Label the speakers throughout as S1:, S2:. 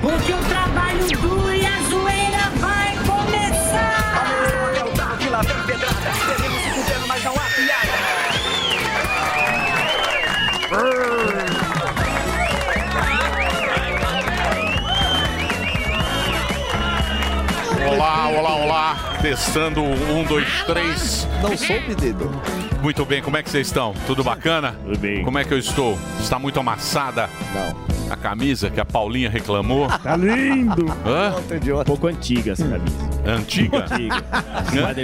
S1: porque o trabalho duro e a zoeira vai começar.
S2: É o lá vem pedrada. Se fudendo, mas não há piada.
S3: Olá, olá, olá. Testando um, dois, três.
S4: Não soube, dedo.
S3: Muito bem, como é que vocês estão? Tudo bacana? Tudo bem. Como é que eu estou? Está muito amassada?
S4: Não.
S3: A camisa que a Paulinha reclamou?
S5: Tá lindo.
S3: Hã?
S5: Um pouco antiga essa camisa.
S3: Antiga?
S5: Antiga.
S3: Hã?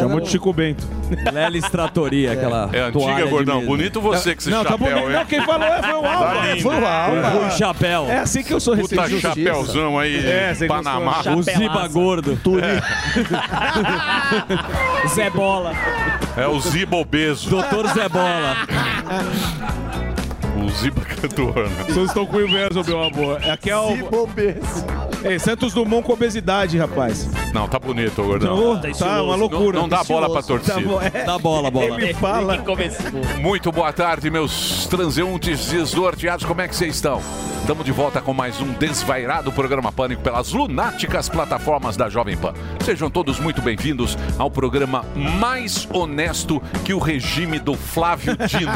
S5: Chamou de Chico Bento.
S6: Lelis Tratoria, aquela
S3: É antiga, gordão. Bonito você esse
S5: Não, tá
S3: chapéu,
S5: bonito.
S3: hein?
S5: Não, quem falou é, foi o Alba.
S3: Tá.
S5: Foi o Alba.
S6: O chapéu.
S5: É assim que eu sou
S3: Puta
S5: recebido.
S3: chapéuzão aí,
S5: É,
S3: Panamá.
S6: O Ziba gordo.
S7: Zé Bola.
S3: É o Ziba obeso.
S6: Doutor Zé Bola.
S3: Ziba cantor, né?
S5: Vocês estão com o inverso, meu amor. Aqui é o... Ei, Santos Dumont com obesidade, rapaz.
S3: Não, tá bonito, gordão.
S5: Tá, tá uma loucura.
S3: Não, não dá bola pra torcida.
S5: Tá bom, é.
S6: Dá bola, bola.
S5: Ele fala.
S3: Muito boa tarde, meus transeuntes desnorteados. Como é que vocês estão? Estamos de volta com mais um desvairado programa Pânico pelas lunáticas plataformas da Jovem Pan. Sejam todos muito bem-vindos ao programa mais honesto que o regime do Flávio Dino.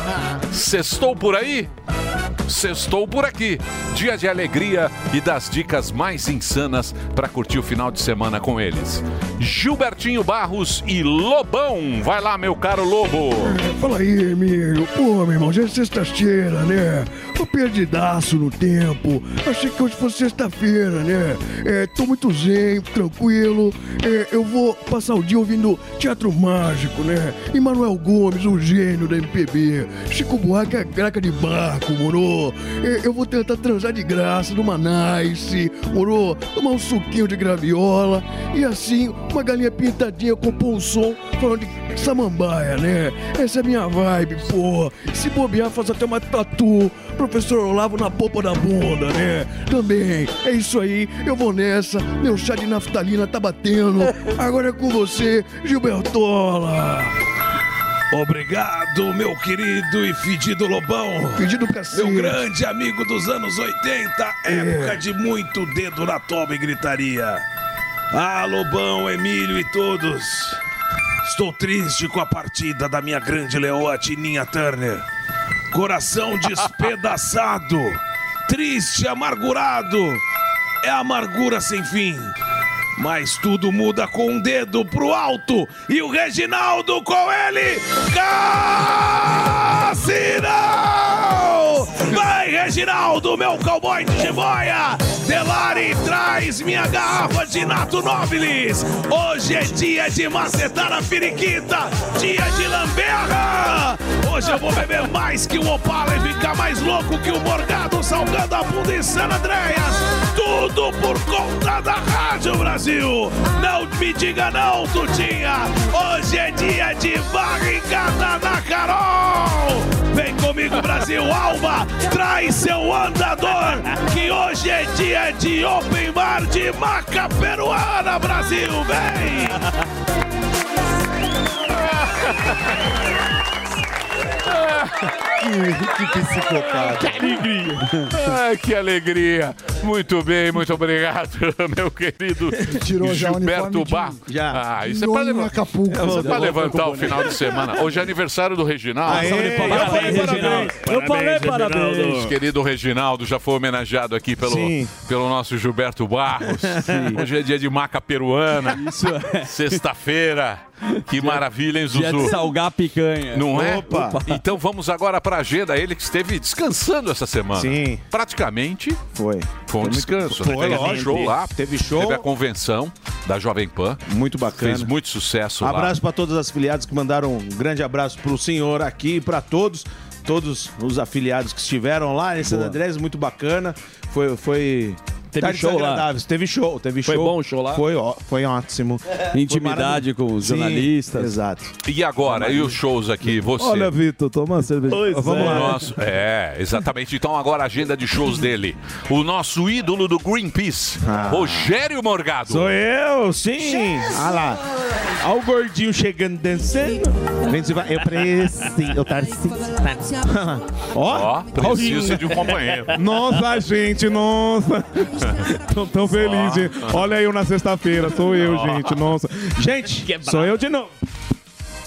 S3: Sextou por aí? Sextou por aqui. Dia de alegria e das dicas mais insanas para curtir o final de semana com eles. Gilbertinho Barros e Lobão. Vai lá, meu caro Lobo.
S8: Fala aí, amigo. Pô, meu irmão, já é sexta-feira, né? Tô perdidaço no tempo. Achei que hoje fosse sexta-feira, né? É, tô muito zen, tranquilo. É, eu vou passar o dia ouvindo Teatro Mágico, né? E Manuel Gomes, o gênio da MPB. Chico Buarque, a graca de barco, moro? É, eu vou tentar transar de graça numa nice, moro? Tomar um suquinho de graviola. E assim, uma galinha pintadinha com pão som falando de samambaia, né? Essa é a minha vibe, pô. Se bobear, faz até uma tatu. Professor Olavo na popa da bunda, né? Também. É isso aí. Eu vou nessa. Meu chá de naftalina tá batendo. Agora é com você, Gilbertola.
S9: Obrigado, meu querido e fedido Lobão.
S8: Fedido cacete.
S9: Meu grande amigo dos anos 80, época de muito dedo na toma e gritaria. Ah, Lobão, Emílio e todos. Estou triste com a partida da minha grande leoa Tininha Turner. Coração despedaçado, triste, amargurado. É amargura sem fim. Mas tudo muda com um dedo pro alto e o Reginaldo com ele. Cassinão! Vai, Reginaldo, meu cowboy de jiboia! Delari, traz minha garrafa de Nato Nobilis! Hoje é dia de macetar a periquita, dia de lamberra! Hoje eu vou beber mais que o Opala e ficar mais louco que o Morgado salgando a bunda em San Andreas! Tudo por conta da Rádio Brasil! Não me diga não, Tutinha! Hoje é dia de barricada na Carol! Vem comigo, Brasil Alba! Traz seu andador! Que hoje é dia de open bar de maca peruana, Brasil! Vem!
S4: Que, que psicopata.
S3: Que alegria! Ai, que alegria! Muito bem, muito obrigado, meu querido
S8: Tirou
S3: Gilberto Bar.
S4: Já.
S3: Ah, isso é pra, levar-
S8: Acapulco.
S3: isso é pra
S4: Eu
S3: levantar o final de semana. Hoje é aniversário do Reginaldo.
S5: Aê, eu falei parabéns.
S7: Eu falei parabéns.
S3: Querido Reginaldo já foi homenageado aqui pelo,
S5: Sim.
S3: pelo nosso Gilberto Barros. Hoje é dia de maca peruana.
S6: Isso é.
S3: Sexta-feira. Que maravilha, hein,
S6: Dia de
S3: Zuzu?
S6: salgar a picanha.
S3: Não é?
S5: Opa.
S3: Então vamos agora para a agenda. Ele que esteve descansando essa semana.
S5: Sim.
S3: Praticamente
S5: Foi.
S3: Foi um descanso.
S5: Foi,
S3: né? Teve show lá.
S5: Teve show.
S3: Teve a convenção da Jovem Pan.
S5: Muito bacana.
S3: Fez muito sucesso lá.
S5: Abraço para todos os afiliados que mandaram um grande abraço pro senhor aqui e para todos, todos os afiliados que estiveram lá em Santa Andrés, muito bacana. Foi, foi
S6: Teve
S9: Tardes
S6: show lá?
S9: Teve show, teve
S6: Foi
S9: show.
S6: bom o show lá?
S9: Foi, ó, foi ótimo.
S6: Intimidade
S9: Foi
S6: com os
S9: Sim,
S6: jornalistas.
S9: exato.
S3: E agora? E os shows aqui? Você?
S9: Olha,
S10: Vitor, toma uma cerveja.
S9: Vamos lá.
S3: Nosso- é, exatamente. Então agora a agenda de shows dele. O nosso ídolo do Greenpeace, Rogério Morgado.
S9: Ah. Sou eu, sim. Olha lá. Olha o gordinho chegando dançando. Vem se vai. Eu preciso. Eu tarcísio. Ó,
S3: Ó, precisa de um companheiro.
S10: Nossa, gente, nossa. Tô tão feliz, gente. Olha eu na sexta-feira, sou eu, gente, nossa.
S9: Gente, sou eu de novo.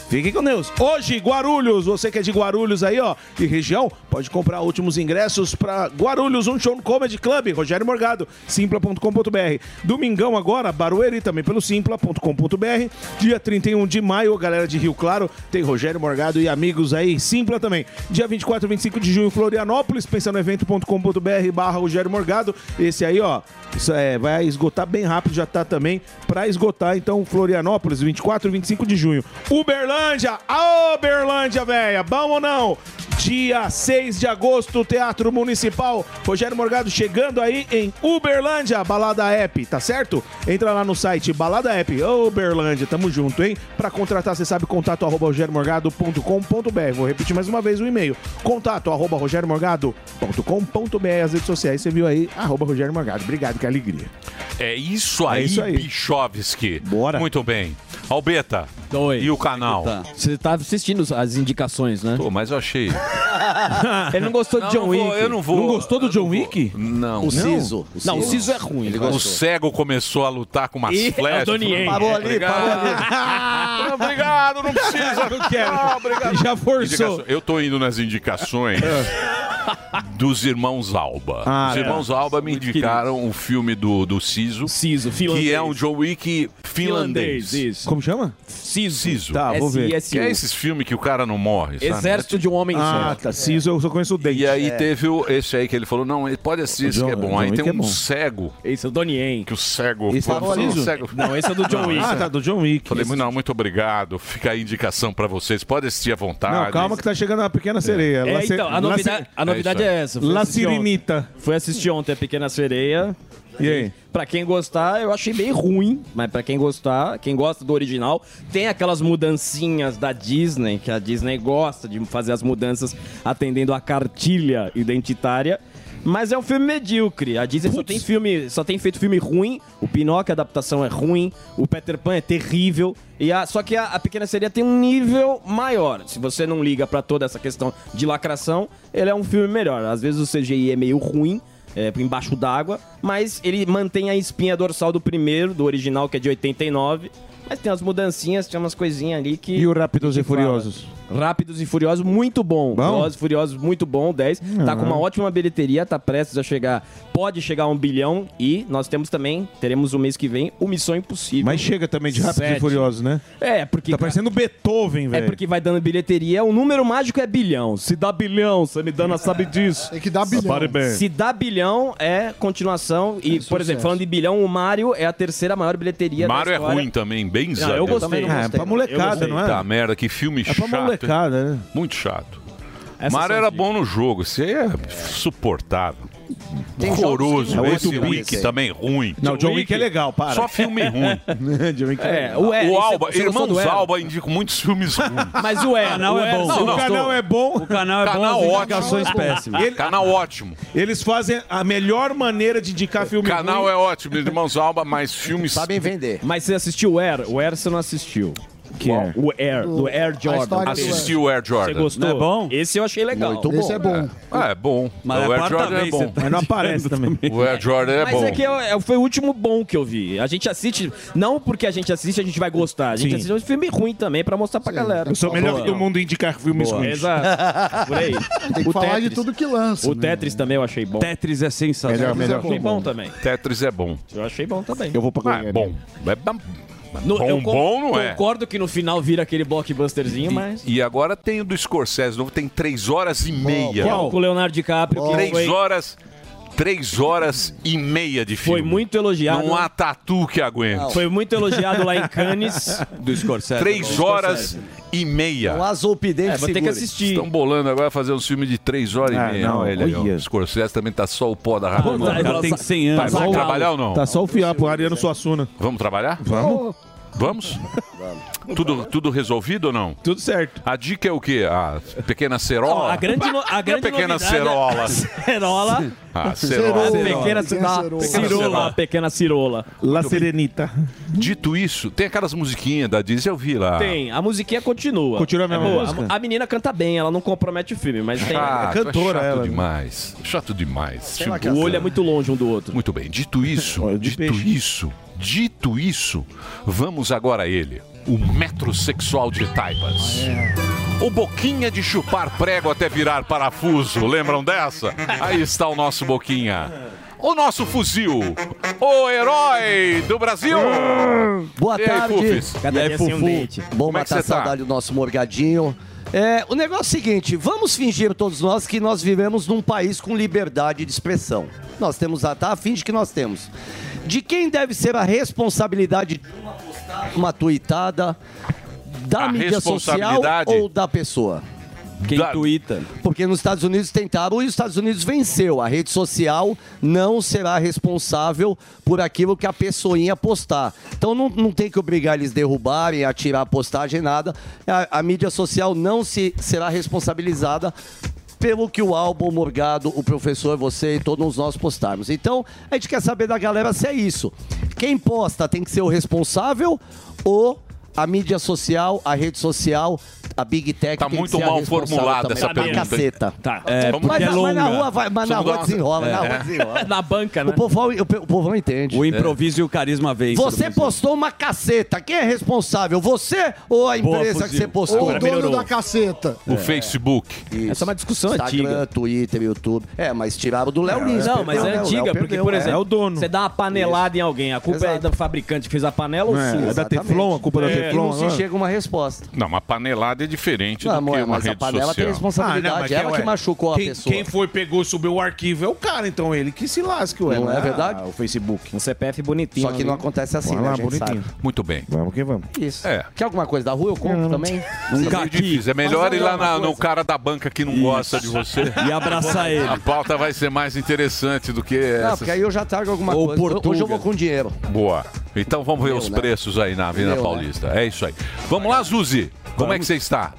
S9: Fiquem com Deus. Hoje, Guarulhos, você que é de Guarulhos aí, ó, e região, pode comprar últimos ingressos para Guarulhos, um show no Comedy Club, Rogério Morgado, simpla.com.br. Domingão agora, Barueri, também pelo simpla.com.br. Dia 31 de maio, galera de Rio Claro, tem Rogério Morgado e amigos aí, Simpla também. Dia 24 e 25 de junho, Florianópolis, pensa no evento.com.br barra Rogério Morgado. Esse aí, ó, isso é, vai esgotar bem rápido, já tá também para esgotar. Então, Florianópolis, 24 e 25 de junho. Uberlândia, a Uberlândia, velha, bom ou não? Dia 6 de agosto, Teatro Municipal. Rogério Morgado chegando aí em Uberlândia, Balada App, tá certo? Entra lá no site Balada App, Uberlândia, tamo junto, hein? Pra contratar, você sabe, contato arroba rogeriomorgado.com.br. Vou repetir mais uma vez o e-mail. Contato arroba rogeriomorgado.com.br. As redes sociais, você viu aí, arroba Rogério Morgado. Obrigado, que alegria.
S3: É isso aí,
S9: É isso aí.
S3: Bichovski.
S9: Bora.
S3: Muito bem. Albeta.
S5: Oi.
S3: E o canal?
S5: Você tá assistindo as indicações, né?
S3: Pô, mas eu achei.
S5: Ele não gostou de
S3: Não,
S5: John
S3: não vou-
S5: Wick.
S3: eu não vou.
S9: Não gostou do John Wick?
S3: Não.
S4: O Siso.
S5: Não, o Ciso é ruim.
S4: Ele
S3: O cego começou a lutar com umas
S5: Ih, é o
S3: flechas.
S5: Donnie
S4: Parou ali,
S3: Obrigado.
S4: parou ali.
S3: Não, obrigado, não precisa.
S9: Não quero.
S3: Ah, obrigado.
S9: Já forçou.
S3: Indicação- Eu tô indo nas indicações dos irmãos Alba.
S9: Ah,
S3: Os
S9: é.
S3: irmãos Alba me indicaram o filme do, do Siso,
S5: Ciso, finlandês.
S3: que é um John Wick finlandês.
S5: isso.
S9: Como chama?
S5: Ciso.
S3: Siso.
S9: Tá, vou ver.
S3: Que é esses filmes que o cara não morre, sabe?
S5: Exército de um homem
S9: Ah,
S5: só.
S9: tá. Ciso, eu só conheço o Dente.
S3: E aí teve o, esse aí que ele falou, não, ele pode assistir esse
S9: John-
S3: que é bom.
S9: John
S3: Aí
S9: Wick
S3: tem
S9: é
S3: um
S9: bom.
S3: cego,
S5: Esse é o Donnie Yen.
S3: que o cego...
S4: Esse é o
S3: não,
S4: Siso?
S3: cego-
S5: Não, esse é do John Wick.
S9: Ah, tá, do John Wick.
S3: Falei, não, muito obrigado. Fica aí a indicação pra vocês. Pode assistir à vontade.
S9: Não, calma que tá chegando a Pequena Sereia.
S5: É,
S9: La Ci-
S5: então, a novidade, a novidade
S3: É
S5: é, essa. Fui
S9: La
S5: assistir ontem-
S9: Sirenita.
S5: Fui assistir ontem a Pequena Sereia.
S9: E aí?
S5: Pra quem gostar, eu achei bem ruim, mas pra quem gostar, quem gosta do original, tem aquelas mudancinhas da Disney, que a Disney gosta de fazer as mudanças atendendo a cartilha identitária. Mas é um filme medíocre. A Disney só tem filme, só tem feito filme ruim. O Pinóquio, a adaptação é ruim. O Peter Pan é terrível. E a, só que a, a Pequena Sereia tem um nível maior. Se você não liga pra toda essa questão de lacração, ele é um filme melhor. Às vezes o CGI é meio ruim, é, embaixo d'água, mas ele mantém a espinha dorsal do primeiro, do original, que é de 89. Mas tem umas mudancinhas, tem umas coisinhas ali que.
S9: E o Rápidos e
S5: que fala. Rápidos e Furiosos, muito bom.
S9: Bom?
S5: Velozes e Furiosos, muito bom, 10. Tá com uma ótima bilheteria, tá prestes a chegar. Pode chegar a um bilhão. E nós temos também, teremos o mês que vem, o Missão Impossível.
S9: Mas chega também de Rápidos e. Furiosos, né?
S5: É, porque.
S9: Tá parecendo Beethoven,
S5: É
S9: velho.
S5: porque vai dando bilheteria, o número mágico é bilhão. Se dá bilhão, Samidana sabe disso.
S11: Tem que dar bilhão.
S5: Se dá bilhão, é continuação. E, por exemplo, falando de bilhão, o Mario é a terceira maior bilheteria
S3: Mario
S5: da
S3: é ruim também, bem
S5: Não,
S3: zero.
S5: eu gostei.
S4: não
S9: É, pra molecada, não é?
S3: Tá merda, que filme
S9: É pra
S3: chato.
S9: Molecada, né?
S3: Muito chato.
S5: São
S3: era bom no jogo, esse aí é suportável.
S4: Tem
S3: Horroroso.
S4: não
S3: Esse
S4: gostam
S3: Wick também ruim.
S9: Não, John Wick é legal, para.
S3: Só filme ruim.
S9: John Wick
S5: É, o, é,
S3: o
S5: isso é-
S3: Alba,
S5: você do
S3: Irmãos
S5: Era?
S3: Alba indicam muitos filmes ruins.
S5: Mas o é,
S6: canal
S5: o
S6: é
S5: Era
S6: bom.
S9: o
S3: não,
S9: canal é bom.
S6: O canal é
S3: Canal
S6: bom, indicações péssimas.
S9: Ele-
S3: Canal ótimo.
S9: Eles fazem a melhor maneira de indicar filme
S3: Canal
S9: ruim.
S3: é ótimo, Irmãos Alba, mas filmes...
S4: Sabem vender.
S5: Mas você assistiu o Air? O Air você não assistiu.
S9: Que
S5: Qual?
S9: é?
S5: O Air, do Air Jordan.
S3: Assistiu o Air
S5: Você
S3: Jordan.
S5: gostou?
S6: Não é bom?
S5: Esse eu achei legal.
S4: Muito bom.
S11: Esse é bom.
S3: Ah, é bom.
S6: Mas
S3: o
S6: é
S3: Air Jordan é bom.
S6: você tá-
S9: Mas não aparece também.
S3: O Air Jordan é
S5: Mas
S3: bom.
S5: é que é, é- foi o último bom que eu vi. A gente assiste, não porque a gente assiste a gente vai gostar. A gente
S9: Sim.
S5: assiste um filme ruim também pra mostrar pra galera.
S9: Eu sou o melhor do mundo em indicar filmes
S5: Boa.
S9: ruins.
S5: Exato. Por aí.
S11: Tem que
S5: o
S11: falar de
S5: Tetris.
S11: tudo que lança.
S5: O
S11: né?
S5: Tetris também eu achei bom.
S6: Tetris é sensacional.
S9: Melhor, melhor.
S5: achei bom também.
S3: Tetris é bom.
S5: Eu achei bom também.
S9: Eu vou pra
S3: Ah, é bom. É bom.
S5: No-
S3: bom,
S5: eu
S3: bom não é.
S5: Concordo que no final vira aquele blockbusterzinho, mas...
S3: E agora tem o do Scorsese novo, tem três horas e meia.
S5: Com o Leonardo DiCaprio, que
S3: Três
S5: foi...
S3: horas Três horas e meia de filme.
S5: Foi muito elogiado.
S3: Não há tatu que aguente.
S5: Foi muito elogiado lá em Cannes.
S6: Do Scorsese.
S3: Três horas e meia.
S4: Um azulpidente
S5: É, vou ter que assistir.
S3: Estão bolando agora fazer um filme de três horas
S12: Ah,
S3: e meia.
S12: não,
S3: Olha ele. O Scorsese também tá só o pó da rádio.
S6: Pô, mano, o cara tem 100 anos.
S3: Vai, vamos trabalhar ou não?
S12: Tá só o fiapo, Ariano Suassuna.
S3: Vamos trabalhar?
S12: Vamos?
S3: Vamos? Tudo, tudo resolvido ou não?
S12: Tudo certo.
S3: A dica é o quê? A pequena cerola?
S5: A grande, no- a grande
S3: pequena
S5: novidade é-
S3: cerola.
S5: Cerola.
S3: Ah, cerola.
S5: A pequena
S8: Pequena
S5: cirola.
S8: cirola.
S5: Pequena cirola.
S12: La Serenita.
S3: Dito isso, tem aquelas musiquinhas da Disney, eu vi lá.
S5: Tem, a musiquinha continua.
S12: Continua a mesma
S5: É
S12: música?
S5: A, a menina canta bem, ela não compromete o filme, mas tem.
S3: Ah, tu é
S12: cantora
S3: chato
S12: ela.
S3: demais. Chato demais. Tipo,
S5: o olho é muito longe um do outro.
S3: Muito bem, dito isso, dito
S12: peixe.
S3: isso, dito isso, vamos agora a ele, o metrosexual de Taipas. O boquinha de chupar prego até virar parafuso, lembram dessa? Aí está o nosso boquinha. O nosso fuzil, o herói do Brasil.
S4: Boa
S3: E aí,
S4: tarde.
S3: Fufis?
S5: Cada
S4: E aí,
S5: dia sem um
S4: Fufu?
S5: dente.
S4: Bom
S3: Como é que
S4: matar a
S3: você tá?
S4: saudade do nosso morgadinho. É, o negócio é o seguinte, vamos fingir todos nós que nós vivemos num país com liberdade de expressão. Nós temos, a- tá? Finge que nós temos. De quem deve ser a responsabilidade de uma postagem, uma tuitada, da
S3: A
S4: mídia social ou da pessoa?
S6: Quem
S3: Da-
S6: tuita.
S4: Porque nos Estados Unidos tentaram e os Estados Unidos venceu. A rede social não será responsável por aquilo que a pessoinha postar. Então não, não tem que obrigar eles a derrubarem, a tirar a postagem, nada. A, a mídia social não se, será responsabilizada pelo que o álbum Morgado, o professor, você e todos nós postarmos. Então, a gente quer saber da galera se é isso. Quem posta tem que ser o responsável ou a mídia social, a rede social, a Big Tech
S3: Tá
S4: tem
S3: muito
S4: que ser a
S3: mal formulada
S4: também.
S3: essa
S4: Pra
S3: pergunta,
S4: caceta.
S5: Tá.
S6: É,
S4: Mas,
S6: é
S4: mas na rua, vai, mas na rua desenrola, na
S3: É.
S4: rua desenrola.
S5: Na banca, né?
S4: O povão, o, o povão entende.
S6: O improviso e o carisma vence.
S4: Você postou uma caceta. Quem é responsável? Você ou a
S6: Boa,
S4: empresa que você postou?
S8: Ou o dono
S5: melhorou.
S8: da caceta.
S3: O Facebook.
S4: Isso.
S5: Essa é uma discussão
S4: Instagram,
S5: antiga.
S4: Twitter, YouTube. É, mas tiraram do Léo Lins.
S5: Não, mas é
S4: né?
S5: Antiga, porque, por
S4: é.
S5: exemplo,
S12: É o dono.
S5: você dá uma panelada em alguém, a culpa é do fabricante que fez a panela ou
S12: É,
S5: sua?
S12: é da. Teflon, a culpa da Teflon.
S4: não se
S12: agora.
S4: chega uma resposta.
S3: Não, uma panelada é diferente
S4: Não,
S3: do
S4: amor,
S3: que uma
S4: mas a
S3: rede
S4: panela tem
S3: social.
S4: responsabilidade. ela
S12: ué,
S4: que machucou a
S12: quem,
S4: pessoa.
S12: Quem foi, pegou e subiu o arquivo é o cara, então ele que se lasque, ué.
S4: Não é
S12: ah,
S4: verdade?
S12: O Facebook.
S5: Um CPF bonitinho.
S4: Só que não acontece assim,
S12: Vai
S4: né?
S12: lá,
S4: A gente
S12: bonitinho.
S4: sabe.
S3: Muito bem.
S12: Vamos que vamos.
S4: Isso.
S3: É.
S4: Quer alguma coisa da rua? Eu compro também.
S6: Um
S3: É difícil. É melhor ir lá na- no cara da banca que não gosta de você.
S6: E abraçar ele.
S3: A pauta vai ser mais interessante do que
S4: Não,
S3: essa.
S4: porque aí eu já trago alguma
S6: Ou
S4: coisa.
S6: Portuga.
S4: Hoje eu vou com dinheiro.
S3: Boa. Então vamos ver
S4: Meu,
S3: os
S4: né?
S3: preços aí na Avenida
S4: né?
S3: Paulista. É isso aí. Vamos lá, Zuzi. Como é que você está?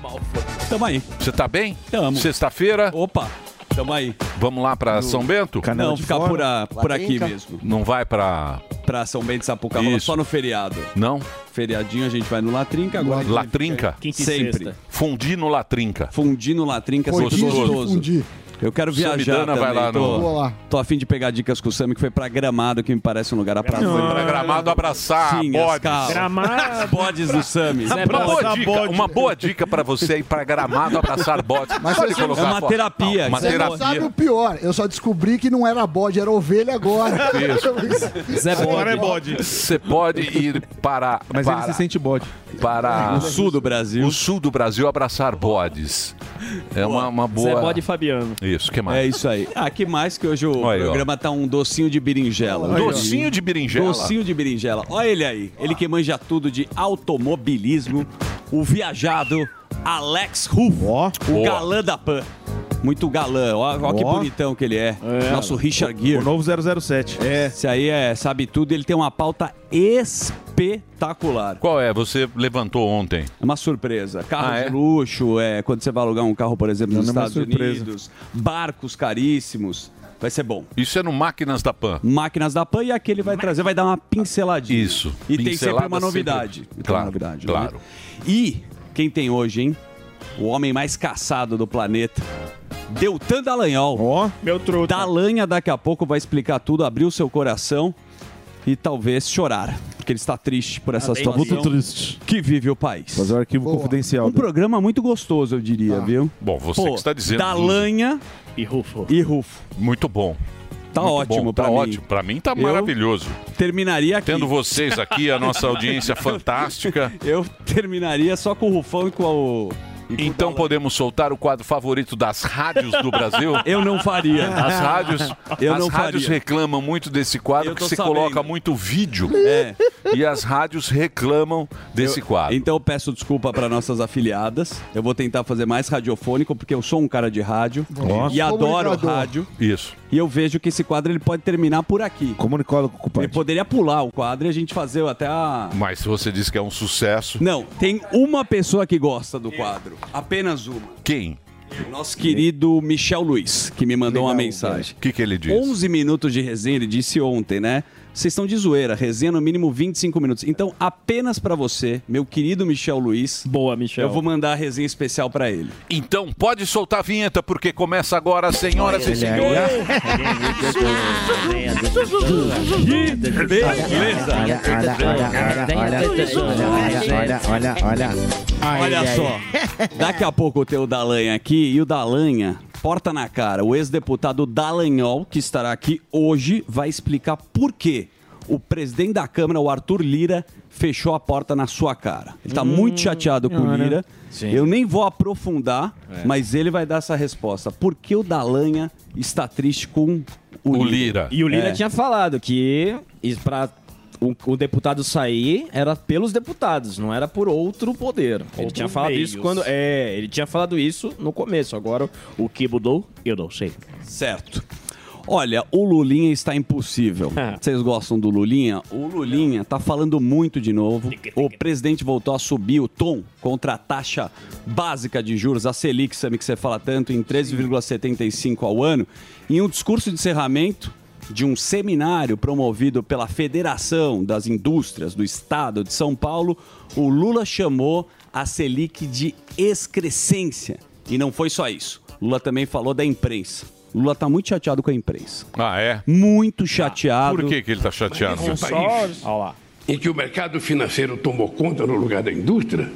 S6: Tamo aí.
S3: Você está bem?
S6: Tamo.
S3: Sexta-feira,
S6: Opa, tamo aí.
S3: vamos lá para São Bento?
S12: Canela
S6: Não,
S12: de
S6: ficar
S12: fora.
S6: por, a- por aqui mesmo.
S3: Não vai para
S6: Pra São Bento de Sapucaí,
S3: Isso.
S6: só no feriado.
S3: Não?
S6: Feriadinho a gente vai no Latrinca agora. a gente
S3: Latrinca?
S5: Quinta e
S6: Sempre.
S5: sexta.
S3: Fundi no Latrinca.
S6: Fundir no Latrinca
S8: de
S6: gostoso.
S8: fundir.
S6: Eu quero viajar
S3: Samidana vai
S6: também.
S3: lá
S6: tô,
S3: no-
S6: tô a fim de pegar dicas com o Sami, que foi pra Gramado, que me parece um lugar aprazível.
S3: Foi para Gramado abraçar
S6: Sim,
S3: bodes.
S5: Gramado.
S6: Bodes do Sami.
S5: Zé
S3: Uma boa,
S5: Bode.
S3: dica, uma boa dica para você ir para Gramado abraçar bodes.
S8: Mas
S3: Pode
S8: você-
S3: colocar
S6: É uma
S3: foto.
S6: terapia.
S3: Não, uma
S8: Você não sabe
S3: terapia.
S8: o pior. Eu só descobri que não era bode, era ovelha agora.
S5: Zé
S12: Agora é
S5: Bode.
S12: bode.
S3: Você pode ir para,
S12: Mas
S3: para,
S12: ele se sente bode.
S3: para
S6: O sul do Brasil.
S3: o sul do Brasil abraçar bodes. É uma, uma boa.
S5: Zé Bode e Fabiano.
S3: Isso, que mais?
S6: É isso aí. Ah, que mais que hoje o
S3: Olha aí,
S6: programa tá um docinho de berinjela.
S3: Docinho de berinjela.
S6: Docinho de berinjela. Olha ele aí. Ele que manja tudo de automobilismo. O viajado Alex Ruff.
S12: Ó.
S6: O
S3: Boa.
S6: galã da PAN. Muito galã. Ó, ó que
S12: Ó.
S6: bonitão que ele é. Nosso Richard
S12: O
S6: Gere.
S12: novo 007.
S6: É. Esse aí é, sabe tudo. Ele tem uma pauta espetacular.
S3: Qual é? Você levantou ontem.
S6: É uma surpresa. Carro
S3: Ah, é?
S6: de luxo, é, quando você vai alugar um carro, por exemplo, nos
S12: Não, é uma
S6: Estados
S12: surpresa.
S6: Unidos. Barcos caríssimos. Vai ser bom.
S3: Isso é no Máquinas da Pan.
S6: Máquinas da PAN e aqui ele vai trazer, vai dar uma pinceladinha.
S3: Isso.
S6: E tem
S3: Pincelada
S6: sempre uma novidade. Tem uma
S3: Claro,
S6: novidade,
S3: claro.
S6: né? E quem tem hoje, hein? O homem mais caçado do planeta. Deltan Dallagnol.
S12: Ó.
S5: Meu truta.
S6: Dalanha daqui a pouco vai explicar tudo, abrir o seu coração e talvez chorar. Porque ele está triste por essa
S5: bem
S6: situação
S12: Muito triste.
S6: que vive o país.
S12: Fazer o arquivo
S8: Boa.
S12: confidencial.
S6: Um programa muito gostoso, eu diria, viu?
S3: Bom, você
S6: Pô,
S3: que está dizendo.
S6: Dalanha
S5: E Rufo.
S6: e Rufo.
S3: Muito bom.
S6: Tá
S3: Muito
S6: ótimo
S3: bom,
S6: pra
S3: tá
S6: mim.
S3: ótimo. Pra mim tá
S6: Eu-
S3: maravilhoso.
S6: Terminaria aqui.
S3: Tendo vocês aqui, a nossa audiência fantástica.
S6: Eu terminaria só com o Rufão e com o,
S3: Então podemos soltar o quadro favorito das rádios do Brasil?
S6: Eu não faria.
S3: As rádios,
S6: Eu
S3: as
S6: não
S3: rádios
S6: faria.
S3: reclamam muito desse quadro
S6: Eu
S3: que
S6: tô
S3: se
S6: sabendo.
S3: coloca muito vídeo.
S6: É.
S3: E as rádios reclamam desse quadro.
S6: Então eu peço desculpa para nossas afiliadas. Eu vou tentar fazer mais radiofônico, porque eu sou um cara de rádio
S12: Nossa.
S6: e adoro
S12: Comunicador.
S6: rádio.
S3: Isso.
S6: E eu vejo que esse quadro ele pode terminar por aqui.
S12: Comunicólogo com
S6: Ele poderia pular o quadro e a gente fazer até a.
S3: Mas se você disse que é um sucesso.
S6: Não, tem uma pessoa que gosta do quadro. Apenas uma.
S3: Quem?
S6: Nosso querido Michel Luiz, que me mandou uma mensagem.
S3: O que, que ele diz?
S6: 11 minutos de resenha, ele disse ontem, né? Vocês estão de zoeira, resenha no mínimo 25 minutos. Então, apenas pra você, meu querido Michel Luiz.
S5: Boa, Michel.
S6: Eu vou mandar a resenha especial pra ele.
S3: Então pode soltar a vinheta, porque começa agora, senhoras e senhores.
S13: Olha, olha, olha.
S6: Olha só, daqui a pouco tem o Dalanha aqui e o Dalanha, porta na cara, o ex-deputado Dallagnol, que estará aqui hoje, vai explicar por que o presidente da Câmara, o Arthur Lira, fechou a porta na sua cara. Ele tá muito chateado com o. Lira.
S5: Sim.
S6: Eu nem vou aprofundar,
S5: É.
S6: mas ele vai dar essa resposta. Por que o Dalanha está triste com o, Lira?
S5: E o Lira
S6: É.
S5: tinha falado que para o, o deputado sair era pelos deputados, não era por outro poder. ele
S14: Outros
S5: tinha falado
S14: meios.
S5: isso quando. É, ele tinha falado isso no começo. Agora, o que mudou, eu não sei.
S6: Certo. Olha, o Lulinha está impossível. Vocês gostam do Lulinha? O Lulinha tá falando muito de novo. O presidente voltou a subir o tom contra a taxa básica de juros, a Selic, que você fala tanto, em 13,75 ao ano. Em um discurso de encerramento de um seminário promovido pela Federação das Indústrias do Estado de São Paulo, o Lula chamou a Selic de excrescência. E não foi só isso. Lula também falou da imprensa. Lula tá muito chateado com a imprensa.
S3: Ah, é?
S6: Muito chateado.
S3: Por que, que ele tá chateado?
S15: Um país em que o mercado financeiro tomou conta no lugar da indústria,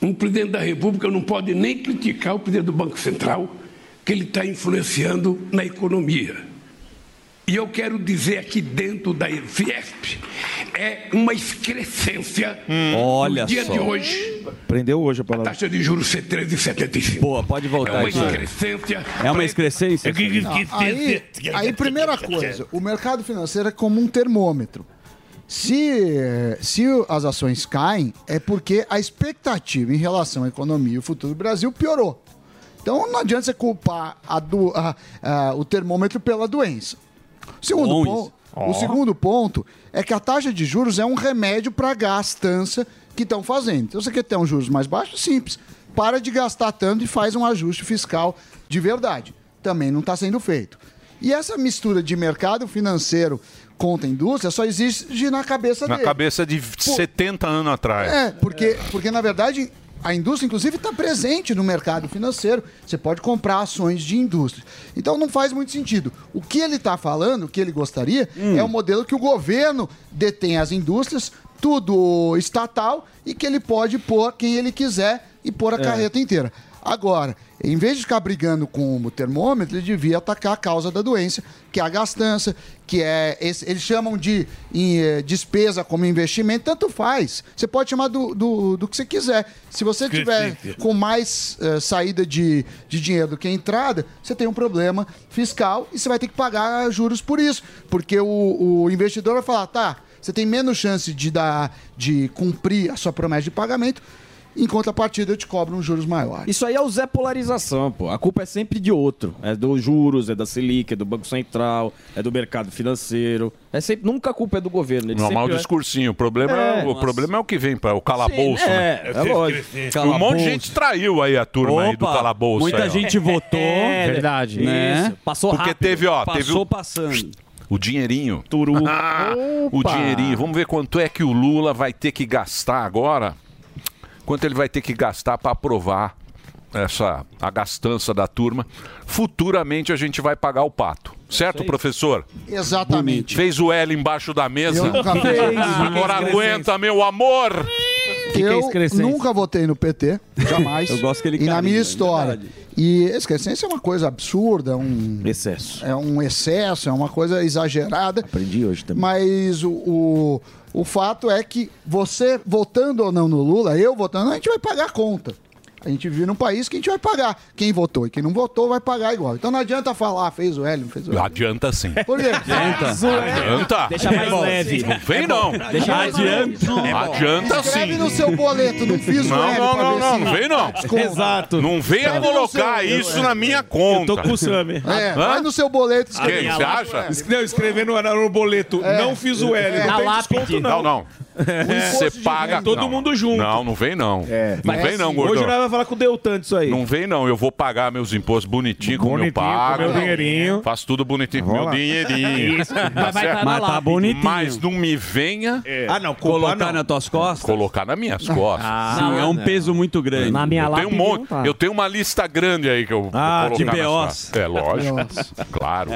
S15: um presidente da República não pode nem criticar o presidente do Banco Central, que ele está influenciando na economia. E eu quero dizer aqui dentro da Fiesp, é uma excrescência
S6: Olha
S15: no dia
S6: só.
S15: de hoje.
S12: Prendeu hoje a
S15: A
S12: palavra.
S15: taxa de juros ser 13,75.
S6: Boa, pode
S15: É
S6: voltar
S15: uma
S6: aqui.
S15: excrescência.
S6: É uma excrescência?
S11: Não, aí, aí, primeira coisa, o mercado financeiro é como um termômetro. Se, se as ações caem, é porque a expectativa em relação à economia e o futuro do Brasil piorou. Então não adianta você culpar a do- a- a- o termômetro pela doença. O segundo,
S6: Bom
S11: pon-
S6: isso.
S11: o segundo ponto é que a taxa de juros é um remédio para a gastança que estão fazendo. Então você quer ter um juros mais baixo? Simples. Para de gastar tanto e faz um ajuste fiscal de verdade. Também não está sendo feito. E essa mistura de mercado financeiro contra a indústria só existe na cabeça
S3: Na
S11: dele.
S3: cabeça de 70 anos atrás.
S11: É, porque, porque na verdade a indústria, inclusive, está presente no mercado financeiro. Você pode comprar ações de indústria. Então não faz muito sentido. O que ele está falando, o que ele gostaria, é o modelo que o governo detém as indústrias, tudo estatal, e que ele pode pôr quem ele quiser e pôr a
S5: É.
S11: carreta inteira. Agora, em vez de ficar brigando com o termômetro, ele devia atacar a causa da doença, que é a gastança, que é. esse- eles chamam de em, eh, despesa como investimento, tanto faz. Você pode chamar do, do, do que você quiser. Se você tiver com mais eh, saída de, de dinheiro do que entrada, você tem um problema fiscal e você vai ter que pagar juros por isso. Porque o, o investidor vai falar, tá, você tem menos chance de dar, de cumprir a sua promessa de pagamento. Em contrapartida, eu te cobro uns juros maiores.
S5: Isso aí é o Zé Polarização, pô. A culpa é sempre de outro. É dos juros, é da Selic, é do Banco Central, é do mercado financeiro. É sempre, nunca a culpa é do governo. Ele
S3: Normal
S5: sempre é-
S3: discursinho. O problema é,
S5: É,
S3: o
S5: nossa.
S3: problema é o que vem para o calabouço,
S5: Sim,
S3: né?
S5: é, é lógico.
S3: um monte de gente traiu aí a turma aí do
S6: Opa,
S3: calabouço.
S6: muita
S3: aí,
S6: gente votou.
S5: É,
S6: verdade. Né?
S5: Isso. Passou
S3: Porque
S5: rápido.
S3: teve, ó,
S6: Passou
S3: teve o,
S6: passando.
S3: o dinheirinho.
S5: Turu.
S3: O
S5: Opa.
S3: dinheirinho. Vamos ver quanto é que o Lula vai ter que gastar agora. Quanto ele vai ter que gastar para aprovar essa a gastança da turma. Futuramente a gente vai pagar o pato. Certo, professor?
S11: Exatamente.
S3: Fez o L embaixo da mesa.
S11: Eu nunca fiz.
S3: Agora aguenta, meu amor.
S11: eu nunca votei no PT, jamais.
S6: Eu gosto que ele
S11: E na
S6: caminha,
S11: minha
S6: é
S11: história.
S6: verdade.
S11: E excrescência é uma coisa absurda, um
S5: excesso.
S11: É um excesso, é uma coisa exagerada.
S5: Aprendi hoje também.
S11: Mas o, o, o fato é que você votando ou não no Lula, eu votando, a gente vai pagar a conta. A gente vive num país que a gente vai pagar. Quem votou e quem não votou vai pagar igual. Então não adianta falar, ah, fez o Hélio, não fez o Hélio.
S3: Adianta sim.
S11: Por quê?
S3: Adianta. Adianta.
S11: Deixa mais
S3: É bom.
S11: leve.
S3: Não vem
S11: É
S3: não.
S11: Deixa mais
S3: Adianta.
S11: leve. É.
S3: Adianta
S11: Escreve
S3: sim.
S11: no seu boleto, não fiz o
S3: Não,
S11: Hélio
S3: não, não, não,
S11: se-
S3: não vem não.
S11: Desconto.
S3: Exato. Não venha
S11: Escreve no
S3: colocar
S11: seu-
S3: isso na minha conta.
S12: Eu tô com o Sammy.
S11: É, vai no seu boleto. escreve.
S3: Quem? Você acha?
S12: Não, escrevendo no boleto,
S11: É.
S12: não fiz o L,
S11: É.
S12: não tem
S11: lápide.
S12: desconto
S3: Não,
S12: não.
S3: não. Você paga.
S12: Todo
S3: não.
S12: mundo junto.
S3: Não, não vem não. Não
S12: Vai
S3: vem não, gordão.
S12: Hoje nós vamos falar com o Deltan disso aí.
S3: Não vem não, eu vou pagar meus impostos bonitinho, como eu
S12: Bonitinho, com
S3: pago.
S12: meu dinheirinho.
S3: Faço tudo bonitinho com meu dinheirinho.
S12: Isso. Mas vai
S3: certo?
S12: tá na Mas tá bonitinho.
S3: Mas não me venha
S12: Ah, não,
S6: Colocar nas tuas costas?
S3: colocar nas minhas costas.
S6: Sim, é um peso muito grande.
S3: eu tenho um monte, eu tenho uma lista grande aí que eu
S6: Ah,
S3: vou
S6: de
S3: colocar
S6: POs.
S3: costas. É lógico, claro.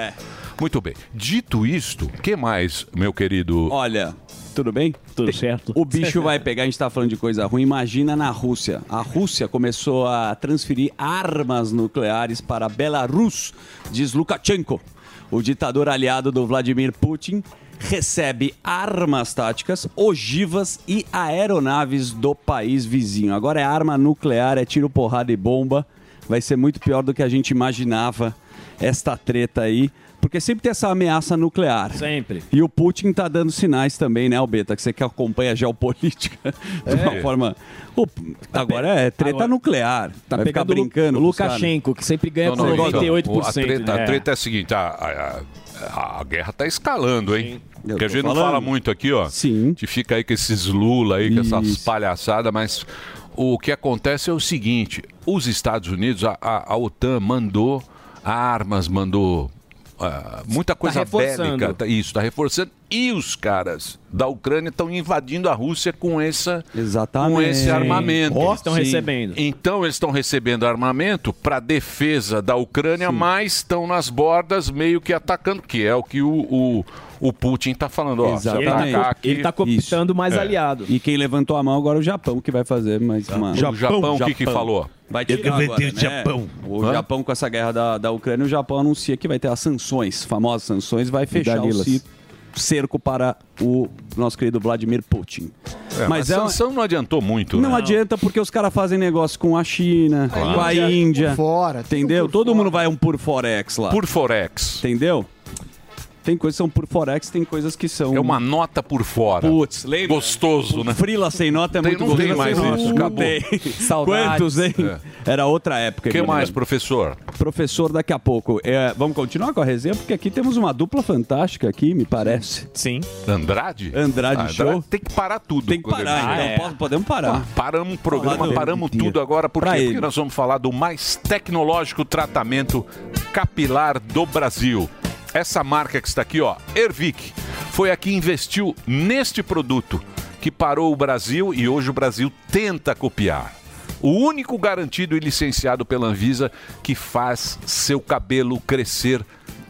S3: Muito bem. Dito isto, o que mais, meu querido?
S6: Olha, tudo bem? Tudo certo. O bicho vai pegar, a gente tá falando de coisa ruim. Imagina na Rússia. A Rússia começou a transferir armas nucleares para Belarus, diz Lukashenko. O ditador aliado do Vladimir Putin recebe armas táticas, ogivas e aeronaves do país vizinho. Agora é arma nuclear, é tiro, porrada e bomba. Vai ser muito pior do que a gente imaginava esta treta aí. Porque sempre tem essa ameaça nuclear.
S5: Sempre.
S6: E o Putin tá dando sinais também, né, Albeta? Que você que acompanha a geopolítica de uma
S5: É.
S6: forma. O- agora é treta
S5: Agora-
S6: nuclear.
S5: Tá
S6: Vai ficar brincando.
S5: o. Lukashenko, que sempre ganha
S3: Não, não, então,
S5: 98%.
S3: a, treta, a
S5: né?
S3: treta é a seguinte, a, a- a- a guerra tá escalando, hein? Porque a
S6: tô
S3: gente não
S6: falando.
S3: fala muito aqui, ó. Sim. A gente fica aí com esses Lula aí, com essas palhaçadas, mas o que acontece é o seguinte: os Estados Unidos, a, a- a OTAN mandou armas, mandou ah, muita coisa
S5: reforçando.
S3: bélica. tá- isso, tá reforçando. E os caras da Ucrânia estão invadindo a Rússia com, essa, com esse armamento.
S5: Eles estão recebendo.
S3: Então eles estão recebendo armamento para defesa da Ucrânia, mas estão nas bordas meio que atacando, que é o que o, o, o Putin está falando. Ó, se
S6: Exatamente.
S3: atacar aqui-
S6: Isso.
S3: É.
S6: E quem levantou a mão agora é o Japão, que vai fazer mais uma.
S3: O Japão, o que que falou?
S6: Vai tirar agora,
S3: o
S6: né?
S3: Japão.
S6: O
S3: Hã?
S6: Japão, com essa guerra da, da Ucrânia, o Japão anuncia que vai ter as sanções, famosas sanções, vai fechar o cerco para o nosso querido Vladimir Putin.
S3: É, mas
S6: é
S3: a
S6: uma-
S3: sanção não adiantou muito,
S6: Não
S3: né?
S6: adianta porque os caras fazem negócio com a China,
S3: Claro.
S6: com a
S3: Índia,
S11: por fora,
S6: entendeu? Todo mundo vai um por Forex lá.
S3: Por Forex.
S6: Entendeu? Tem coisas que são por Forex, tem coisas que são.
S3: É uma nota por fora.
S6: Putz, lembra?
S3: Gostoso, né?
S6: Frila sem nota é
S3: Tem-
S6: muito
S3: não tem
S6: gostoso.
S3: mais
S6: Não
S3: isso, acabou.
S6: tem.
S3: Saudades.
S6: Quantos, hein?
S3: É.
S6: Era outra época.
S3: O que mais, professor?
S6: Professor, daqui a pouco. É, vamos continuar com a resenha, porque aqui temos uma dupla fantástica aqui, me parece.
S5: Sim.
S3: Andrade?
S6: Andrade
S3: Ah,
S6: Show.
S3: Tem que parar tudo.
S6: Tem que parar,
S3: Ah,
S6: então.
S3: é.
S6: Pode- Podemos parar.
S3: Paramos o programa, paramos tudo agora, por
S6: Pra
S3: quê?
S6: ele.
S3: Porque nós vamos falar do mais tecnológico tratamento capilar do Brasil. Essa marca que está aqui, ó, Ervic, foi a que investiu neste produto que parou o Brasil e hoje o Brasil tenta copiar. O único garantido e licenciado pela Anvisa que faz seu cabelo crescer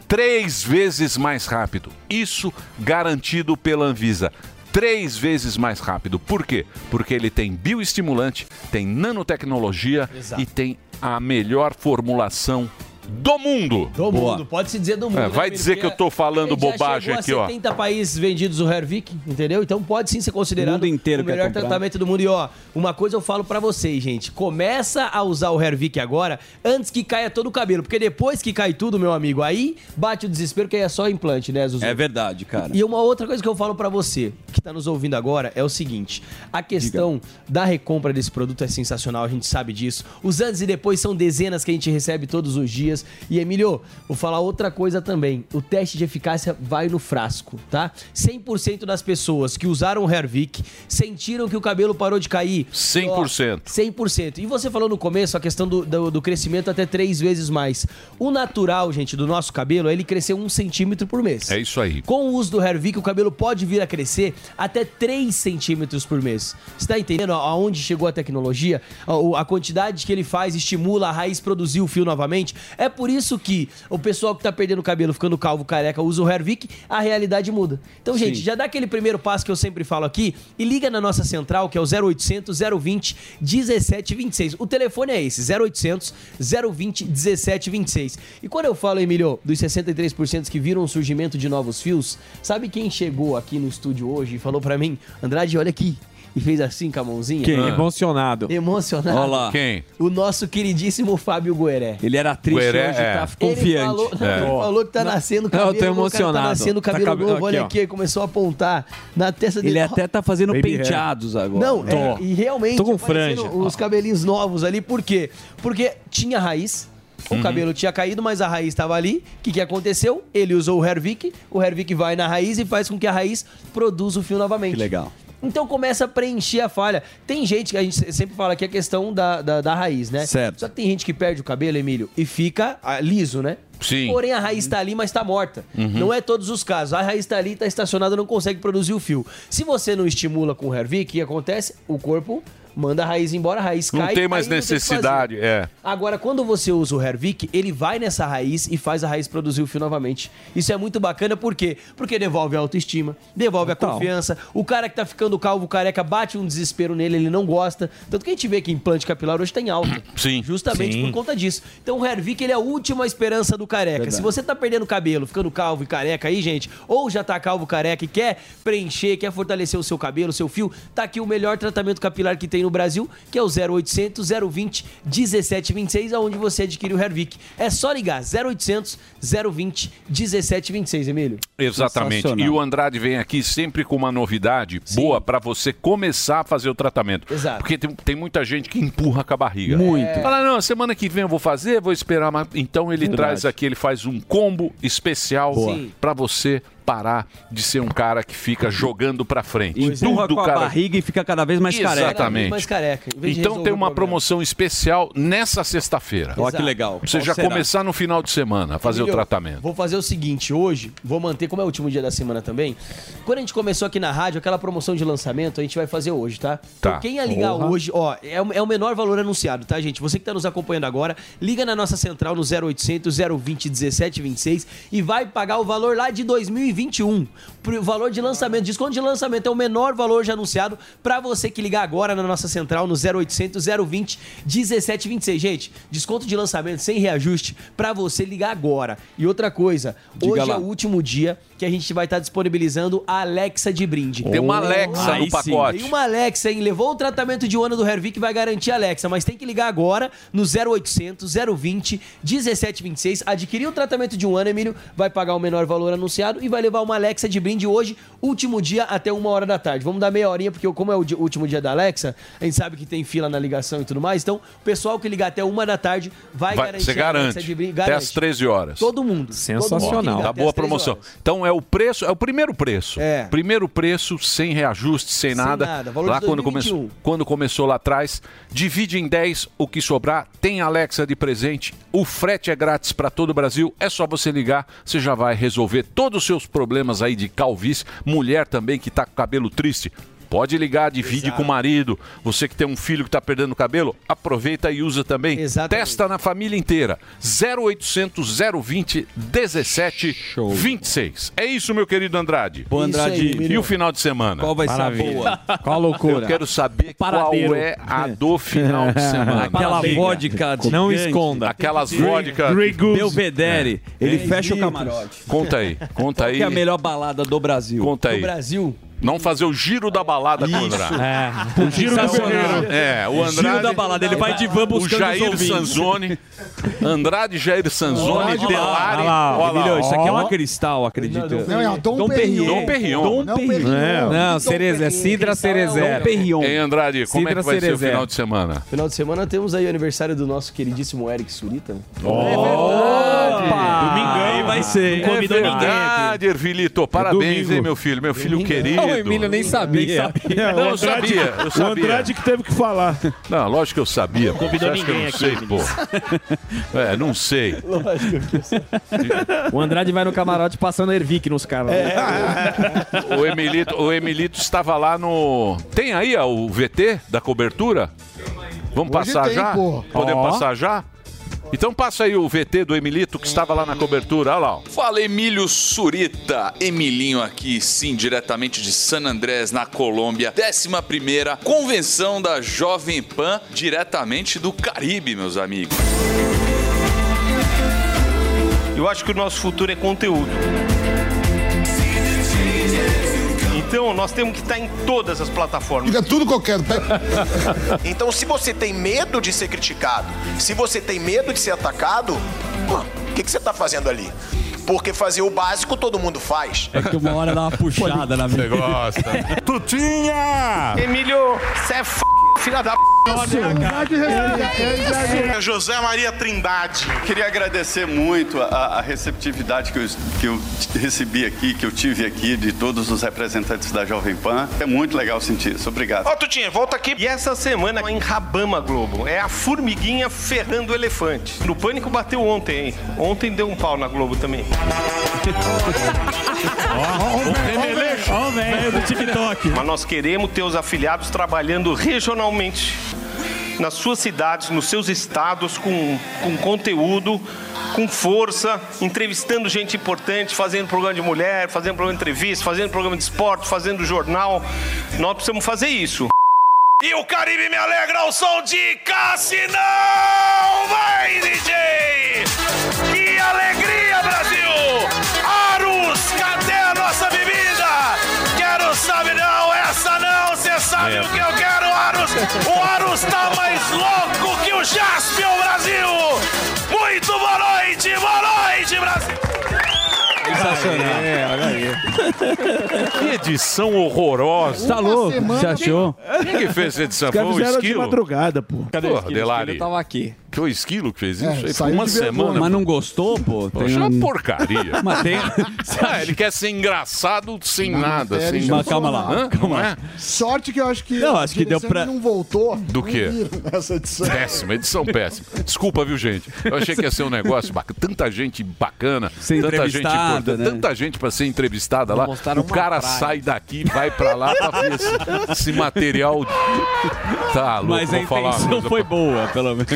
S3: três vezes mais rápido. Isso garantido pela Anvisa. Três vezes mais rápido. Por quê? Porque ele tem bioestimulante, tem nanotecnologia
S14: Exato.
S3: e tem a melhor formulação do mundo.
S14: Do mundo, pode-se dizer do mundo.
S3: É,
S14: né,
S3: vai
S14: Emílio?
S3: dizer que eu tô falando
S14: ele já
S3: bobagem aqui, ó.
S14: 70 países vendidos o Hervik, entendeu? Então pode sim ser considerado
S6: O mundo inteiro
S14: o melhor tratamento do mundo. E ó, uma coisa eu falo pra vocês, gente. Começa a usar o Hervik agora, antes que caia todo o cabelo. Porque depois que cai tudo, meu amigo, aí bate o desespero que aí é só implante, né, Zuzu?
S6: É verdade, cara.
S14: E uma outra coisa que eu falo pra você, que tá nos ouvindo agora, é o seguinte: a questão da recompra desse produto é sensacional, a gente sabe disso. Os antes e depois são dezenas que a gente recebe todos os dias. E Emílio, vou falar outra coisa também: o teste de eficácia vai no frasco, tá? 100% das pessoas que usaram o Hervik sentiram que o cabelo parou de cair.
S3: 100%.
S14: 100%. E você falou no começo a questão do, do, do crescimento até três vezes mais. O natural, gente, do nosso cabelo é ele crescer um centímetro por mês.
S3: É isso aí.
S14: Com o uso do Hervik, o cabelo pode vir a crescer até 3 centímetros por mês. Você tá entendendo aonde chegou a tecnologia? A, a quantidade que ele faz estimula a raiz produzir o fio novamente. É por isso que o pessoal que tá perdendo o cabelo, ficando calvo, careca, usa o Hervik, a realidade muda. Então, gente,
S6: Sim.
S14: já dá aquele primeiro passo que eu sempre falo aqui e liga na nossa central, que é o 0800 020 1726. O telefone é esse, 0800 020 1726. E quando eu falo, Emílio, dos 63% que viram o surgimento de novos fios, sabe quem chegou aqui no estúdio hoje e falou pra mim, Andrade, olha aqui, e fez assim com a mãozinha?
S6: Quem?
S14: Ah.
S6: Emocionado.
S14: Emocionado.
S6: Olha lá.
S3: Quem?
S14: O nosso queridíssimo Fábio Gueré.
S6: Ele era triste,
S3: Gueré,
S6: hoje
S3: é.
S6: tá
S14: Ele
S6: confiante.
S14: falou, não, ele falou que tá nascendo
S6: Não,
S14: cabelo.
S6: eu tô
S14: novo, cara,
S6: emocionado.
S14: Tá nascendo
S6: Tá
S14: cabelo
S6: cabe-
S14: novo,
S6: aqui,
S14: olha
S6: ó.
S14: aqui, ele começou a apontar na testa dele.
S6: Ele até tá fazendo
S14: Baby hair.
S6: penteados agora.
S14: Não,
S6: Tô.
S14: é, e realmente
S6: Tô com franja.
S14: os cabelinhos novos ali, por quê? Porque tinha raiz, o
S6: Uhum.
S14: cabelo tinha caído, mas a raiz estava ali. O que, que aconteceu? Ele usou o Hervik, o Hervik vai na raiz e faz com que a raiz produza o fio novamente.
S6: Que legal.
S14: Então começa a preencher a falha. Tem gente que a gente sempre fala que é questão da, da, da raiz, né?
S6: Certo.
S14: Só que tem gente que perde o cabelo, Emílio, e fica ah, liso, né?
S3: Sim.
S14: Porém, a raiz tá ali, mas tá morta.
S3: Uhum.
S14: Não é todos os casos. A raiz tá ali, tá estacionada, não consegue produzir o fio. Se você não estimula com o Hervik, o que acontece? O corpo manda a raiz embora, a raiz
S3: Não
S14: cai.
S3: tem mais
S14: aí não o que
S3: necessidade,
S14: fazer.
S3: é.
S14: Agora, quando você usa o Hervik, ele vai nessa raiz e faz a raiz produzir o fio novamente. Isso é muito bacana, por quê? Porque devolve a autoestima, devolve a
S6: Total.
S14: confiança. O cara que tá ficando calvo, careca, bate um desespero nele, ele não gosta. Tanto que a gente vê que implante capilar hoje tem alta.
S3: Sim.
S14: Justamente
S3: Sim.
S14: por conta disso. Então o Hervik, ele é a última esperança do careca.
S6: Verdade.
S14: Se você tá perdendo cabelo, ficando calvo e careca aí, gente, ou já tá calvo, careca e quer preencher, quer fortalecer o seu cabelo, o seu fio, tá aqui o melhor tratamento capilar que tem no Brasil, que é o 0800 020 1726, aonde você adquire o Hervik. É só ligar 0800 020 1726, Emílio.
S3: Exatamente. E o Andrade vem aqui sempre com uma novidade boa para você começar a fazer o tratamento.
S14: Exato.
S3: Porque tem, tem muita gente que empurra com a barriga.
S6: Muito.
S14: É.
S3: Fala, não, semana que vem eu vou fazer, vou esperar mais. Então ele
S6: Verdade.
S3: traz aqui, ele faz um combo especial
S6: Sim.
S3: para você parar de ser um cara que fica jogando para frente.
S6: Empurra
S3: Tudo,
S6: com a
S3: cara.
S6: barriga e fica cada vez mais careca.
S3: Exatamente.
S14: Mais careca.
S3: Então tem uma promoção especial nessa sexta-feira.
S6: Ó, que legal.
S3: Pra Você
S6: Qual
S3: já
S6: será?
S3: começar no final de semana a fazer
S14: Emílio,
S3: o tratamento.
S14: Vou fazer o seguinte, hoje, vou manter, como é o último dia da semana também, quando a gente começou aqui na rádio, aquela promoção de lançamento, a gente vai fazer hoje, tá?
S3: Tá.
S14: Então, quem ia ligar hoje, ó, é, o- é o menor valor anunciado, tá, gente? Você que tá nos acompanhando agora, liga na nossa central no 0800 020 1726 e vai pagar o valor lá de 2021. Pro valor de lançamento, desconto de lançamento é o menor valor já anunciado pra você que ligar agora na nossa central no 0800 020 1726. Gente, desconto de lançamento sem reajuste pra você ligar agora. E outra coisa,
S6: Diga
S14: hoje
S6: lá.
S14: é o último dia que a gente vai estar disponibilizando a Alexa de brinde.
S3: Tem uma Alexa
S6: aí
S3: no
S6: sim.
S3: pacote.
S14: Tem uma Alexa, hein? Levou o tratamento de um ano do Hervik, vai garantir a Alexa, mas tem que ligar agora no 0800 020 1726. Adquirir o tratamento de um ano, Emílio, vai pagar o menor valor anunciado e vai levar uma Alexa de brinde hoje, último dia até uma hora da tarde. Vamos dar meia horinha, porque como é o último dia da Alexa, a gente sabe que tem fila na ligação e tudo mais. Então, o pessoal que ligar até uma da tarde vai,
S3: Vai-
S14: garantir
S3: você
S14: a Alexa
S3: garante.
S14: de brinde.
S3: Até às 13 horas.
S14: Todo mundo.
S6: Sensacional.
S3: Tá boa a
S14: às 13
S3: promoção.
S14: horas.
S3: Então é o preço, é o primeiro preço.
S14: É.
S3: Primeiro preço, sem reajuste, sem,
S14: Sem
S3: nada.
S14: nada, valor
S3: Lá
S14: de
S3: quando
S14: 2021.
S3: começou, quando começou lá atrás, divide em 10 o que sobrar, tem Alexa de presente, o frete é grátis para todo o Brasil, é só você ligar, você já vai resolver todos os seus problemas aí de calvície, mulher também que tá com cabelo triste. Pode ligar, divide com o marido. Você que tem um filho que está perdendo o cabelo, aproveita e usa também. Testa na família inteira. 0800 020 17 26. É isso, meu querido Andrade.
S6: Bom, Andrade. Aí,
S3: e o final de semana?
S6: Qual vai ser a
S3: Maravilha.
S6: boa? Qual a loucura?
S3: Eu quero saber
S6: paradeiro.
S3: qual é a do final de semana.
S6: Aquela vodka de
S3: Não esconda. Aquelas vodka...
S6: Belvedere.
S3: É.
S6: Ele
S3: Três
S6: fecha o camarote.
S3: Conta aí, conta
S6: Qual
S3: aí.
S6: que é a melhor balada do Brasil?
S3: Conta aí.
S14: Do Brasil?
S3: Não fazer o giro da balada com o Andrade.
S6: É.
S3: O giro do Ferreiro. É, o
S6: O giro
S3: Andrade.
S6: da balada, ele vai de van buscando
S3: O Jair. Sanzoni. Andrade Jair Sanzoni, Delari.
S6: olha lá,
S3: Olha lá,
S6: Emílio, isso aqui é uma cristal, acredito.
S11: Não, é a Dom.
S3: Dom Perignon.
S6: Dom
S11: Não,
S6: Perignon.
S11: Perignon.
S6: É.
S16: Não, Cerezé, Cidra Cerezé.
S6: Dom Perignon.
S3: Hein, Andrade, como é que vai ser o final de semana?
S14: Final de semana temos aí o aniversário do nosso queridíssimo Eric Surita.
S6: Domingão vai ser.
S16: Não convidou
S3: é
S16: ninguém
S3: verdade, Ervilito. Parabéns,
S12: domingo.
S3: hein, meu filho? Meu filho querido.
S16: O Emílio nem sabia.
S12: É,
S3: Não,
S12: o
S3: eu
S12: Andrade-
S3: sabia, eu
S12: O
S3: sabia.
S12: Andrade que teve que falar.
S3: Não, lógico que eu sabia. pô.
S16: convidou
S3: acha que eu
S16: ninguém
S3: não sei,
S16: aqui,
S3: pô. É, não sei.
S5: O Andrade vai no camarote passando Ervic nos caras.
S3: O Emilito, o Emilito estava lá no. Tem aí ó, o VT da cobertura? Vamos
S11: Hoje
S3: passar
S11: tem,
S3: já?
S11: pô.
S3: Podemos
S16: Ó.
S3: passar já? Então passa aí o VT do Emilito que estava lá na cobertura. Olha lá.
S17: Fala Emílio Surita, Emilinho aqui, sim, diretamente de San Andrés, na Colômbia. 11ª Convenção da Jovem Pan, diretamente do Caribe, meus amigos.
S18: Eu acho que o nosso futuro é conteúdo. Então nós temos que estar em todas as plataformas.
S19: Fica tudo qualquer.
S20: Então, se você tem medo de ser criticado, se você tem medo de ser atacado, o que, que você tá fazendo ali? Porque fazer o básico todo mundo faz.
S6: É que uma hora dá uma puxada na vida.
S3: Você gosta.
S18: Tutinha! Emílio, você é f... filha da p.
S21: José Maria Trindade. Queria agradecer muito a, a receptividade que eu, que eu recebi aqui, que eu tive aqui de todos os representantes da Jovem Pan. É muito legal sentir isso. Obrigado.
S18: Ó, Tutinha, volta aqui. E essa semana em Rabama Globo é a formiguinha ferrando o elefante. No Pânico bateu ontem, hein? Ontem deu um pau na Globo também.
S5: Ó, o velho do TikTok.
S18: Mas nós queremos ter os afiliados trabalhando regionalmente. Nas suas cidades, nos seus estados, com, com conteúdo, com força, entrevistando gente importante, fazendo programa de mulher, fazendo programa de entrevista, fazendo programa de esporte, fazendo jornal. Nós precisamos fazer isso. E o Caribe me alegra ao som de Cassinão! Vai, DJ! Que alegria, Brasil! O Arus tá mais louco que o Jaspion, Brasil! Muito boa noite, boa noite, Brasil!
S6: Sensacional.
S3: É, olha aí. Que edição horrorosa.
S12: Tá louco? Você achou?
S3: Quem que fez essa edição? Foi o
S12: fizeram de
S3: Esquilo?
S12: madrugada, pô.
S3: Cadê Porra, Delari?
S6: Eu tava aqui.
S3: Que o Esquilo que fez isso?
S12: É,
S3: Aí foi
S12: saiu
S3: uma
S12: de vergonha.
S3: semana.
S6: Mas não gostou, pô?
S3: Poxa, é uma porcaria.
S6: Mas tem...
S3: Ah, ele quer ser engraçado sem nada.
S11: matéria,
S3: Sem...
S11: não
S6: calma lá,
S3: Hã?
S6: calma
S3: Não
S6: lá.
S3: é?
S11: Sorte que eu acho que.
S6: Não, acho que deu pra-
S11: não voltou.
S3: Do quê?
S11: Não viram Essa edição.
S3: Péssima, edição péssima. Desculpa, viu, gente? Eu achei que ia ser um negócio bacana. Tanta gente bacana,
S6: Ser
S3: tanta gente
S6: entrevistada,
S3: importante,
S6: né?
S3: tanta gente pra ser entrevistada lá. O cara
S6: praia.
S3: sai daqui, vai pra lá pra ver esse, esse material. Tá louco,
S6: Mas a
S3: vou falar uma
S6: intenção
S3: coisa
S6: foi boa, pelo menos.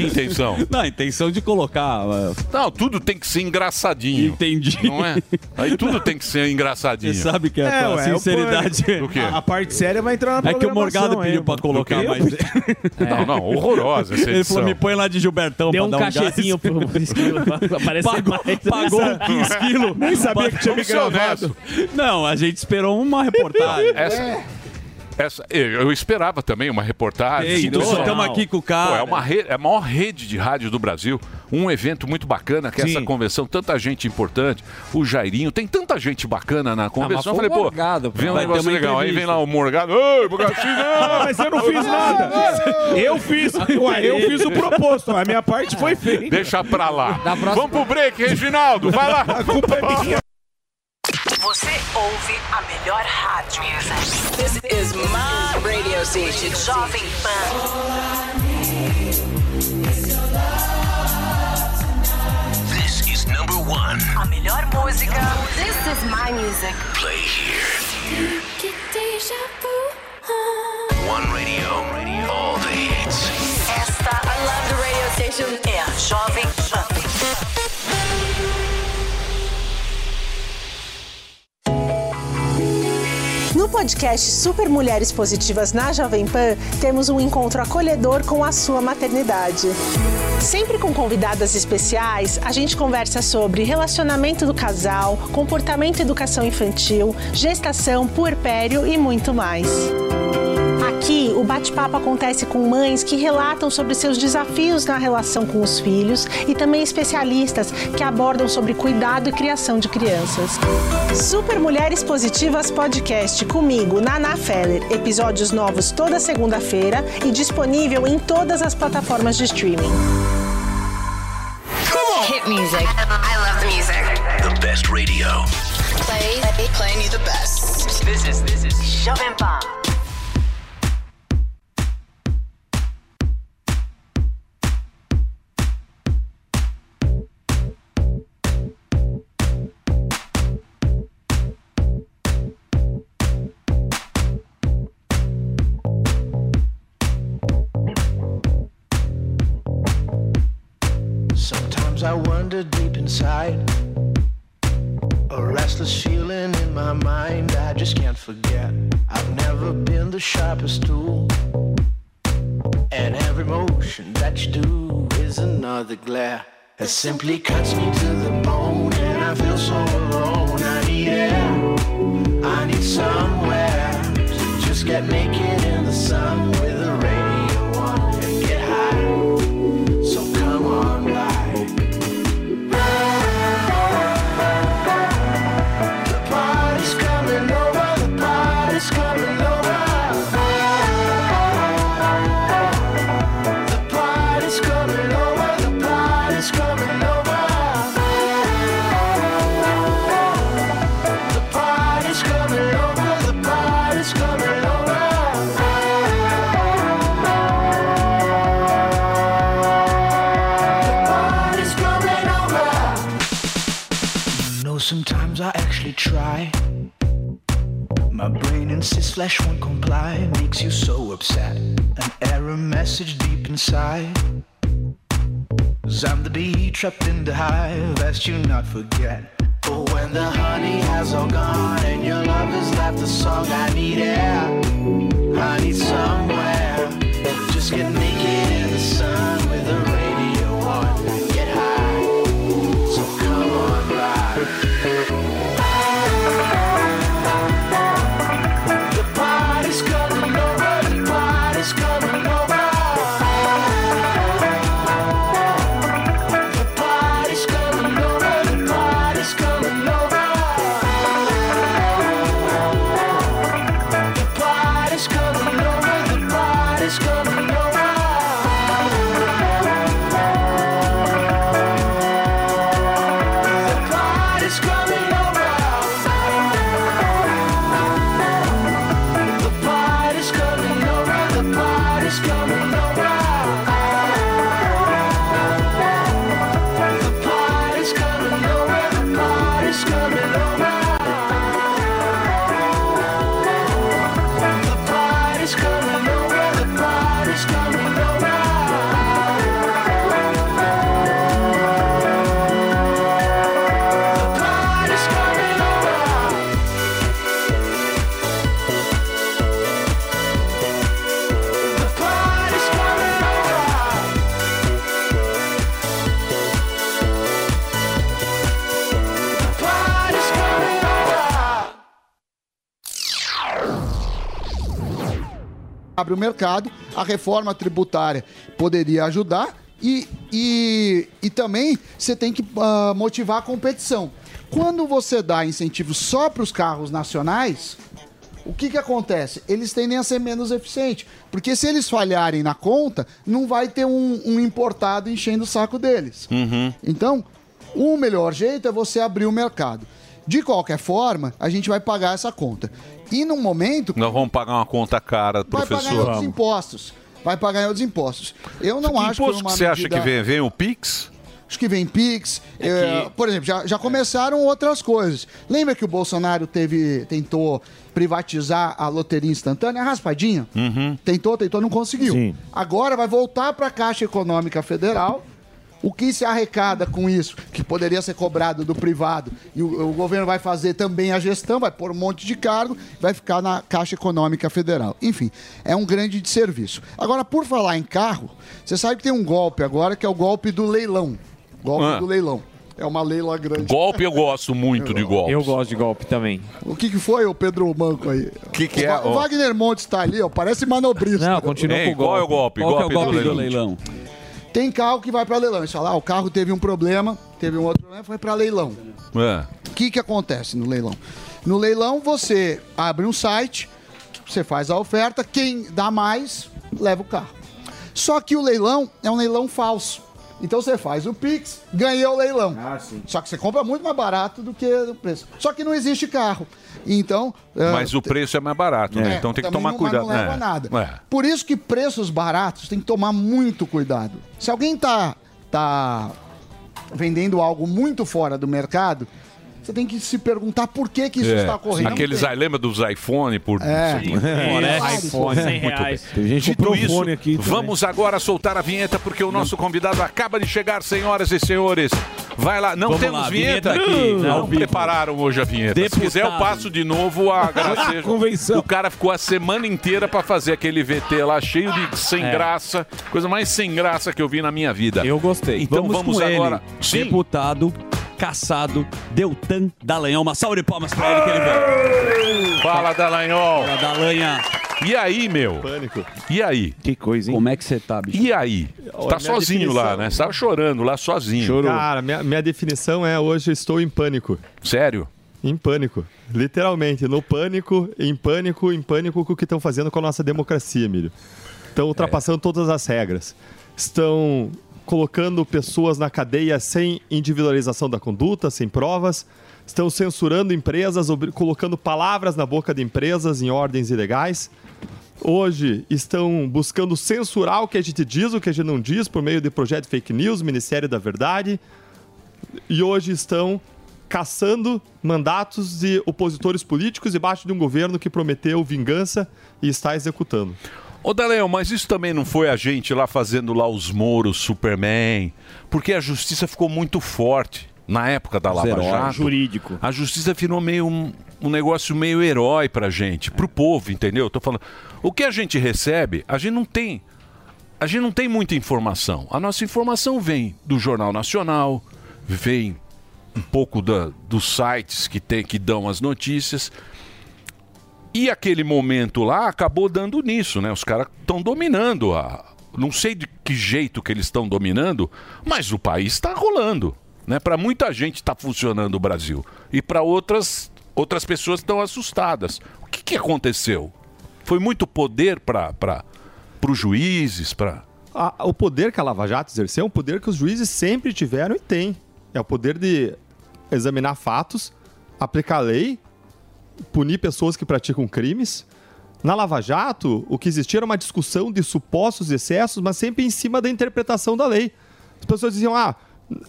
S3: Que intenção?
S6: Não, a intenção de colocar. uh,
S3: Não, tudo tem que ser engraçadinho.
S6: Entendi.
S3: Não é? Aí tudo tem que ser engraçadinho.
S6: Você sabe que é, pela
S12: ué,
S6: sinceridade.
S12: o-
S3: quê?
S12: A, a parte séria vai entrar na
S6: É que o Morgado pediu pra colocar mais.
S3: Não, não, horrorosa essa
S6: Ele
S3: edição.
S6: falou: me põe lá de Gilbertão
S5: Deu
S6: pra
S5: um
S6: dar um
S5: cachezinho pro esquilo
S6: Pagou,
S5: mais.
S6: pagou um esquilo.
S12: Nem sabia que tinha me gravado.
S6: Não, a gente esperou uma reportagem.
S3: Essa, essa, eu eu esperava também uma reportagem.
S6: Ei,
S3: isso.
S6: estamos aqui com o cara.
S3: Pô, é, uma re- é a maior rede de rádio do Brasil. Um evento muito bacana, que é essa convenção. Tanta gente importante. O Jairinho, tem tanta gente bacana na convenção.
S6: Ah,
S3: eu falei, pô,
S6: Morgado, pô.
S3: vem um negócio legal. Aí vem
S6: entrevista.
S3: lá o Morgado. Ei, Morgadinho,
S12: Ah, mas eu não fiz nada. Eu fiz. Ué, eu fiz o proposto. A minha parte foi feita.
S3: Deixa pra lá. Vamos pro break, Reginaldo. Vai lá.
S12: A culpa é minha.
S1: Você ouve a melhor rádio. This is my radio station, Jovem Pan.
S22: This is number one.
S1: A melhor música.
S23: This is my music.
S22: Play here. One radio. All the hits.
S1: Esta, I love the radio station, é a Jovem Pan.
S24: Podcast Super Mulheres Positivas na Jovem Pan, temos um encontro acolhedor com a sua maternidade. Sempre com convidadas especiais, a gente conversa sobre relacionamento do casal, comportamento e educação infantil, gestação, puerpério e muito mais. Aqui, o bate-papo acontece com mães que relatam sobre seus desafios na relação com os filhos e também especialistas que abordam sobre cuidado e criação de crianças. Super Mulheres Positivas Podcast comigo, Naná Feller. Episódios novos toda segunda-feira e disponível em todas as plataformas de streaming.
S23: Hit music. I love the music.
S22: The best radio.
S1: Play, playing you the best. This is, this is Jovem Pan.
S25: Deep inside. A restless feeling in my mind I just can't forget. I've never been the sharpest tool. And every motion that you do is another glare. It simply cuts me to the bone, and I feel so alone. I need air, I need someone get naked in the sun try. My brain insists flesh won't comply, makes you so upset. An error message deep inside. I'm the bee trapped in the hive, lest you not forget. But when the honey has all gone and your love has left the song, I need air, I need somewhere. Just get naked in the sun with the radio on,
S11: mercado, a reforma tributária poderia ajudar e, e, e também você tem que ah, motivar a competição. Quando você dá incentivo só para os carros nacionais, o que, que acontece? Eles tendem a ser menos eficientes. Porque se eles falharem na conta, não vai ter um, um importado enchendo o saco deles. Então, o melhor jeito é você abrir o mercado. De qualquer forma, a gente vai pagar essa conta. E num momento,
S3: Nós vamos pagar uma conta cara,
S11: vai pagar
S3: professor.
S11: outros impostos. Vai pagar em outros impostos. Eu não
S3: que
S11: acho
S3: imposto
S11: que
S3: que
S11: uma
S3: você acha
S11: medida-
S3: que vem? Vem o Pix?
S11: Acho que vem Pix. é, por exemplo, já, já começaram outras coisas. Lembra que o Bolsonaro teve, tentou privatizar a loteria instantânea? A raspadinha?
S3: Uhum.
S11: Tentou, tentou, não conseguiu. Agora vai voltar para a Caixa Econômica Federal. O que se arrecada com isso, que poderia ser cobrado do privado, e o, o governo vai fazer também a gestão, vai pôr um monte de cargo, vai ficar na Caixa Econômica Federal. Enfim, é um grande serviço. Agora, por falar em carro, você sabe que tem um golpe agora que é o golpe do leilão. Golpe
S3: Ah.
S11: do leilão. É uma leila grande.
S3: Golpe eu gosto muito de golpe.
S16: Eu gosto de golpe também.
S11: O que, que foi, o Pedro Manco aí? O
S3: que, que é?
S11: O Wagner Montes tá ali, ó, parece manobrista.
S16: Não, continua
S3: Ei, com o qual golpe. é o golpe?
S6: Qual que é o
S3: Golpe
S6: golpe
S3: do
S6: do
S3: leilão?
S6: leilão?
S11: Tem carro que vai para leilão. Eles falam, ah, o carro teve um problema, teve um outro problema, foi para leilão.
S3: É.
S11: O que, que acontece no leilão? No leilão, você abre um site, você faz a oferta, quem dá mais, leva o carro. Só que o leilão é um leilão falso. Então você faz o Pix, ganhou o leilão. Só que você compra muito mais barato do que o preço. Só que não existe carro. Então. é,
S3: Mas o preço é mais barato, né?
S11: é,
S3: Então tem que
S11: também
S3: tomar
S11: não-
S3: cuidado.
S11: Não leva
S3: É.
S11: nada.
S3: É.
S11: Por isso que preços baratos tem que tomar muito cuidado. Se alguém tá, tá vendendo algo muito fora do mercado, você tem que se perguntar por que, que isso
S3: É.
S11: está ocorrendo.
S3: Aqueles aí, lembra dos iPhone por
S11: É.
S3: não?
S11: É, iPhone,
S3: Muito
S11: 100 reais.
S3: bem.
S11: Tem gente que
S3: Dito isso,
S11: fone aqui também.
S3: vamos agora soltar a vinheta porque o nosso convidado acaba de chegar, senhoras e senhores. Vai lá, não
S6: Vamos
S3: temos
S6: lá,
S3: vinheta,
S6: vinheta
S3: aqui. Não,
S6: vivo.
S3: prepararam hoje a vinheta. Se
S6: Deputado.
S3: quiser eu passo de novo a graceja. O cara ficou a semana inteira pra fazer aquele VT lá cheio de sem
S6: É.
S3: graça, coisa mais sem graça que eu vi na minha vida.
S16: Eu gostei.
S3: Então vamos,
S6: com
S3: agora.
S6: ele, deputado caçado Deltan Dallagnol. Uma salva de palmas pra ele que ele veio.
S3: Fala, Dallagnol.
S6: Fala.
S3: E aí, meu?
S26: Pânico.
S3: E aí?
S26: Que coisa, hein?
S6: Como é que você tá, bicho?
S3: E aí?
S26: Olha,
S3: tá
S26: minha
S3: sozinho lá,
S26: definição-
S3: né? Você tava chorando lá sozinho.
S26: Cara, minha, minha definição é hoje estou em pânico.
S3: Sério?
S26: Em pânico. Literalmente, no pânico, em pânico, em pânico com o que estão fazendo com a nossa democracia, Emílio. Estão ultrapassando todas as regras. Estão colocando pessoas na cadeia sem individualização da conduta, sem provas. Estão censurando empresas, colocando palavras na boca de empresas em ordens ilegais. Hoje estão buscando censurar o que a gente diz, o que a gente não diz, por meio de projeto fake news, Ministério da Verdade. E hoje estão caçando mandatos de opositores políticos debaixo de um governo que prometeu vingança e está executando.
S3: Ô, Dallagnol, mas isso também não foi a gente lá fazendo lá os Moros, Superman, porque a justiça ficou muito forte na época da Lava
S6: heróis.
S3: Jato.
S6: Jurídico.
S3: A justiça virou meio um, um negócio meio herói pra gente, pro povo, entendeu? Eu tô falando. O que a gente recebe, a gente não tem. A gente não tem muita informação. A nossa informação vem do Jornal Nacional, vem um pouco da, dos sites que tem que dão as notícias. E aquele momento lá acabou dando nisso, né? Os caras estão dominando a. Não sei de que jeito que eles estão dominando, mas o país está rolando. Né? Para muita gente está funcionando o Brasil. E para outras, outras pessoas estão assustadas. O que, que aconteceu? Foi muito poder para os juízes, para.
S26: A- o poder que a Lava Jato exerceu é um poder que os juízes sempre tiveram e têm. É o poder de examinar fatos, aplicar lei, punir pessoas que praticam crimes. Na Lava Jato, o que existia era uma discussão de supostos excessos, mas sempre em cima da interpretação da lei. As pessoas diziam, ah,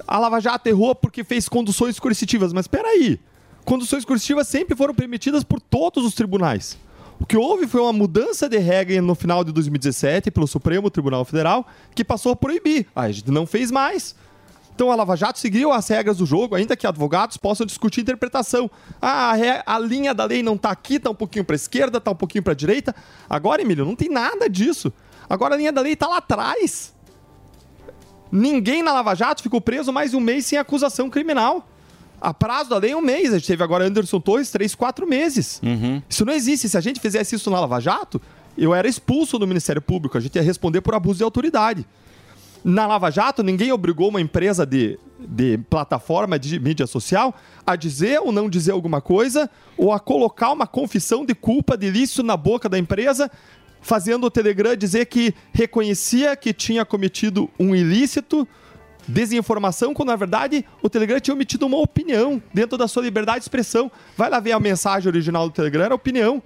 S26: a Lava Jato errou porque fez conduções coercitivas. Mas espera aí, conduções coercitivas sempre foram permitidas por todos os tribunais. O que houve foi uma mudança de regra no final de 2017 pelo Supremo Tribunal Federal, que passou a proibir. Ah, A gente não fez mais. Então a Lava Jato seguiu as regras do jogo, ainda que advogados possam discutir interpretação. Ah, a, a linha da lei não está aqui, está um pouquinho para esquerda, está um pouquinho para direita. Agora, Emílio, não tem nada disso. Agora a linha da lei está lá atrás. Ninguém na Lava Jato ficou preso mais um mês sem acusação criminal. A prazo da lei é um mês. A gente teve agora Anderson Torres, três, quatro meses. Isso não existe. Se a gente fizesse isso na Lava Jato, eu era expulso do Ministério Público. A gente ia responder por abuso de autoridade. Na Lava Jato, ninguém obrigou uma empresa de, de plataforma de mídia social a dizer ou não dizer alguma coisa ou a colocar uma confissão de culpa de ilícito na boca da empresa, fazendo o Telegram dizer que reconhecia que tinha cometido um ilícito, desinformação, quando na verdade o Telegram tinha omitido uma opinião dentro da sua liberdade de expressão. Vai lá ver a mensagem original do Telegram, era opinião.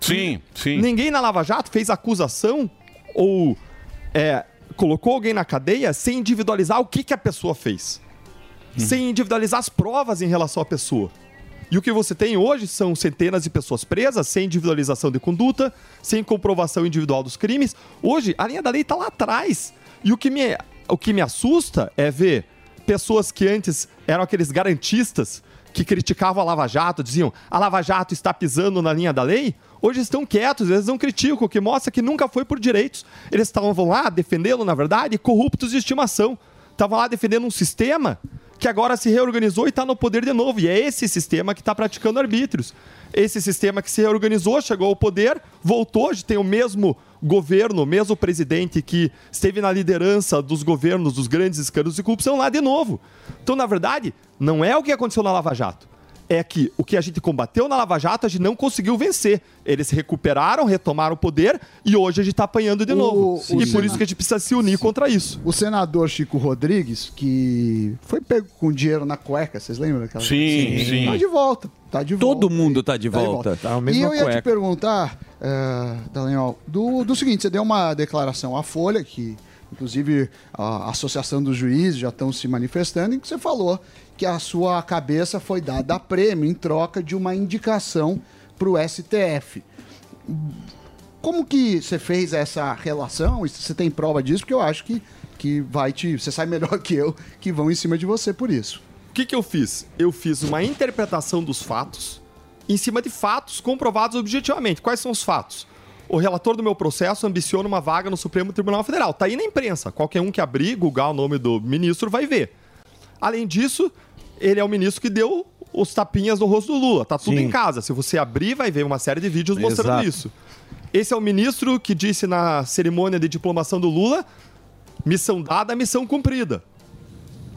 S3: Sim, sim.
S26: Ninguém na Lava Jato fez acusação ou é, colocou alguém na cadeia sem individualizar o que, que a pessoa fez. Sem individualizar as provas em relação à pessoa. E o que você tem hoje são centenas de pessoas presas, sem individualização de conduta, sem comprovação individual dos crimes. Hoje, a linha da lei está lá atrás. E o que, me, o que me assusta é ver pessoas que antes eram aqueles garantistas que criticavam a Lava Jato, diziam a Lava Jato está pisando na linha da lei, hoje estão quietos, eles não criticam, o que mostra que nunca foi por direitos. Eles estavam lá defendendo, na verdade, corruptos de estimação. Estavam lá defendendo um sistema que agora se reorganizou e está no poder de novo. E é esse sistema que está praticando arbítrios. Esse sistema que se reorganizou, chegou ao poder, voltou, hoje tem o mesmo governo, o mesmo presidente que esteve na liderança dos governos dos grandes escândalos de corrupção lá de novo. Então, na verdade, não é o que aconteceu na Lava Jato. É que o que a gente combateu na Lava Jato, a gente não conseguiu vencer. Eles se recuperaram, retomaram o poder e hoje a gente está apanhando de novo.
S11: o
S26: e por isso que a gente precisa se unir contra isso.
S11: O senador Chico Rodrigues, que foi pego com dinheiro na cueca, vocês lembram daquela?
S6: Sim, sim.
S11: Tá de volta. Tá de
S6: Todo
S11: volta.
S6: mundo tá de
S11: Tá de
S6: volta.
S11: volta.
S6: Tá
S11: e eu ia te
S6: cueca.
S11: perguntar, uh, do, do seguinte: você deu uma declaração à Folha, que inclusive a Associação dos Juízes já estão se manifestando, em que você falou que a sua cabeça foi dada a prêmio em troca de uma indicação para o STF. Como que você fez essa relação? Você tem prova disso? Porque eu acho que, que vai te. Você sabe melhor que eu que vão em cima de você por isso.
S26: O que, que eu fiz? Eu fiz uma interpretação dos fatos em cima de fatos comprovados objetivamente. Quais são os fatos? O relator do meu processo ambiciona uma vaga no Supremo Tribunal Federal. Tá aí na imprensa. Qualquer um que abrir, googar o nome do ministro vai ver. Além disso, ele é o ministro que deu os tapinhas no rosto do Lula. Tá tudo
S9: Sim.
S26: em casa. Se você abrir, vai ver uma série de vídeos mostrando
S9: Exato.
S26: isso. Esse é o ministro que disse na cerimônia de diplomação do Lula: missão dada, missão cumprida.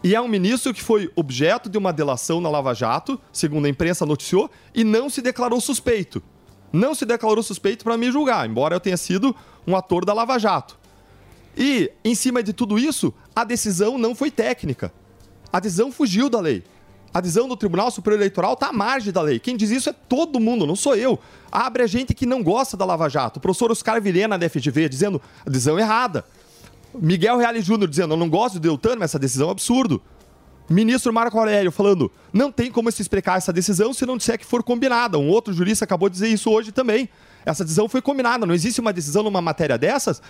S26: E é um ministro que foi objeto de uma delação na Lava Jato, segundo a imprensa noticiou, e não se declarou suspeito. Não se declarou suspeito para me julgar, embora eu tenha sido um ator da Lava Jato. E, em cima de tudo isso, a decisão não foi técnica. A decisão fugiu da lei. A decisão do Tribunal Superior Eleitoral está à margem da lei. Quem diz isso é todo mundo, não sou eu. Abre a gente que não gosta da Lava Jato. O professor Oscar Vilhena da FGV dizendo a decisão errada. Miguel Reale Júnior dizendo eu não gosto do Deltan, mas essa decisão é um absurdo. Ministro Marco Aurélio falando não tem como se explicar essa decisão se não disser que for combinada. Um outro jurista acabou de dizer isso hoje também. Essa decisão foi combinada. Não existe uma decisão numa matéria dessas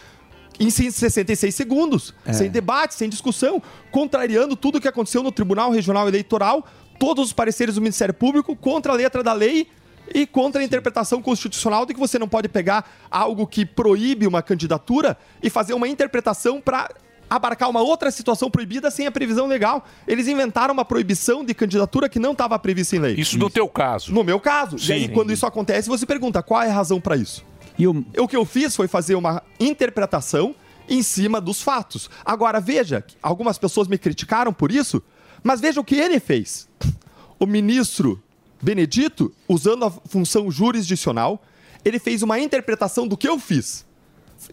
S26: em 66 segundos,
S9: É.
S26: sem debate, sem discussão, contrariando tudo o que aconteceu no Tribunal Regional Eleitoral, todos os pareceres do Ministério Público contra a letra da lei e contra a interpretação constitucional de que você não pode pegar algo que proíbe uma candidatura e fazer uma interpretação para abarcar uma outra situação proibida sem a previsão legal. Eles inventaram uma proibição de candidatura que não estava prevista em lei.
S3: Isso no teu caso.
S26: No meu caso. E aí,
S3: Sim.
S26: quando isso acontece, você pergunta qual é a razão para isso.
S6: E o...
S26: que eu fiz foi fazer uma interpretação em cima dos fatos. Agora, veja, algumas pessoas me criticaram por isso, mas veja o que ele fez. O ministro Benedito, usando a função jurisdicional, ele fez uma interpretação do que eu fiz,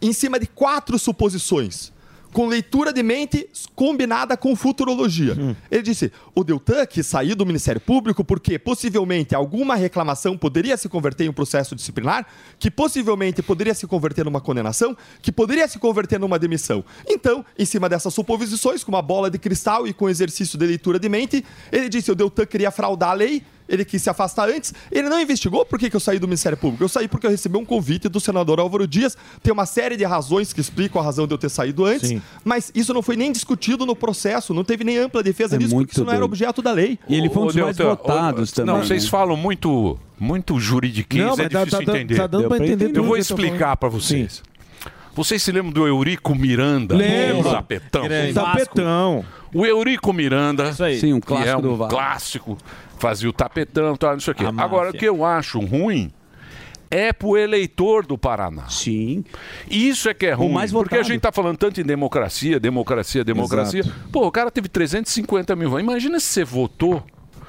S26: em cima de quatro suposições, com leitura de mente combinada com futurologia. Ele disse: o Deltan que saiu do Ministério Público porque possivelmente alguma reclamação poderia se converter em um processo disciplinar, que possivelmente poderia se converter numa condenação, que poderia se converter numa demissão. Então, em cima dessas suposições, com uma bola de cristal e com exercício de leitura de mente, ele disse: o Deltan queria fraudar a lei. Ele quis se afastar antes. Ele não investigou por que, que eu saí do Ministério Público. Eu saí porque eu recebi um convite do senador Álvaro Dias. Tem uma série de razões que explicam a razão de eu ter saído antes. Mas isso não foi nem discutido no processo. Não teve nem ampla defesa
S6: É
S26: disso, porque isso não era
S6: doido.
S26: objeto da lei.
S6: E ele foi um dos mais votados também.
S3: Não, vocês
S6: né?
S3: falam muito, muito juridiquês,
S6: Não,
S3: é
S6: tá-
S3: difícil
S6: tá- tá-
S3: entender.
S6: tá dando pra entender
S3: Eu vou explicar pra vocês. Vocês se lembram do Eurico Miranda?
S9: Lembro.
S3: O Zapetão.
S9: Grande. Tapetão.
S3: O Eurico Miranda,
S6: Sim, um
S3: que
S6: clássico
S3: é um
S6: do
S3: clássico, fazia o tapetão, tal, não sei o quê.
S6: A
S3: Agora, o que eu acho ruim é pro eleitor do Paraná.
S6: Sim.
S3: Isso é que é
S6: O
S3: ruim.
S6: mais
S3: porque a
S6: votado.
S3: gente tá falando tanto em democracia, democracia, democracia. Pô, o cara teve 350 mil votos. Imagina se você votou.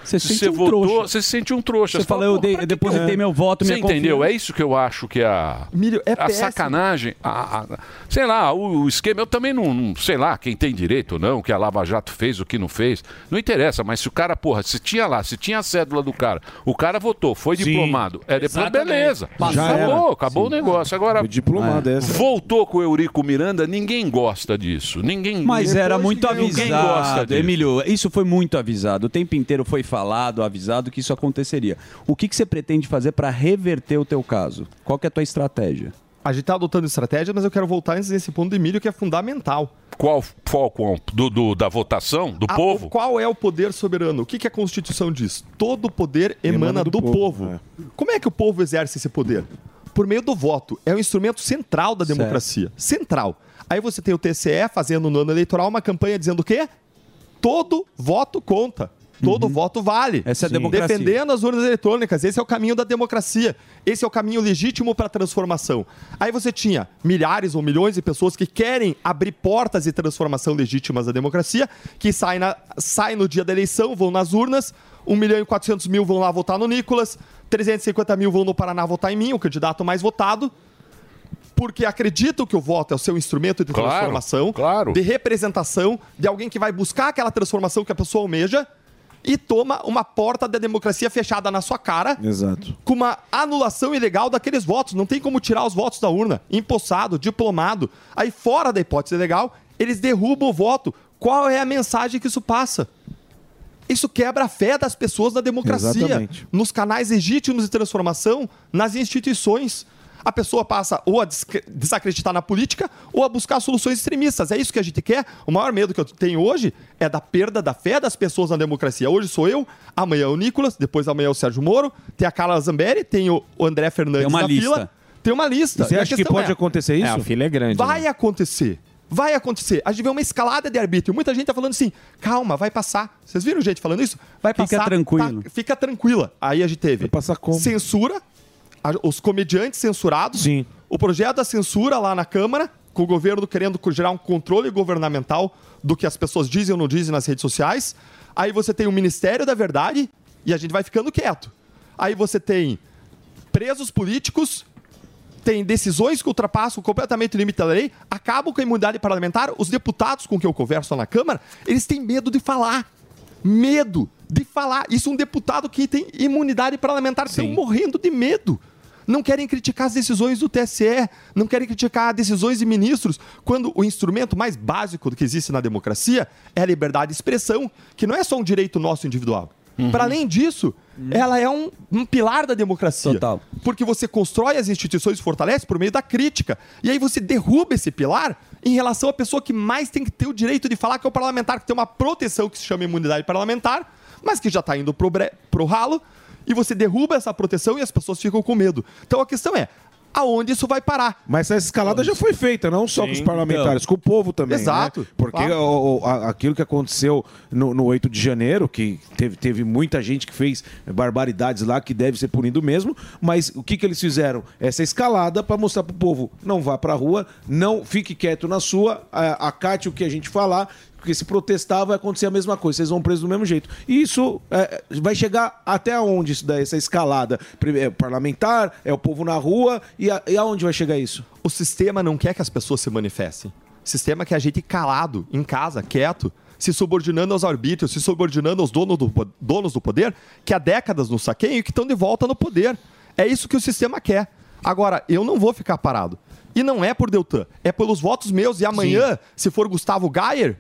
S6: Você
S3: se você
S6: sente um
S3: votou,
S6: trouxa.
S3: você se sente um trouxa.
S6: Você fala, eu
S3: "Pô,
S6: dei- eu depositei
S3: eu-"
S6: meu voto,
S3: Você entendeu?
S6: confiança.
S3: É isso que eu acho que é a,
S26: é
S3: a
S26: péssimo.
S3: sacanagem. A, a- sei lá, o, o esquema. Eu também não, não sei lá quem tem direito ou não, o que a Lava Jato fez, o que não fez. Não interessa, mas se o cara, porra, se tinha lá, se tinha a cédula do cara, o cara votou, foi
S9: Sim.
S3: diplomado. É depois, beleza.
S9: Já
S3: acabou,
S9: era.
S3: acabou o negócio. Agora,
S9: Foi diplomado,
S3: é.
S9: essa.
S3: voltou com o Eurico Miranda, ninguém gosta disso. Ninguém
S6: Mas era muito avisado. Emílio. Isso foi muito avisado. O tempo inteiro foi falado, avisado que isso aconteceria. O que, que você pretende fazer para reverter o teu caso? Qual que é a tua estratégia?
S26: A gente tá adotando estratégia, mas eu quero voltar antes desse ponto do Emílio, que é fundamental.
S3: Qual foco do, do- da votação, do
S26: A-
S3: povo?
S26: Qual é o poder soberano? O que, que a Constituição diz? Todo poder emana,
S9: Emana
S26: do,
S9: do
S26: povo.
S9: povo,
S26: Como é que o povo exerce esse poder? Por meio do voto. É um instrumento central da
S6: Certo.
S26: democracia. Central. Aí você tem o TCE fazendo no ano eleitoral uma campanha dizendo o quê? Todo voto conta. Todo voto vale.
S6: Uhum. Essa é a democracia.
S26: Defendendo as urnas eletrônicas. Esse é o caminho da democracia. Esse é o caminho legítimo para a transformação. Aí você tinha milhares ou milhões de pessoas que querem abrir portas de transformação legítimas da democracia, que saem, na, saem no dia da eleição, vão nas urnas, 1 milhão e 400 mil vão lá votar no Nicolas, 350 mil vão no Paraná votar em mim, o candidato mais votado, porque acreditam que o voto é o seu instrumento de
S3: Claro,
S26: transformação,
S3: claro.
S26: de representação, de alguém que vai buscar aquela transformação que a pessoa almeja e toma uma porta da democracia fechada na sua cara
S9: Exato.
S26: com uma anulação ilegal daqueles votos. Não tem como tirar os votos da urna. Empossado, diplomado. Aí, fora da hipótese legal, eles derrubam o voto. Qual é a mensagem que isso passa? Isso quebra a fé das pessoas na democracia,
S9: Exatamente.
S26: nos canais legítimos de transformação, nas instituições. A pessoa passa ou a desacreditar na política ou a buscar soluções extremistas. É isso que a gente quer. O maior medo que eu tenho hoje é da perda da fé das pessoas na democracia. Hoje sou eu, amanhã é o Nicolas, depois amanhã é o Sérgio Moro, tem a Carla Zambelli, tem o André Fernandes
S6: Tem uma
S26: na
S6: lista.
S26: fila. Tem uma lista.
S9: Você acha que pode
S26: é,
S9: acontecer isso?
S5: É, a fila é grande.
S26: Vai
S5: né?
S26: acontecer. Vai acontecer. A gente vê uma escalada de arbítrio. Muita gente tá falando assim, calma, vai passar. Vocês viram gente falando isso? Vai
S6: Fica
S26: passar.
S6: tranquilo.
S26: tá, fica tranquila. Aí a gente teve censura, a- os comediantes censurados, o projeto da censura lá na Câmara, com o governo querendo gerar um controle governamental do que as pessoas dizem ou não dizem nas redes sociais. Aí você tem o Ministério da Verdade e a gente vai ficando quieto. Aí você tem presos políticos, tem decisões que ultrapassam completamente o limite da lei, acabam com a imunidade parlamentar. Os deputados com quem eu converso lá na Câmara, eles têm medo de falar. Medo de falar. Isso um deputado que tem imunidade parlamentar estão morrendo de medo. Não querem criticar as decisões do TSE, não querem criticar decisões de ministros, quando o instrumento mais básico do que existe na democracia é a liberdade de expressão, que não é só um direito nosso individual. Para além disso, ela é um, um pilar da democracia. Porque você constrói as instituições e fortalece por meio da crítica. E aí você derruba esse pilar em relação à pessoa que mais tem que ter o direito de falar, que é o parlamentar, que tem uma proteção que se chama imunidade parlamentar, mas que já está indo pro, bre- pro ralo. E você derruba essa proteção e as pessoas ficam com medo. Então a questão é, aonde isso vai parar?
S9: Mas essa escalada já foi feita, não só com os parlamentares, com o povo também.
S26: Exato,
S9: né? Porque
S26: claro.
S9: o- o- a- aquilo que aconteceu no, no 8 de janeiro, que teve, teve muita gente que fez barbaridades lá, que deve ser punido mesmo, mas o que, que eles fizeram? Essa escalada para mostrar pro povo: não vá pra rua, não fique quieto na sua, a- acate o que a gente falar. Porque se protestar vai acontecer a mesma coisa, vocês vão presos do mesmo jeito. E isso é, vai chegar até onde isso daí, essa escalada? É parlamentar, é o povo na rua, e, a- e aonde vai chegar isso?
S26: O sistema não quer que as pessoas se manifestem. O sistema quer a gente calado, em casa, quieto, se subordinando aos arbítrios, se subordinando aos donos do, donos do poder, que há décadas nos saqueiam e que estão de volta no poder. É isso que o sistema quer. Agora, eu não vou ficar parado. E não é por Deltan, é pelos votos meus. E amanhã, se for Gustavo Gayer,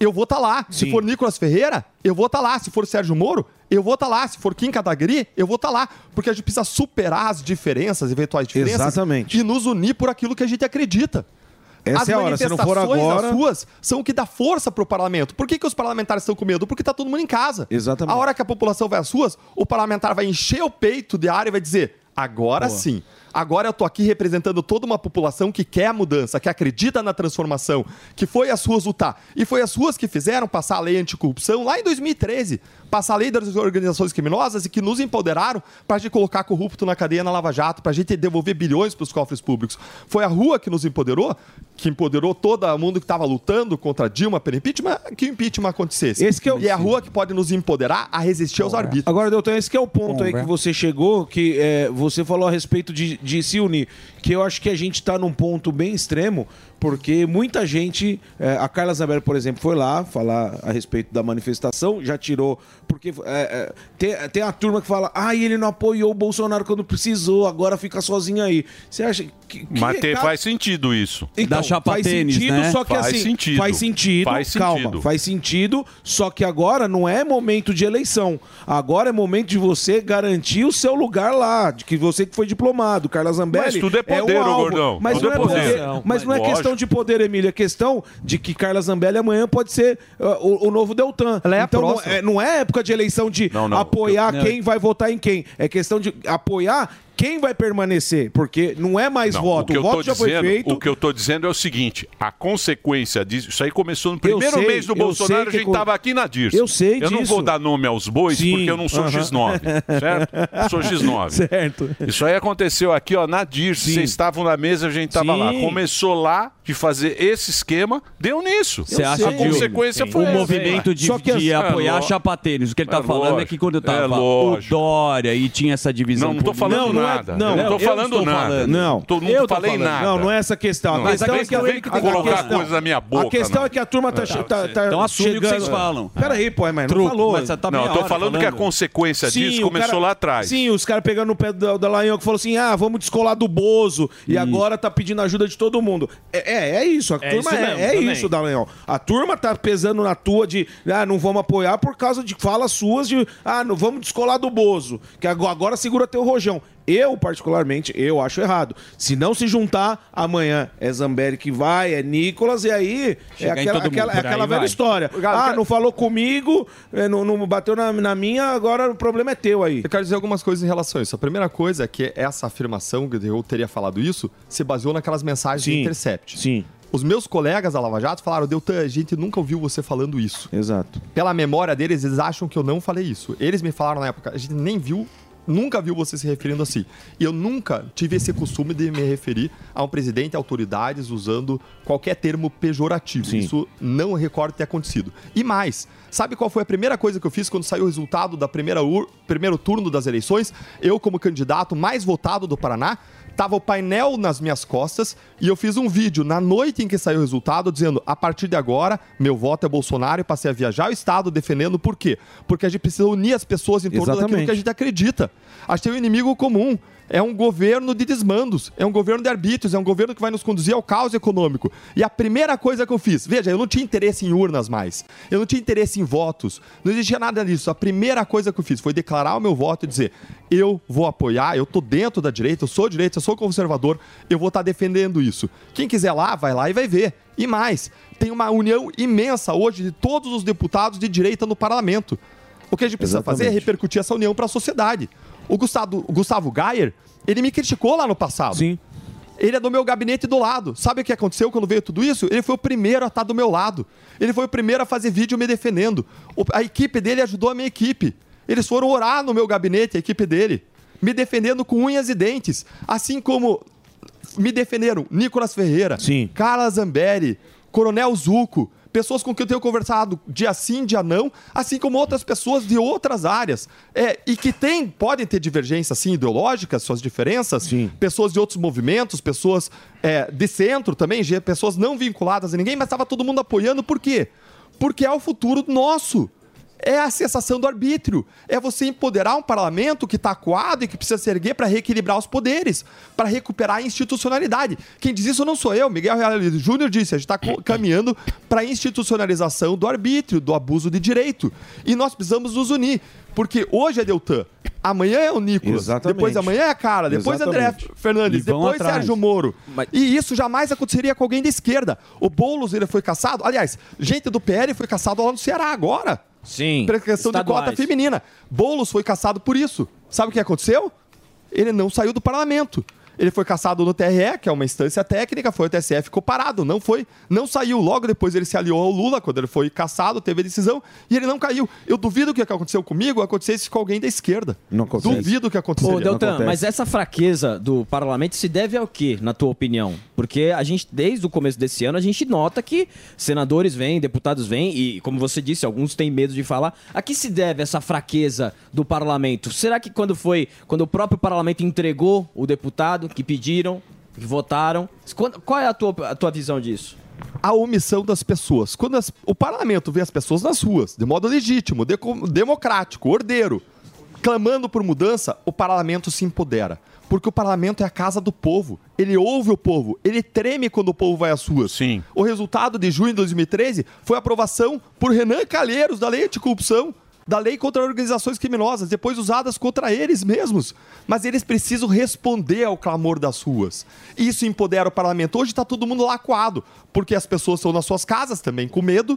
S26: eu vou estar lá. Se
S9: Sim.
S26: for Nicolas Ferreira, eu vou estar lá. Se for Sérgio Moro, eu vou estar lá. Se for Kim Kataguiri, eu vou estar lá. Porque a gente precisa superar as diferenças, eventuais diferenças.
S9: Exatamente.
S26: E nos unir por aquilo que a gente acredita.
S9: Essa
S26: as
S9: é a hora, se não for
S26: manifestações
S9: agora-
S26: nas ruas são o que dá força pro parlamento. Por que, que os parlamentares estão com medo? Porque tá todo mundo em casa.
S9: Exatamente.
S26: A hora que a população vai às ruas, o parlamentar vai encher o peito de ar e vai dizer: agora
S9: Boa.
S26: sim. Agora eu tô aqui representando toda uma população que quer a mudança, que acredita na transformação, que foi às ruas lutar. E foi as ruas que fizeram passar a lei anticorrupção lá em 2013. Passar a lei das organizações criminosas e que nos empoderaram para a gente colocar corrupto na cadeia na Lava Jato, para a gente devolver bilhões para os cofres públicos. Foi a rua que nos empoderou, que empoderou todo mundo que estava lutando contra Dilma pelo impeachment, que o impeachment acontecesse.
S9: Esse que é o-
S26: E é a rua que pode nos empoderar a resistir aos arbítrios.
S9: Agora, doutor, esse que é o ponto
S26: Bom,
S9: aí que você chegou, que é, você falou a respeito de, de se unir, que eu acho que a gente está num ponto bem extremo, porque muita gente, é, a Carla Zambelli, por exemplo, foi lá falar a respeito da manifestação, já tirou, porque é, é, tem, tem a turma que fala, ah, ele não apoiou o Bolsonaro quando precisou, agora fica sozinho aí. Você acha que... que
S3: Mas
S9: cara-
S3: faz sentido isso.
S9: então, faz sentido, só que
S3: faz
S9: assim,
S3: sentido.
S9: faz sentido,
S3: Faz
S9: calma,
S3: sentido.
S9: faz sentido, só que agora não é momento de eleição. Agora é momento de você garantir o seu lugar lá, de que você que foi diplomado, Carla Zambelli.
S3: Mas tudo é poder,
S9: um
S3: ô,
S9: alvo.
S3: gordão.
S9: Mas
S3: Tudo
S9: não
S3: é
S9: é
S3: poder.
S9: poder. Mas não é
S3: Lógico.
S9: questão de poder, Emília, é questão de que Carla Zambelli amanhã pode ser uh, o, o novo Deltan.
S26: Ela é a
S9: então não
S26: próxima.
S9: é, não é época de eleição de
S3: não.
S9: apoiar
S3: Eu-
S9: quem vai votar em quem. É questão de apoiar quem vai permanecer, porque não é mais
S3: Não,
S9: voto.
S3: O que,
S9: O, voto já foi
S3: dizendo,
S9: feito.
S3: o que eu tô dizendo é o seguinte: a consequência disso, isso aí começou no primeiro
S9: sei,
S3: mês do Bolsonaro, a gente
S9: co-
S3: tava aqui na Dirce.
S9: Eu sei
S3: Eu não vou dar nome aos bois,
S9: Sim,
S3: porque eu não sou
S9: aham.
S3: X9, certo? Eu sou X9.
S9: Certo.
S3: Isso aí aconteceu aqui, ó, na Dirce. Vocês estavam na mesa, a gente tava
S9: Sim.
S3: lá. Começou lá de fazer esse esquema, deu nisso.
S6: Você acha
S3: a
S6: que
S3: consequência
S6: Sim.
S3: foi
S6: o
S3: essa.
S6: movimento de,
S3: Só que
S6: de
S3: as-
S6: apoiar
S3: É,
S6: a chapa tênis, o que ele tá
S3: É
S6: falando é que quando
S3: É
S6: tava o. Dória e tinha essa divisão
S3: Não, não tô
S6: política-
S3: falando
S9: Não, não é-
S3: nada.
S9: não,
S3: eu não tô
S9: eu
S3: falando nada.
S9: falando. Não.
S3: Tô, não
S9: Eu tô
S3: falei
S9: falando.
S3: nada.
S9: Não, não é essa questão. A
S3: Não,
S9: questão
S3: mas
S9: é que
S3: não vem
S9: a-
S3: colocar
S9: a questão-
S3: coisa na minha boca,
S9: A questão
S3: não.
S9: é que a turma tá,
S3: Não,
S9: tá, tá
S6: Então assume o que
S9: chegando-
S6: vocês falam.
S9: Peraí, pô, mas não
S6: Truco,
S9: falou.
S6: mas tá
S3: Não, eu tô
S6: hora
S3: falando que a consequência
S9: Sim,
S3: disso começou
S9: cara-
S3: lá atrás.
S9: Sim, os caras pegando no pé do Dallagnol que falou assim: ah, vamos descolar do Bozo. E agora tá pedindo ajuda de todo mundo. É, é, é isso. A
S5: É
S9: turma
S5: isso
S9: é, isso, Dallagnol. A turma tá pesando na tua de ah, não vamos apoiar por causa de falas suas de ah, não vamos descolar do Bozo. Que agora, agora segura teu rojão. Eu, particularmente, eu acho errado. Se não se juntar, amanhã é Zambelli que vai, é Nicolas, e aí é
S6: Chega em
S9: aquela, aquela, é aquela velha
S6: vai.
S9: história. Ah, não falou comigo, eh, não, não bateu na, na minha, agora o problema é teu aí.
S26: Eu quero dizer algumas coisas em relação a isso. A primeira coisa é que essa afirmação, que eu teria falado isso, se baseou naquelas mensagens
S9: Sim,
S26: do Intercept.
S9: Sim.
S26: Os meus colegas da Lava Jato falaram, Deltan, a gente nunca ouviu você falando isso.
S9: Exato.
S26: Pela memória deles, eles acham que eu não falei isso. Eles me falaram na época, a gente nem viu, nunca viu você se referindo assim. E eu nunca tive esse costume de me referir a um presidente autoridades usando qualquer termo pejorativo. Isso não recordo ter acontecido. E mais, sabe qual foi a primeira coisa que eu fiz quando saiu o resultado da primeira ur- primeiro turno das eleições? Eu, como candidato mais votado do Paraná, tava o painel nas minhas costas e eu fiz um vídeo na noite em que saiu o resultado dizendo: a partir de agora, meu voto é Bolsonaro e passei a viajar o Estado defendendo por quê? Porque a gente precisa unir as pessoas em torno daquilo
S9: Exatamente.
S26: que a gente acredita. A gente tem um inimigo comum. É um governo de desmandos, é um governo de arbítrios, é um governo que vai nos conduzir ao caos econômico. E a primeira coisa que eu fiz, veja, eu não tinha interesse em urnas mais, eu não tinha interesse em votos, não existia nada disso. A primeira coisa que eu fiz foi declarar o meu voto e dizer: eu vou apoiar, eu tô dentro da direita, eu sou direita, eu sou conservador, eu vou estar defendendo isso. Quem quiser lá, vai lá e vai ver. E mais, tem uma união imensa hoje de todos os deputados de direita no parlamento. O que a gente precisa fazer é
S9: Exatamente.
S26: repercutir essa união para a sociedade. O Gustavo, o Gustavo Gayer, ele me criticou lá no passado. Sim. Ele é do meu gabinete do lado. Sabe o que aconteceu quando veio tudo isso? Ele foi o primeiro a estar do meu lado. Ele foi o primeiro a fazer vídeo me defendendo. A equipe dele ajudou a minha equipe. Eles foram orar no meu gabinete, a equipe dele, me defendendo com unhas e dentes. Assim como me defenderam Nicolas Ferreira, Carla Zambelli, Coronel Zuco, pessoas com quem eu tenho conversado dia sim, dia não, assim como outras pessoas de outras áreas. É, e que tem, podem ter divergências sim, ideológicas, suas diferenças, pessoas de outros movimentos, pessoas é, de centro também, pessoas não vinculadas a ninguém, mas estava todo mundo apoiando, por quê? Porque é o futuro nosso. É a sensação do arbítrio. É você empoderar um parlamento que está acuado e que precisa se erguer para reequilibrar os poderes, para recuperar a institucionalidade. Quem diz isso não sou eu. Miguel Real Júnior disse: a gente está caminhando para a institucionalização do arbítrio, do abuso de direito. E nós precisamos nos unir. Porque hoje é Deltan, amanhã é o Nicolas,
S9: Exatamente.
S26: depois amanhã é a Cara, depois André
S9: Exatamente.
S26: Fernandes,
S9: E vão
S26: depois
S9: atrás.
S26: Sérgio Moro. E isso jamais aconteceria com alguém da esquerda. O Boulos ele foi caçado. Aliás, gente do PL foi caçado lá no Ceará agora.
S5: Sim.
S26: Pela questão de
S5: estaduais.
S26: cota feminina. Boulos foi caçado por isso. Sabe o que aconteceu? Ele não saiu do parlamento. Ele foi caçado no TRE, que é uma instância técnica, foi o TSE, ficou parado, não foi, não saiu. Logo depois ele se aliou ao Lula, quando ele foi caçado, teve a decisão, e ele não caiu. Eu duvido que o que aconteceu comigo acontecesse com alguém da esquerda.
S9: Não acontece.
S26: Duvido que aconteceria.
S5: Ô, Deltan, mas essa fraqueza do parlamento se deve ao quê, na tua opinião? Porque a gente, desde o começo desse ano, a gente nota que senadores vêm, deputados vêm, e como você disse, alguns têm medo de falar. A que se deve essa fraqueza do parlamento? Será que quando foi, quando o próprio parlamento entregou o deputado que pediram, que votaram, quando- qual é a tua, a tua visão disso?
S26: a omissão das pessoas. Quando as- o parlamento vê as pessoas nas ruas, de modo legítimo, deco- democrático, ordeiro, clamando por mudança, o parlamento se empodera. Porque o parlamento é a casa do povo. Ele ouve o povo. Ele treme quando o povo vai às ruas. Sim. O resultado de junho de 2013 foi a aprovação por Renan Calheiros da lei anticorrupção, da lei contra organizações criminosas, depois usadas contra eles mesmos. Mas eles precisam responder ao clamor das ruas. Isso empodera o parlamento. Hoje está todo mundo lacoado, porque as pessoas estão nas suas casas também com medo,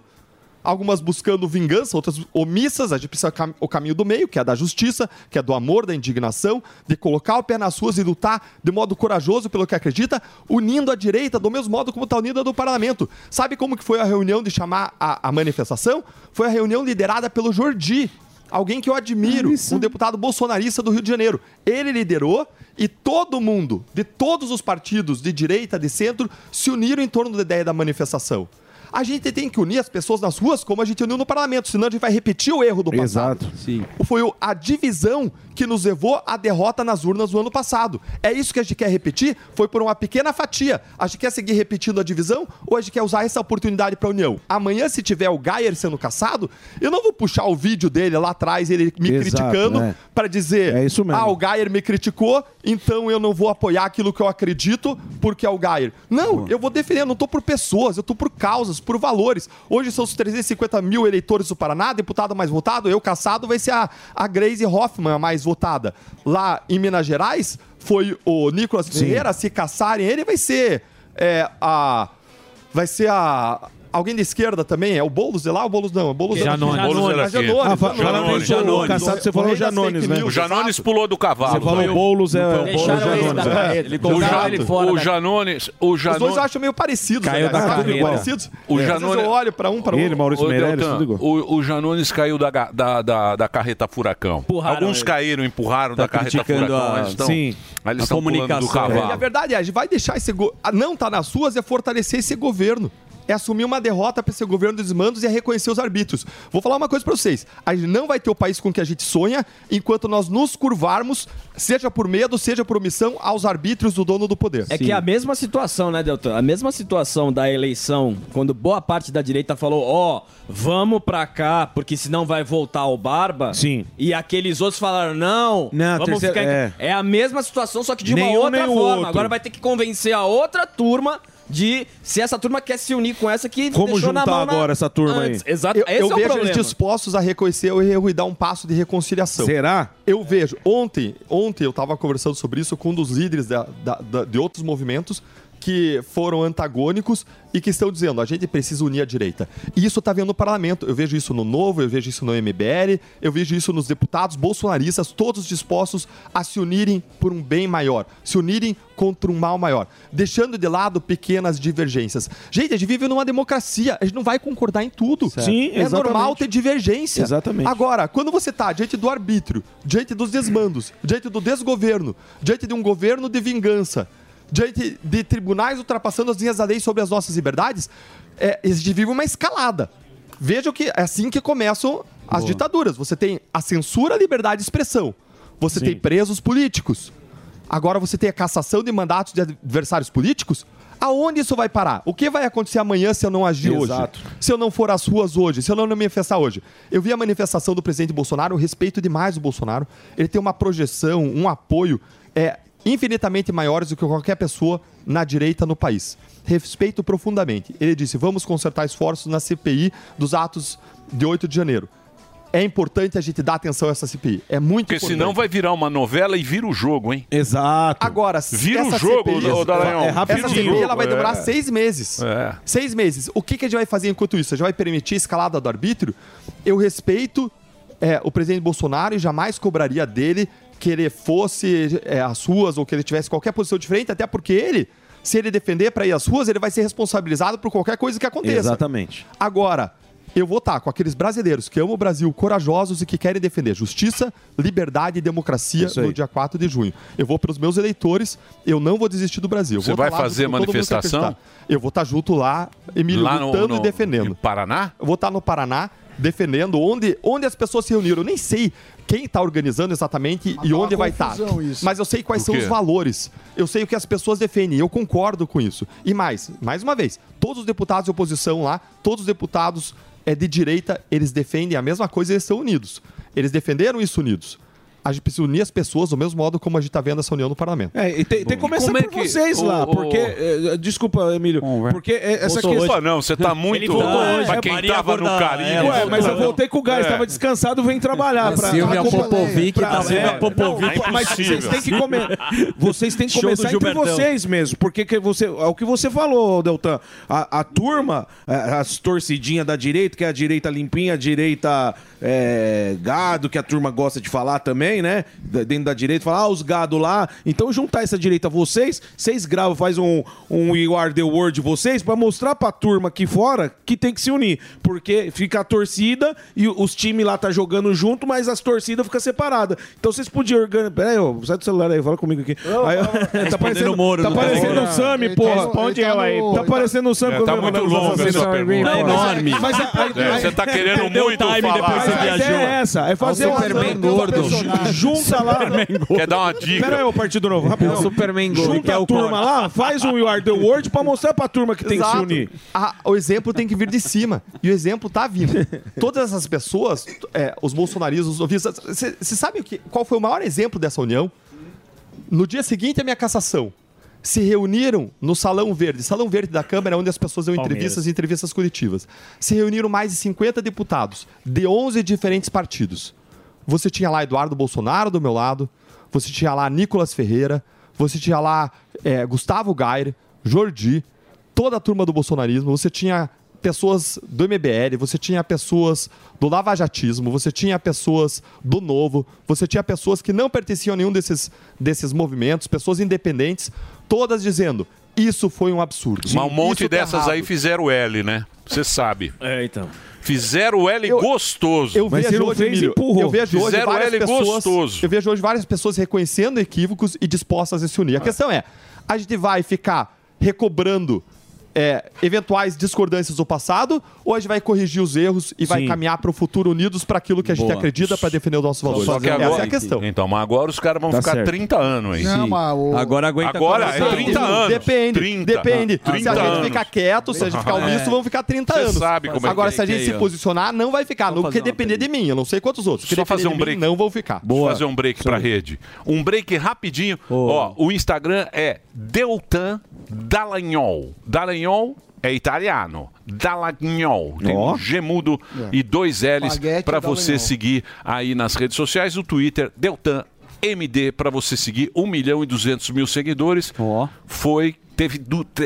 S26: algumas buscando vingança, outras omissas. A gente precisa cam- o caminho do meio, que é da justiça, que é do amor, da indignação, de colocar o pé nas ruas e lutar de modo corajoso pelo que acredita, unindo a direita do mesmo modo como está unida do parlamento. Sabe como que foi a reunião de chamar a, a manifestação? Foi a reunião liderada pelo Jordi. Alguém que eu admiro, um deputado bolsonarista do Rio de Janeiro. Ele liderou e todo mundo, de todos os partidos, de direita, de centro, se uniram em torno da ideia da manifestação. A gente tem que unir as pessoas nas ruas como a gente uniu no parlamento, senão a gente vai repetir o erro do passado.
S9: Exato.
S5: Sim.
S26: Foi a divisão que nos levou à derrota nas urnas no ano passado. É isso que a gente quer repetir? Foi por uma pequena fatia. A gente quer seguir repetindo a divisão ou a gente quer usar essa oportunidade para a união? Amanhã, se tiver o Gayer sendo caçado, eu não vou puxar o vídeo dele lá atrás, ele me
S9: Exato,
S26: criticando,
S9: é.
S26: para dizer:
S9: É isso mesmo.
S26: ah, o Gayer me criticou, então eu não vou apoiar aquilo que eu acredito porque é o Gayer. Não, eu vou defender, eu não tô por pessoas, eu tô por causas, por valores. Hoje são os 350 mil eleitores do Paraná, deputado mais votado, eu caçado, vai ser a, a Grace Hoffman a mais votada. Lá em Minas Gerais, foi o Nicolas Ferreira, se caçarem ele, vai ser é, a. Vai ser a. alguém da esquerda também? É o Boulos de lá? O Boulos não, o Boulos
S3: Janones. Boulos aqui.
S26: Janones.
S3: Ah,
S26: Janones.
S9: Cassado, você falou Janones, né?
S3: O Janones pulou do cavalo.
S9: Você falou Boulos, é o Boulos
S26: ele
S9: Janones. é.
S26: ele
S3: O,
S26: colocaram
S3: Ja-
S26: ele fora
S3: o Janones, o
S26: Os dois
S3: Janones,
S26: eu acho meio parecidos,
S3: Caiu
S26: aliás,
S3: da
S26: tá tudo
S3: carreira.
S26: parecidos.
S3: O
S26: Às vezes
S3: Janones-
S26: eu olho pra um, pra outro.
S3: Ô, Deltan, o, o Janones caiu da, carreta furacão. Alguns
S26: ele.
S3: caíram, empurraram
S26: Tá
S3: da carreta
S26: criticando
S3: furacão.
S26: Sim,
S3: aí eles
S26: a
S3: estão pulando do
S26: comunicação.
S3: cavalo.
S26: E a verdade é, a gente vai deixar esse go... não tá nas ruas é fortalecer esse governo. É assumir uma derrota para esse governo dos desmandos e é reconhecer os arbítrios. Vou falar uma coisa para vocês. A gente não vai ter o país com que a gente sonha enquanto nós nos curvarmos, seja por medo, seja por omissão, aos arbítrios do dono do poder.
S5: É que é a mesma situação, né, Deltan? A mesma situação da eleição, quando boa parte da direita falou, ó, vamos pra cá, porque senão vai voltar o Barba.
S9: Sim.
S5: E aqueles outros falaram, não,
S9: Não,
S5: vamos
S9: terceira-
S5: ficar...
S9: é.
S5: É. a mesma situação, só que de uma outra forma.
S9: outro.
S5: Agora vai ter que convencer a outra turma de se essa turma quer se unir com essa que
S9: Como
S5: deixou na
S9: juntar
S5: mão na-
S9: agora essa turma aí?
S5: Antes. Exato,
S26: Eu,
S5: esse
S26: eu
S5: é o
S26: vejo
S5: problema.
S26: eles dispostos a reconhecer o erro e dar um passo de reconciliação.
S9: Será?
S26: Eu vejo. Ontem, ontem eu estava conversando sobre isso com um dos líderes da- da- da- de outros movimentos que foram antagônicos e que estão dizendo a gente precisa unir a direita. E isso está vendo no parlamento. Eu vejo isso no Novo, eu vejo isso no MBL, eu vejo isso nos deputados bolsonaristas, todos dispostos a se unirem por um bem maior, se unirem contra um mal maior, deixando de lado pequenas divergências. Gente, a gente vive numa democracia, a gente não vai concordar em tudo.
S9: Sim,
S26: é
S9: exatamente.
S26: normal ter divergência.
S9: Exatamente.
S26: Agora, quando você está diante do arbítrio, diante dos desmandos, diante do desgoverno, diante de um governo de vingança, diante de tribunais ultrapassando as linhas da lei sobre as nossas liberdades, é, a gente vive uma escalada. Vejam que é assim que começam as
S9: Boa.
S26: ditaduras. Você tem a censura à liberdade de expressão. Você tem presos políticos. Agora você tem a cassação de mandatos de adversários políticos. Aonde isso vai parar? O que vai acontecer amanhã se eu não agir
S9: Exato.
S26: hoje? Se eu não for às ruas hoje? Se eu não me manifestar hoje? Eu vi a manifestação do presidente Bolsonaro, eu respeito demais o Bolsonaro. Ele tem uma projeção, um apoio é, infinitamente maiores do que qualquer pessoa na direita no país. Respeito profundamente. Ele disse: vamos consertar esforços na CPI dos atos de 8 de janeiro. É importante a gente dar atenção a essa CPI. É muito
S3: Porque
S26: importante.
S3: senão vai virar uma novela e vira o jogo, hein?
S9: Exato.
S26: Agora,
S3: Vira o jogo,
S26: CPI,
S3: ô, Dallagnol.
S26: é
S3: Vira
S26: Essa
S3: o
S26: CPI
S3: jogo,
S26: ela vai demorar
S3: é.
S26: seis meses.
S3: É.
S26: Seis meses. O que, que a gente vai fazer enquanto isso? A gente vai permitir a escalada do arbítrio? Eu respeito é, o presidente Bolsonaro e jamais cobraria dele que ele fosse é, às ruas ou que ele tivesse qualquer posição diferente, até porque ele, se ele defender para ir às ruas, ele vai ser responsabilizado por qualquer coisa que aconteça.
S9: Exatamente.
S26: Agora, eu vou estar com aqueles brasileiros que amam o Brasil, corajosos e que querem defender justiça, liberdade e democracia no dia 4 de junho. Eu vou para os meus eleitores, eu não vou desistir do Brasil.
S3: Você
S26: vou
S3: vai
S26: tá
S3: fazer manifestação?
S26: Eu vou estar junto lá, Emílio,
S3: Lá no-
S26: lutando
S3: no-
S26: e defendendo.
S3: em Paraná?
S26: Eu vou estar no Paraná defendendo onde, onde as pessoas se reuniram. Eu nem sei quem está organizando exatamente e onde vai estar.
S11: isso.
S26: Mas eu sei quais são os valores. Eu sei o que as pessoas defendem. Eu concordo com isso. E mais, mais uma vez, todos os deputados de oposição lá, todos os deputados é, de direita, eles defendem a mesma coisa e eles estão unidos. Eles defenderam isso unidos. A gente precisa unir as pessoas do mesmo modo como a gente está vendo essa união no parlamento.
S9: É, e tem, tem que começar
S3: como é
S9: por
S3: que-
S9: vocês
S3: o-
S9: lá,
S3: o-
S9: porque... eh, desculpa, Emílio, porque eh, essa
S3: Voltou
S9: questão...
S3: hoje. Não, você tá muito-
S9: voltou
S3: Ah,
S9: hoje.
S3: pra quem tava no Caribe.
S9: Ué, mas eu voltei com o gás,
S3: É.
S9: tava descansado, vem trabalhar.
S3: A Silvia Popovic
S9: pra-
S3: tá- Silvia
S9: é,
S3: Popovic.
S9: não, Mas vocês têm que, come... vocês têm que começar entre vocês mesmo, porque que você, é o que você falou, Deltan, a, a turma, as torcidinhas da direita, que é a direita limpinha, a direita eh, gado, que a turma gosta de falar também, né? Da- Dentro da direita, falar, ah, os gado lá. Então juntar essa direita a vocês, vocês gravam, faz um, um You Are The World vocês, pra mostrar pra turma aqui fora que tem que se unir. Porque fica a torcida e os times lá tá jogando junto, mas as torcidas ficam separadas. Então vocês podiam organizar. Peraí, ô, sai do celular aí, fala comigo aqui. Aí, tá parecendo,
S16: Moro
S9: tá
S16: do
S9: parecendo
S16: Moro.
S9: o Sami, porra.
S16: tá- Responde tá eu aí,
S9: Tá
S16: ele
S9: parecendo o Sami.
S3: É, tá
S9: eu
S3: muito longa
S9: os
S3: essa pergunta.
S9: Não,
S3: Enorme.
S9: Mas, mas a- a-
S3: É, você tá querendo
S9: Perdeu
S3: muito falar.
S9: depois
S3: Mas
S9: você
S3: a
S9: viajou. é essa, é fazer
S3: É Superman
S9: gordo. Junta lá.
S3: Quer dar uma dica?
S9: Pera aí, ô Partido Novo, rapidão.
S16: É o Superman gordo, que
S9: Junta
S16: é
S9: a
S16: o
S9: turma lá, faz um You Are The World pra mostrar pra turma que tem que se
S26: Exato.
S9: unir.
S26: Ah, o exemplo tem que vir de cima. E o exemplo tá vindo. Todas essas pessoas, é, os bolsonaristas, os ovistas, você sabe o que, qual foi o maior exemplo dessa união? No dia seguinte à minha cassação, se reuniram no Salão Verde. Salão Verde da Câmara, onde as pessoas dão
S16: Palmeiras.
S26: entrevistas e entrevistas coletivas. Se reuniram mais de 50 deputados de 11 diferentes partidos. Você tinha lá Eduardo Bolsonaro do meu lado, você tinha lá Nicolas Ferreira, você tinha lá é, Gustavo Gair, Jordi, toda a turma do bolsonarismo, você tinha pessoas do MBL, você tinha pessoas do lavajatismo, você tinha pessoas do Novo, você tinha pessoas que não pertenciam a nenhum desses, desses movimentos, pessoas independentes, todas dizendo: isso foi um absurdo.
S3: Mas um monte
S26: Isso tá
S3: dessas
S26: errado."
S3: aí fizeram L, né? Você sabe.
S5: É, então.
S3: Fizeram o L gostoso.
S26: Eu vejo hoje, Emílio, eu vejo hoje
S3: Fizeram
S26: várias
S3: L
S26: pessoas,
S3: gostoso.
S26: eu vejo hoje várias pessoas reconhecendo equívocos e dispostas a se unir. A questão é, a gente vai ficar recobrando é, eventuais discordâncias do passado ou a gente vai corrigir os erros e vai
S3: Sim.
S26: caminhar para o futuro unidos para aquilo que a gente
S3: Boa.
S26: acredita para defender os nossos valores?
S3: Só que
S26: Essa
S3: agora,
S26: é a questão.
S3: Então, mas agora os caras vão
S26: Tá
S3: ficar
S26: certo.
S3: 30 anos aí.
S26: Não, mas o-
S3: Agora aguenta Agora é 30 anos.
S26: Depende,
S3: 30.
S26: depende. se
S3: 30
S26: a gente
S3: anos.
S26: ficar quieto, se a gente ficar
S3: É.
S26: omisso, vão ficar 30
S3: Você
S26: anos.
S3: sabe como é que
S26: Agora,
S3: é.
S26: se a gente
S3: Que
S26: se posicionar, não vai ficar. No que depender de mim, eu não sei quantos outros. Se
S3: Só fazer um break.
S26: não vão ficar.
S3: Boa. Fazer um break pra rede. Um break rapidinho. Ó, o Instagram é Deltan Dallagnol. Dallagnol é italiano. Dallagnol. Tem um G mudo
S11: É.
S3: e dois L's pra você seguir aí nas redes sociais. O Twitter, Deltan MD, pra você seguir 1 milhão e 200 mil seguidores. Foi. Teve,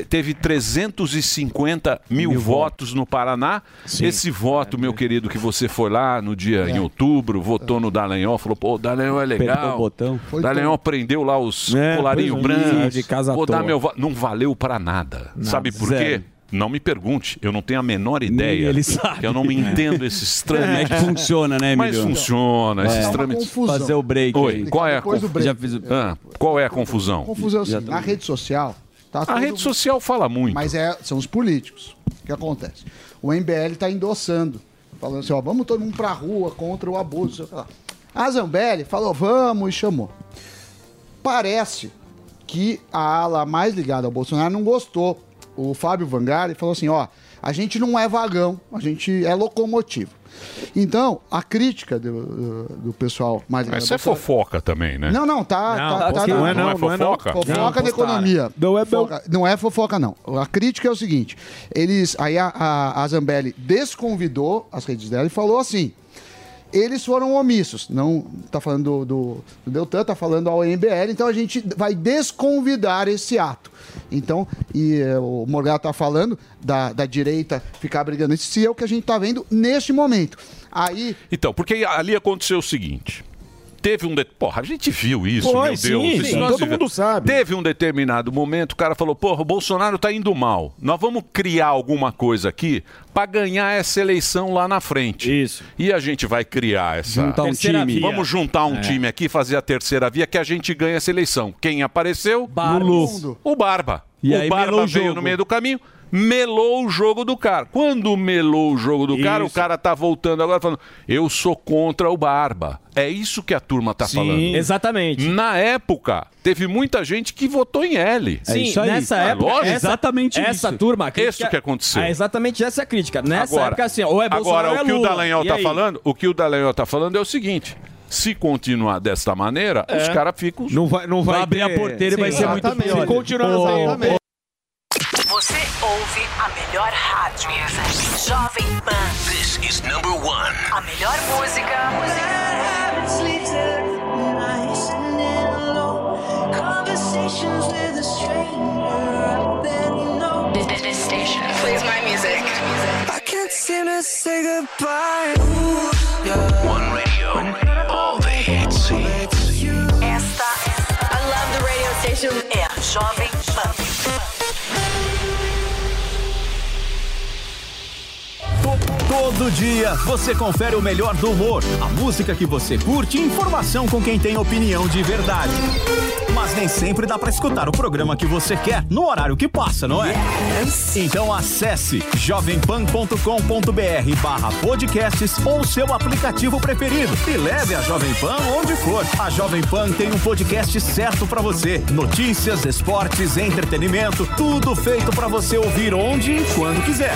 S3: teve 350 mil, votos no Paraná. Esse voto, meu querido, que você foi lá no dia em outubro, votou no Dallagnol, falou, pô, o Dallagnol é legal.
S6: O botão.
S3: O Dallagnol prendeu lá os
S6: É,
S3: colarinhos
S6: é.
S3: brancos.
S6: De casa
S3: Vou dar meu voto. Não valeu pra nada.
S6: Nada.
S3: Sabe por
S6: Zero.
S3: quê? Não me pergunte, eu não tenho a menor ideia.
S6: ele sabe.
S3: Eu não me entendo esses trâmites.
S6: É que funciona, né,
S3: Mas
S6: Emílio?
S3: funciona,
S6: É.
S3: esses trâmites.
S6: confusão. Fazer o break
S3: Oi, qual é a conf-
S11: break.
S3: Já fiz o- Ah, qual é a confusão?
S11: Confusão assim, na rede social. Tá
S3: A rede social fala muito.
S11: Mas é, são os políticos. O que acontece? O MBL está endossando, falando assim: ó, vamos todo mundo pra rua contra o abuso. A Zambelli falou: vamos e chamou. Parece que a ala mais ligada ao Bolsonaro não gostou. O Fábio Vangari falou assim: ó, a gente não é vagão, a gente é locomotivo. Então, a crítica do, do- pessoal mais
S3: Mas isso é fofoca também, né?
S11: não, não, tá.
S3: Não,
S11: tá, tá
S3: não
S11: na-
S3: é não, não é fofoca?
S11: Fofoca
S3: Não,
S11: da economia.
S3: Não é
S11: Fofoca- Não é fofoca, não. A crítica é o seguinte: eles. Aí a, a, a Zambelli desconvidou as redes dela e falou assim. Eles foram omissos. Não tá falando do, do, do Deltan, tá falando ao MBL, então a gente vai desconvidar esse ato. Então, e eh, o Morgado tá falando da, da direita ficar brigando si, é o que a gente tá vendo neste momento. Aí,
S3: Então, porque ali aconteceu o seguinte. Teve um. De... Porra, a gente viu isso, meu
S9: sim,
S3: Deus.
S9: sim,
S3: Isso nós
S9: todo
S3: vivemos.
S9: mundo sabe.
S3: Teve um determinado momento, o cara falou: porra, o Bolsonaro tá indo mal. Nós vamos criar alguma coisa aqui pra ganhar essa eleição lá na frente. Isso. E a gente vai criar essa.
S6: Juntar um
S3: Terceira
S6: time.
S3: via. Vamos juntar um
S6: É.
S3: time aqui, fazer a terceira via, que a gente ganha essa eleição. Quem apareceu?
S6: Lulu.
S3: O Barba.
S6: E
S3: o
S6: aí
S3: Barba veio no meio do caminho. Melou o jogo do cara. Quando melou o jogo do cara, o
S6: Isso.
S3: cara tá voltando agora falando: eu sou contra o Barba. É isso que a turma tá
S5: Sim,
S3: falando.
S5: exatamente.
S3: Na época, teve muita gente que votou em L.
S5: Sim, nessa
S3: É
S5: época,
S3: lógico.
S5: essa, essa turma... crítica-
S3: Isso que aconteceu.
S5: É exatamente essa é a crítica. Nessa
S3: agora,
S5: época, assim, ou é Bolsonaro
S3: agora o que
S5: é
S3: o
S5: Lula.
S3: Dallagnol tá
S5: aí?
S3: falando, o que o Dallagnol tá falando é o seguinte: se continuar desta maneira,
S5: É.
S3: os caras ficam.
S9: Não vai, não vai,
S3: Vai abrir
S9: ter-
S3: a porteira e vai ser muito
S9: Exatamente.
S3: pior.
S9: Se continuar nessa
S3: ô,
S1: Você ouve a melhor rádio. Jovem Pan.
S22: This is number one.
S1: A melhor música. This, this station plays my music.
S22: I can't seem to say goodbye. One radio, all the hits.
S1: Esta I love the radio station. É a Jovem Pan.
S27: Todo dia você confere o melhor do humor, a música que você curte e informação com quem tem opinião de verdade. Mas nem sempre dá pra escutar o programa que você quer no horário que passa, não é? Então acesse jovempan.com.br barra podcasts ou seu aplicativo preferido e leve a Jovem Pan onde for. A Jovem Pan tem um podcast certo pra você. Notícias, esportes, entretenimento, tudo feito pra você ouvir onde e quando quiser.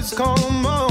S22: always come on.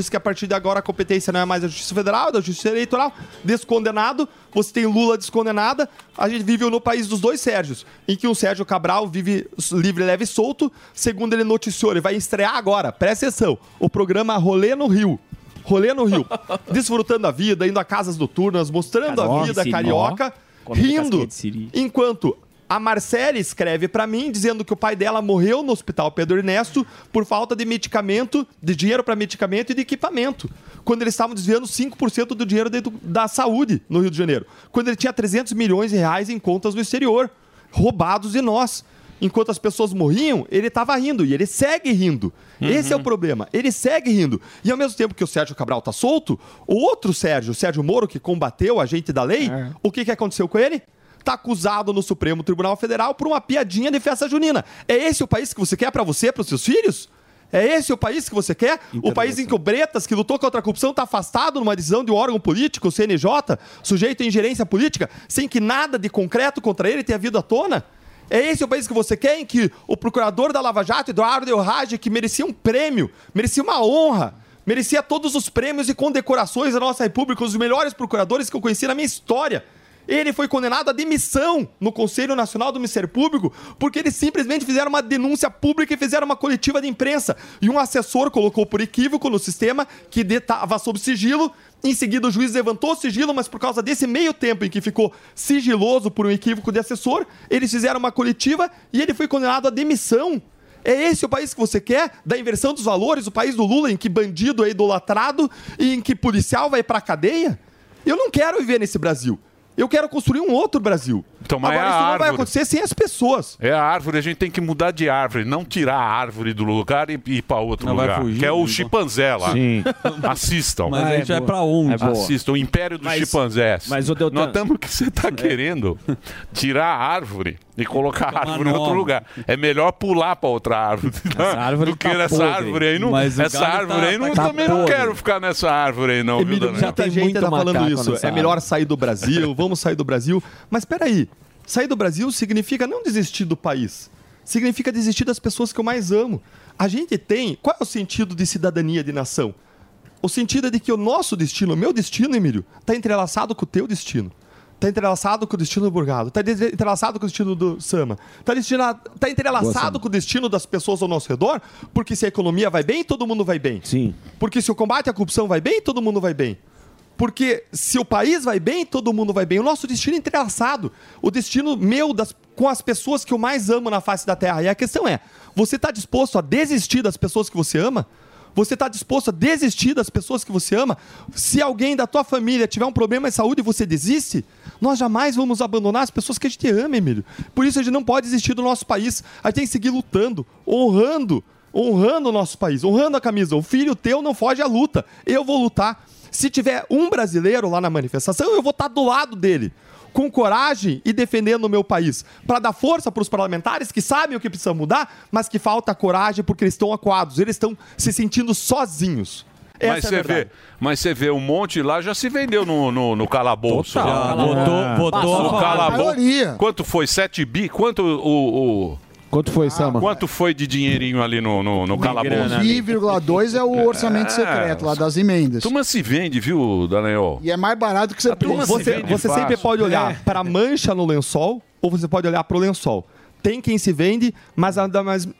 S26: Diz que a partir de agora a competência não é mais da Justiça Federal, é da Justiça Eleitoral. Descondenado, você tem Lula descondenada. A gente vive no país dos dois Sérgios, em que um Sérgio Cabral vive livre, leve e solto. Segundo ele noticiou, ele vai estrear agora, presta atenção, o programa Rolê no Rio. Rolê no Rio. Desfrutando a vida, indo a casas noturnas, mostrando a vida carioca, rindo. Enquanto a Marcele escreve pra mim dizendo que o pai dela morreu no hospital Pedro Ernesto por falta de medicamento, de dinheiro pra medicamento e de equipamento. Quando eles estavam desviando 5% do dinheiro da saúde no Rio de Janeiro. Quando ele tinha 300 milhões de reais em contas no exterior, roubados de nós. Enquanto as pessoas morriam, ele estava rindo e ele segue rindo. Esse é o problema. Ele segue rindo. E ao mesmo tempo que o Sérgio Cabral tá solto, o outro Sérgio, o Sérgio Moro, que combateu o agente da lei, o que, que aconteceu com ele? Tá acusado no Supremo Tribunal Federal por uma piadinha de festa junina. É esse o país que você quer para você, para os seus filhos? É esse o país que você quer? O país em que o Bretas, que lutou contra a corrupção, está afastado numa decisão de um órgão político, o CNJ, sujeito à ingerência política, sem que nada de concreto contra ele tenha vindo à tona? É esse o país que você quer, em que o procurador da Lava Jato, Eduardo Elrage, que merecia um prêmio, merecia uma honra, merecia todos os prêmios e condecorações da nossa República, os melhores procuradores que eu conheci na minha história. Ele foi condenado à demissão no Conselho Nacional do Ministério Público porque eles simplesmente fizeram uma denúncia pública e fizeram uma coletiva de imprensa. E um assessor colocou por equívoco no sistema que estava sob sigilo. Em seguida, o juiz levantou o sigilo, mas por causa desse meio tempo em que ficou sigiloso por um equívoco de assessor, eles fizeram uma coletiva e ele foi condenado à demissão. É esse o país que você quer? Da inversão dos valores, o país do Lula, em que bandido é idolatrado e em que policial vai pra cadeia? Eu não quero viver nesse Brasil. Eu quero construir um outro Brasil.
S3: Então, mas
S26: Agora,
S3: é a
S26: isso não vai
S3: árvore.
S26: acontecer sem as pessoas.
S3: É a árvore, a gente tem que mudar de árvore, não tirar a árvore do lugar e ir para outro
S6: Não vai
S3: lugar.
S6: fugir,
S3: que é o
S6: não.
S3: chimpanzé lá.
S6: Sim.
S3: Assistam.
S6: Mas a gente vai pra onde?
S3: É Assistam, o Império dos
S5: Mas-
S3: chimpanzés.
S5: mas, ô, Deltan-
S3: Notamos que você está querendo tirar a árvore e colocar a árvore em outro
S6: nova.
S3: lugar. É melhor pular para outra árvore
S5: árvore
S3: do que
S5: tá
S3: nessa
S5: podre.
S3: árvore aí. Não,
S6: Mas o
S3: essa
S6: galho
S3: árvore
S6: tá-
S3: aí não,
S6: tá
S3: também não
S6: podre.
S3: quero ficar nessa árvore aí, não. viu, Daniel?
S26: muita
S5: tem
S26: gente
S5: muito
S26: tá falando
S5: macaco
S26: isso.
S5: nessa
S26: É melhor sair do Brasil, vamos sair do Brasil. Mas peraí, sair do Brasil significa não desistir do país. Significa desistir das pessoas que eu mais amo. A gente tem. Qual é o sentido de cidadania de nação? O sentido é de que o nosso destino, o meu destino, Emílio, está entrelaçado com o teu destino. Está entrelaçado com o destino do Burgado. Está entrelaçado com o destino do Sama. Está tá entrelaçado com o destino das pessoas ao nosso redor, porque se a economia vai bem, todo mundo vai bem.
S9: Sim.
S26: Porque se o combate à corrupção vai bem, todo mundo vai bem. Porque se o país vai bem, todo mundo vai bem. O nosso destino é entrelaçado. O destino meu das- com as pessoas que eu mais amo na face da Terra. E a questão é: você está disposto a desistir das pessoas que você ama? Você está disposto a desistir das pessoas que você ama? Se alguém da tua família tiver um problema de saúde e você desiste, nós jamais vamos abandonar as pessoas que a gente ama, Emílio. Por isso a gente não pode desistir do nosso país. A gente tem que seguir lutando, honrando, honrando o nosso país, honrando a camisa. O filho teu não foge à luta. Eu vou lutar. Se tiver um brasileiro lá na manifestação, eu vou estar do lado dele. Com coragem e defendendo o meu país. Para dar força para os parlamentares que sabem o que precisa mudar, mas que falta coragem porque eles estão acuados, eles estão se sentindo sozinhos. Essa
S3: Mas
S26: é
S3: você vê, mas você vê um monte lá já se vendeu no, no, no calabouço.
S6: Total.
S3: Já.
S6: Votou- votou a
S3: no calabouço.
S11: maioria.
S3: Quanto foi? 7 bi? Quanto o, o-
S9: Quanto foi, Sama?
S3: quanto foi de dinheirinho ali no, no, no calabouço?
S11: 1,2 é o orçamento
S3: É.
S11: secreto lá das emendas.
S3: Turma se vende, viu, Daniel?
S11: E é mais barato que você pensa.
S26: Você, você sempre pode olhar
S3: É.
S26: para a mancha no lençol ou você pode olhar para o lençol. Tem quem se vende, mas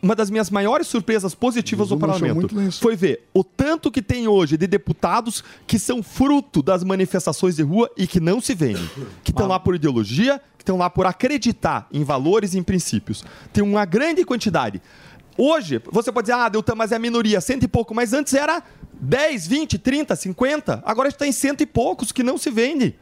S26: uma das minhas maiores surpresas positivas do
S11: manchou
S26: parlamento foi ver o tanto que tem hoje de deputados que são fruto das manifestações de rua e que não se vendem. Que estão lá por ideologia, que estão lá por acreditar em valores e em princípios. Tem uma grande quantidade. Hoje, você pode dizer, ah, Deltan, mas é a minoria, cento e pouco, mas antes era 10, 20, 30, 50, agora está em cento e poucos que não se vendem.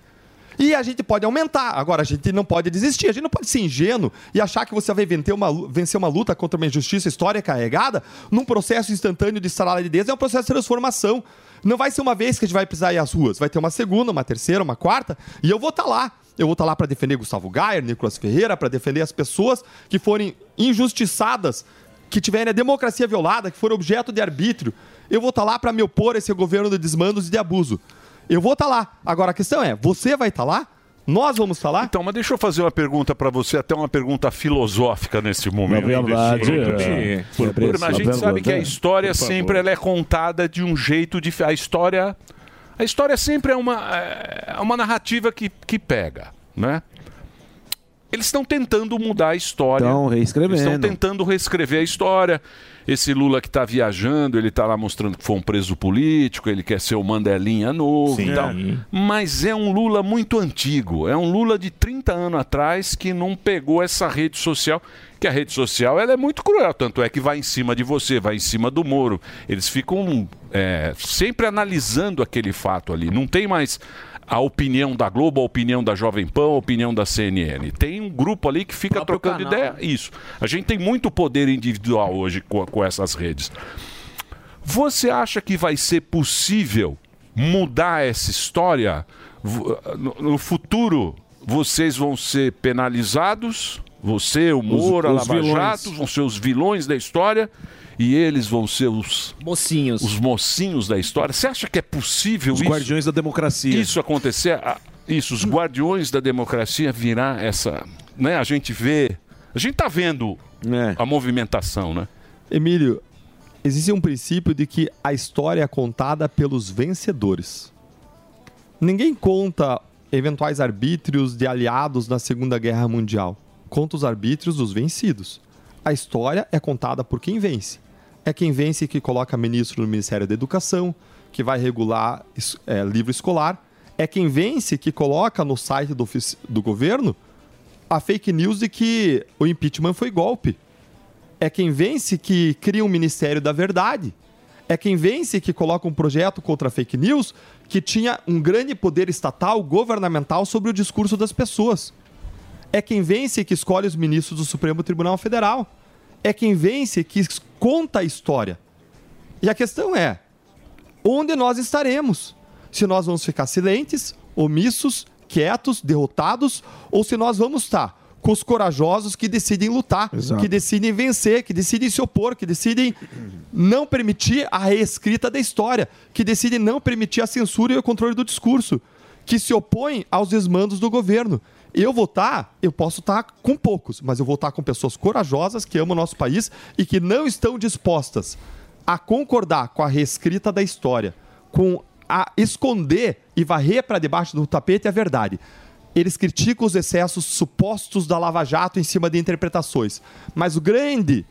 S26: E a gente pode aumentar. Agora, a gente não pode desistir. A gente não pode ser ingênuo e achar que você vai vencer uma, vencer uma luta contra uma injustiça histórica carregada num processo instantâneo de instalar de Deus. É um processo de transformação. Não vai ser uma vez que a gente vai precisar ir às ruas. Vai ter uma segunda, uma terceira, uma quarta. E eu vou estar lá. Eu vou estar lá para defender Gustavo Gayer, Nicolas Ferreira, para defender as pessoas que forem injustiçadas, que tiverem a democracia violada, que forem objeto de arbítrio. Eu vou estar lá para me opor a esse governo de desmandos e de abuso. Eu vou estar lá. Agora a questão é, você vai estar lá? Nós vamos estar lá?
S3: Então, mas deixa eu fazer uma pergunta para você, até uma pergunta filosófica nesse momento.
S9: Na verdade,
S3: desse-
S9: é.
S3: Por- por- a gente sabe que a história sempre ela é contada de um jeito diferente. A história, a história sempre é uma, é uma narrativa que, que pega, né? Eles estão tentando mudar a história.
S9: Estão reescrevendo.
S3: Estão tentando reescrever a história. Esse Lula que está viajando, ele está lá mostrando que foi um preso político, ele quer ser o Mandelinha novo e tal. Mas é um Lula muito antigo. É um Lula de 30 anos atrás que não pegou essa rede social. Que a rede social ela é muito cruel. Tanto é que vai em cima de você, vai em cima do Moro. Eles ficam é, sempre analisando aquele fato ali. Não tem mais a opinião da Globo, a opinião da Jovem Pan, a opinião da CNN. Tem um grupo ali que fica trocando
S5: canal.
S3: ideia. Isso. A gente tem muito poder individual hoje com, com essas redes. Você acha que vai ser possível mudar essa história? No, futuro, vocês vão ser penalizados? Você, o Moro,
S5: os
S3: a Lava
S5: vilões.
S3: Jato, vão ser os vilões da história e eles vão ser os
S5: mocinhos.
S3: Os mocinhos da história. Você acha que é possível
S9: Os
S3: isso?
S9: guardiões da democracia.
S3: Isso acontecer? Ah, Isso, os guardiões da democracia virar essa, né? A gente vê, a gente tá vendo a movimentação, né?
S26: Emílio, existe um princípio de que a história é contada pelos vencedores. Ninguém conta eventuais arbítrios de aliados na Segunda Guerra Mundial. Conta os arbítrios dos vencidos. A história é contada por quem vence. É quem vence que coloca ministro no Ministério da Educação, que vai regular é, livro escolar. É quem vence que coloca no site do, do governo a fake news de que o impeachment foi golpe. É quem vence que cria um Ministério da Verdade. É quem vence que coloca um projeto contra a fake news que tinha um grande poder estatal, governamental sobre o discurso das pessoas. É quem vence que escolhe os ministros do Supremo Tribunal Federal. É quem vence que conta a história. E a questão é: onde nós estaremos? Se nós vamos ficar silentes, omissos, quietos, derrotados, ou se nós vamos estar com os corajosos que decidem lutar,
S9: Exato.
S26: que decidem vencer, que decidem se opor, que decidem não permitir a reescrita da história, que decidem não permitir a censura e o controle do discurso, que se opõem aos desmandos do governo. Eu vou estar, eu posso estar com poucos, mas eu vou estar com pessoas corajosas que amam o nosso país e que não estão dispostas a concordar com a reescrita da história, com a esconder e varrer para debaixo do tapete a verdade. Eles criticam os excessos supostos da Lava Jato em cima de interpretações, mas o grande,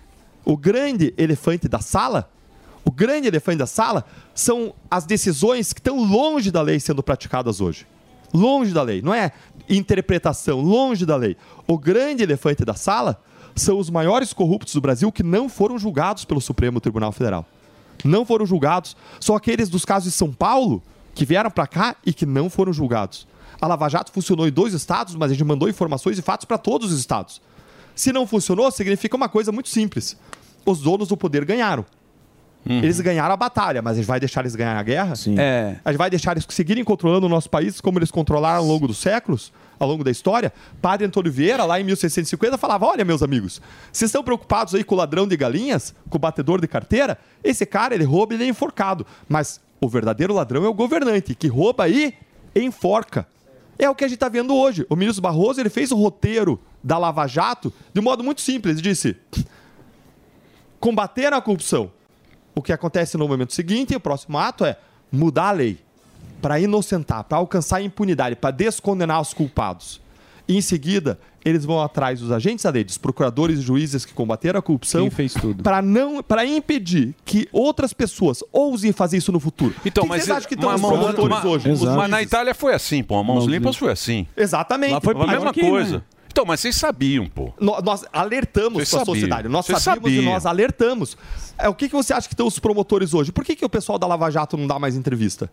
S26: o grande elefante da sala, o grande elefante da sala são as decisões que estão longe da lei sendo praticadas hoje. Longe da lei, não é interpretação, longe da lei. O grande elefante da sala são os maiores corruptos do Brasil que não foram julgados pelo Supremo Tribunal Federal. Não foram julgados. São aqueles dos casos de São Paulo que vieram para cá e que não foram julgados. A Lava Jato funcionou em dois estados, mas a gente mandou informações e fatos para todos os estados. Se não funcionou, significa uma coisa muito simples. Os donos do poder ganharam. Eles ganharam a batalha, mas a gente vai deixar eles ganhar a guerra? Sim.
S6: É.
S26: A gente vai deixar eles seguirem controlando o nosso país como eles controlaram ao longo dos séculos, ao longo da história? Padre Antônio Vieira, lá em 1650, falava: Olha, meus amigos, vocês estão preocupados aí com o ladrão de galinhas, com o batedor de carteira? Esse cara, ele rouba e ele é enforcado. Mas o verdadeiro ladrão é o governante, que rouba e enforca. É o que a gente está vendo hoje. O ministro Barroso ele fez o roteiro da Lava Jato de modo muito simples. Ele disse: combater a corrupção. O que acontece no momento seguinte, o próximo ato é mudar a lei para inocentar, para alcançar a impunidade, para descondenar os culpados. E em seguida, eles vão atrás dos agentes da lei, dos procuradores e juízes que combateram a corrupção, para não, para impedir que outras pessoas ousem fazer isso no futuro.
S3: Então,
S26: Quem
S3: mas,
S26: vocês acham que estão
S3: mas,
S26: os promotores hoje? Os
S3: mas na? Itália foi assim, pô. A Mãos
S26: Mãos
S3: Limpas
S26: Limpas.
S3: foi assim.
S26: Exatamente.
S3: Lá foi
S26: Foi
S3: a mesma
S26: aqui,
S3: coisa.
S26: né?
S3: Então, mas vocês sabiam, pô.
S26: No- Nós alertamos
S3: Vocês
S26: para a
S3: sabiam.
S26: sociedade. Nós
S3: Vocês
S26: sabíamos e
S3: sabiam.
S26: nós alertamos. É, o que, que você acha que estão os promotores hoje? Por que, que o pessoal da Lava Jato não dá mais entrevista?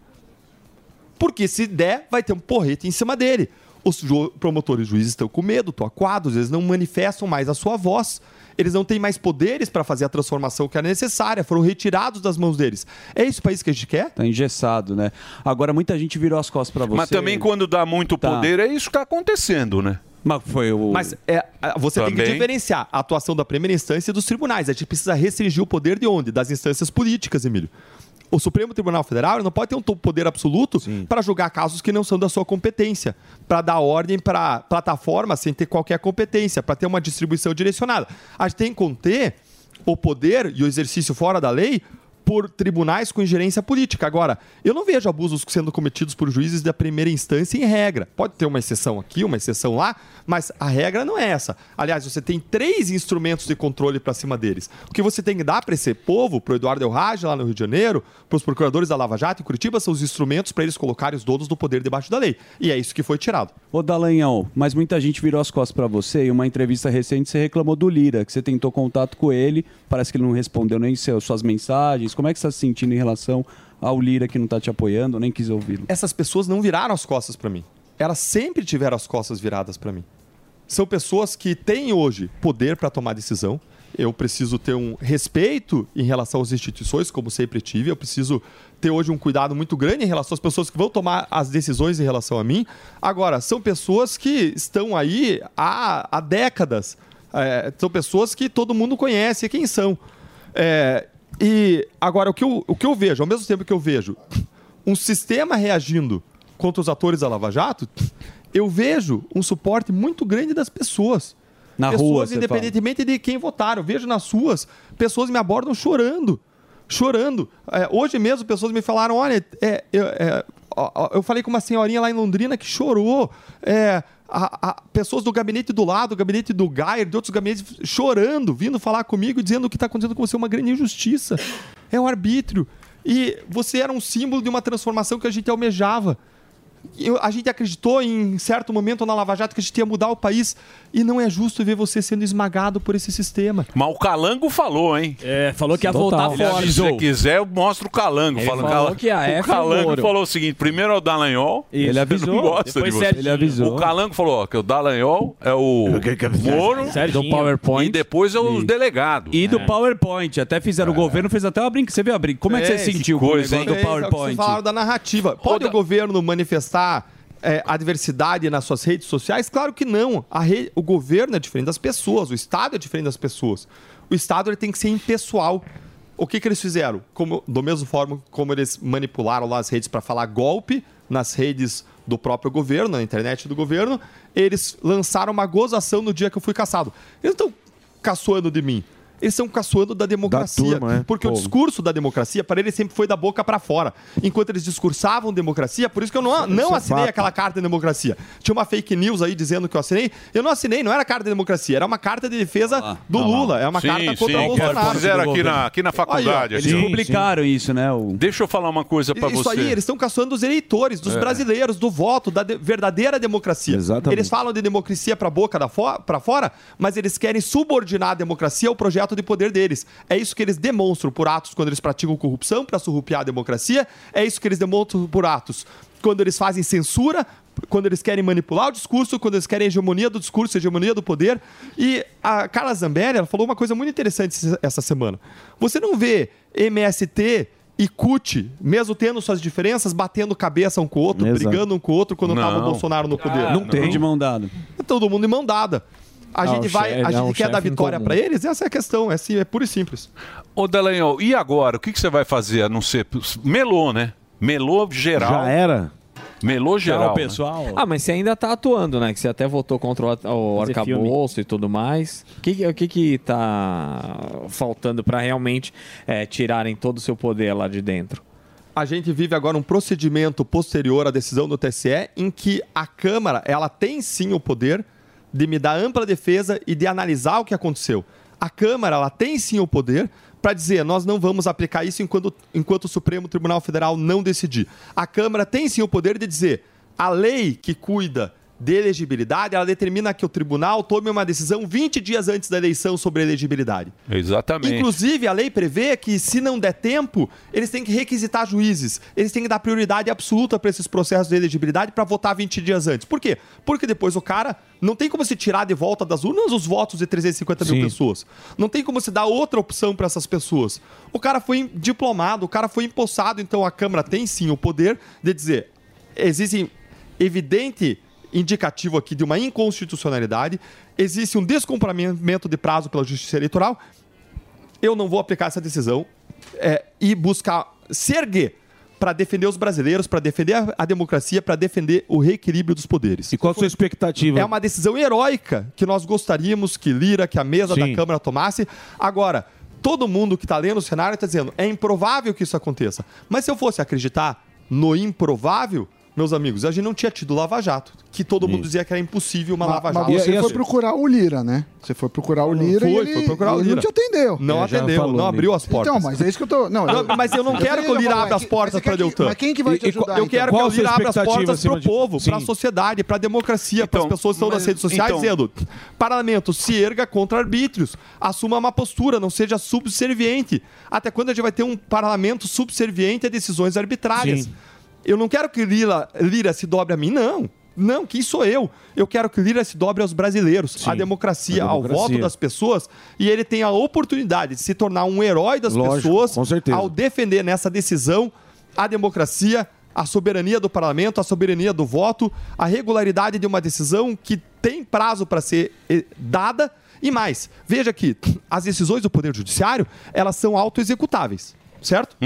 S26: Porque se der, vai ter um porrete em cima dele. Os ju- promotores e juízes estão com medo, estão aquados, eles não manifestam mais a sua voz. Eles não têm mais poderes para fazer a transformação que era necessária, foram retirados das mãos deles. É esse o país que a gente quer?
S6: Tá engessado, né? Agora muita gente virou as costas pra você.
S3: Mas também quando dá muito
S6: Tá.
S3: poder, é isso que tá acontecendo, né?
S6: Mas foi o.
S26: Mas é, você tem que
S3: Também.
S26: diferenciar a atuação da primeira instância e dos tribunais. A gente precisa restringir o poder de onde? Das instâncias políticas, Emílio. O Supremo Tribunal Federal não pode ter um poder absoluto para julgar casos que não são da sua competência, para dar ordem para plataforma sem ter qualquer competência, para ter uma distribuição direcionada. A gente tem que conter o poder e o exercício fora da lei por tribunais com ingerência política. Agora, eu não vejo abusos sendo cometidos por juízes da primeira instância em regra. Pode ter uma exceção aqui, uma exceção lá, mas a regra não é essa. Aliás, você tem três instrumentos de controle para cima deles. O que você tem que dar para esse povo, para o Eduardo Elrage lá no Rio de Janeiro, para os procuradores da Lava Jato em Curitiba, são os instrumentos para eles colocarem os donos do poder debaixo da lei. E é isso que foi tirado.
S6: Ô Dallagnol, mas muita gente virou as costas pra você. Em uma entrevista recente você reclamou do Lira, que você tentou contato com ele, parece que ele não respondeu nem suas mensagens. Como é que você está se sentindo em relação ao Lira que não tá te apoiando, nem quis ouvi-lo?
S26: essas pessoas não viraram as costas para mim. Elas sempre tiveram as costas viradas para mim. São pessoas que têm hoje poder para tomar decisão. Eu preciso ter um respeito em relação às instituições, como sempre tive. Eu preciso ter hoje um cuidado muito grande em relação às pessoas que vão tomar as decisões em relação a mim. Agora, são pessoas que estão aí há, há décadas. É, são pessoas que todo mundo conhece quem são. É, e agora, o que, eu, o que eu vejo, ao mesmo tempo que eu vejo um sistema reagindo contra os atores da Lava Jato, eu vejo um suporte muito grande das pessoas.
S6: Na
S26: pessoas,
S6: rua, você
S26: independentemente de quem votaram. Eu vejo nas ruas, pessoas me abordam chorando. Chorando. É, hoje mesmo, pessoas me falaram: olha, é, eu, é, eu falei com uma senhorinha lá em Londrina que chorou. É, a- a- pessoas do gabinete do lado, do gabinete do Gayer, de outros gabinetes, chorando, vindo falar comigo dizendo que está acontecendo com você é uma grande injustiça. É um arbítrio. E você era um símbolo de uma transformação que a gente almejava. Eu- a gente acreditou em certo momento na Lava Jato que a gente ia mudar o país e não é justo ver você sendo esmagado por esse sistema.
S3: Mas o Calango falou, hein?
S5: É, falou que ia
S3: Total.
S5: voltar
S3: Ele
S5: forte.
S3: Se você quiser, eu mostro o Calango.
S5: Ele falou
S3: Calango-
S5: que a
S3: o
S5: F é
S3: Calango
S5: Moro.
S3: falou o seguinte: primeiro é o Dallagnol.
S5: Isso. Ele avisou.
S3: Não gosta
S5: Depois
S3: de você.
S5: Ele avisou.
S3: O Calango falou ó, que o Dallagnol é o Moro
S5: Serginho. Do PowerPoint.
S3: E depois é o delegado.
S6: E do
S3: É.
S6: PowerPoint. Até fizeram o governo, fez até uma brinca. Você viu a brinca? Como é que você sentiu com o negócio do
S26: É, é o
S6: PowerPoint?
S26: Vocês falaram da narrativa. Pode o governo manifestar é, adversidade nas suas redes sociais? Claro que não. O governo é diferente das pessoas, o Estado é diferente das pessoas. O Estado ele tem que ser impessoal. O que, que eles fizeram? Como, do mesmo forma como eles manipularam lá as redes para falar golpe nas redes do próprio governo, na internet do governo, eles lançaram uma gozação no dia que eu fui caçado. Eles estão caçoando de mim. Eles estão caçoando da democracia.
S9: turma, é.
S26: Porque o
S9: Povo.
S26: discurso da democracia, para eles, sempre foi da boca para fora. Enquanto eles discursavam democracia, por isso que eu não, não
S9: Isso é
S26: assinei
S9: fato.
S26: aquela carta de democracia. Tinha uma fake news aí dizendo que eu assinei. Eu não assinei, não era carta de democracia, era uma carta de defesa do Lula. É uma
S3: Sim,
S26: carta contra
S3: sim,
S26: o Bolsonaro.
S3: Fizeram aqui na, aqui na faculdade.
S26: Aí, ó.
S3: aqui, ó.
S6: publicaram isso, né?
S3: Deixa eu falar uma coisa pra
S26: Isso
S3: você.
S26: aí, eles estão caçando os eleitores, dos
S3: É.
S26: brasileiros, do voto, da de- verdadeira democracia.
S9: Exatamente.
S26: Eles falam de democracia para boca da fo para fora, mas eles querem subordinar a democracia ao projeto de poder deles. É isso que eles demonstram por atos quando eles praticam corrupção para surrupiar a democracia. É isso que eles demonstram por atos quando eles fazem censura, quando eles querem manipular o discurso, quando eles querem hegemonia do discurso, hegemonia do poder. E a Carla Zambelli ela falou uma coisa muito interessante essa semana. Você não vê MST e CUT, mesmo tendo suas diferenças, batendo cabeça um com o outro,
S6: Exato.
S26: brigando um com o outro quando estava o
S6: Não.
S26: Bolsonaro no poder.
S6: Ah, não tem. De mão dada.
S26: É todo mundo de mão dada. A
S3: Ah,
S26: gente vai,
S3: chefe-
S26: a gente quer dar vitória para eles, essa é a questão, é assim, é puro e simples.
S3: Ô, Dallagnol, e agora? O que, que você vai fazer a não ser... Melô, né? Melô geral.
S9: Já era?
S3: Melô geral. né?
S16: Ah, mas você ainda tá atuando, né? Que você até votou contra o, o arcabouço e tudo mais. O que, o que que tá faltando pra realmente é, tirarem todo o seu poder lá de dentro?
S26: A gente vive agora um procedimento posterior à decisão do TSE em que a Câmara, ela tem sim o poder de me dar ampla defesa e de analisar o que aconteceu. A Câmara, ela tem sim o poder para dizer, nós não vamos aplicar isso enquanto, enquanto o Supremo Tribunal Federal não decidir. A Câmara tem sim o poder de dizer, a lei que cuida de elegibilidade, ela determina que o tribunal tome uma decisão 20 dias antes da eleição sobre elegibilidade.
S3: Exatamente.
S26: Inclusive, a lei prevê que, se não der tempo, eles têm que requisitar juízes. Eles têm que dar prioridade absoluta para esses processos de elegibilidade para votar 20 dias antes. Por quê? Porque depois o cara não tem como se tirar de volta das urnas os votos de 350 mil
S9: Sim.
S26: pessoas. Não tem como se dar outra opção para essas pessoas. O cara foi diplomado, o cara foi empossado, então a Câmara tem sim o poder de dizer: existe evidente indicativo aqui de uma inconstitucionalidade, existe um descumprimento de prazo pela Justiça Eleitoral, eu não vou aplicar essa decisão é, e buscar se erguer para defender os brasileiros, para defender a, democracia, para defender o reequilíbrio dos poderes.
S9: E qual a sua expectativa?
S26: É uma decisão heróica que nós gostaríamos que Lira, que a mesa da
S9: Sim.
S26: Câmara tomasse. Agora, todo mundo que está lendo o cenário está dizendo é improvável que isso aconteça. Mas se eu fosse acreditar no improvável, meus amigos, a gente não tinha tido Lava Jato, que todo mundo dizia que era impossível uma
S11: Mas,
S26: Lava
S11: mas
S26: Jato.
S11: você foi procurar o Lira, né? Você foi procurar o Lira
S26: Foi,
S11: e ele,
S26: foi procurar o
S11: ele
S26: Lira.
S11: não te atendeu.
S26: Não
S11: É,
S26: atendeu,
S11: falou,
S26: não abriu as portas.
S11: Então, mas é isso que eu tô... Não,
S26: Não, mas eu não quero que o Lira abra as portas para Deltan.
S11: Mas quem que vai te ajudar,
S26: Eu quero
S11: então?
S26: que
S11: Qual
S26: o Lira abra as portas para o povo, para a sociedade, para a democracia, para as pessoas que estão nas
S3: mas-
S26: redes sociais
S3: então-
S26: dizendo parlamento, se erga contra arbítrios, assuma uma postura, não seja subserviente. Até quando a gente vai ter um parlamento subserviente a decisões arbitrárias?
S9: Sim.
S26: Eu não quero que Lira, Lira se dobre a mim, não. Não, quem sou eu? Eu quero que Lira se dobre aos brasileiros, à democracia, ao
S9: democracia.
S26: voto das pessoas, e ele tem a oportunidade de se tornar um herói das
S9: Lógico,
S26: pessoas ao defender nessa decisão a democracia, a soberania do parlamento, a soberania do voto, a regularidade de uma decisão que tem prazo para ser eh, dada e mais. Veja que as decisões do Poder Judiciário, elas são autoexecutáveis, certo?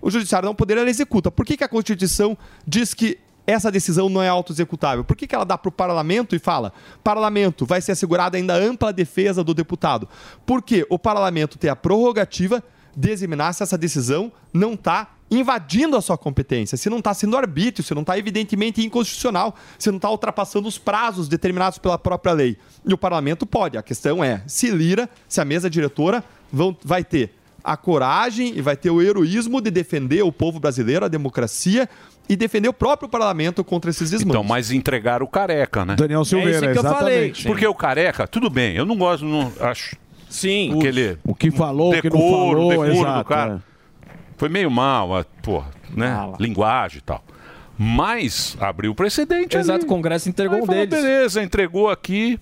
S26: O Judiciário não poder, ela executa. Por que, que a Constituição diz que essa decisão não é autoexecutável? Por que, que ela dá para o parlamento e fala: parlamento, vai ser assegurada ainda ampla defesa do deputado? Porque o parlamento tem a prerrogativa de examinar se essa decisão não está invadindo a sua competência, se não está sendo arbítrio, se não está evidentemente inconstitucional, se não está ultrapassando os prazos determinados pela própria lei. E o parlamento pode. A questão é se Lira, se a mesa diretora vão, vai ter a coragem e vai ter o heroísmo de defender o povo brasileiro, a democracia e defender o próprio parlamento contra esses desmandos.
S3: Então, mas entregaram o careca, né?
S9: Daniel Silveira,
S26: É isso que eu falei.
S9: exatamente.
S3: Porque o careca, tudo bem, eu não gosto, não acho.
S5: Sim.
S3: Aquele
S9: O que falou, o que não
S3: decoro,
S9: falou,
S3: decoro do
S9: exato.
S3: cara. Foi meio mal, a- pô, né? Linguagem e tal. Mas abriu o precedente.
S5: Exato,
S3: ali.
S5: o Congresso entregou
S3: Aí
S5: um
S3: falou,
S5: deles.
S3: Beleza, entregou aqui.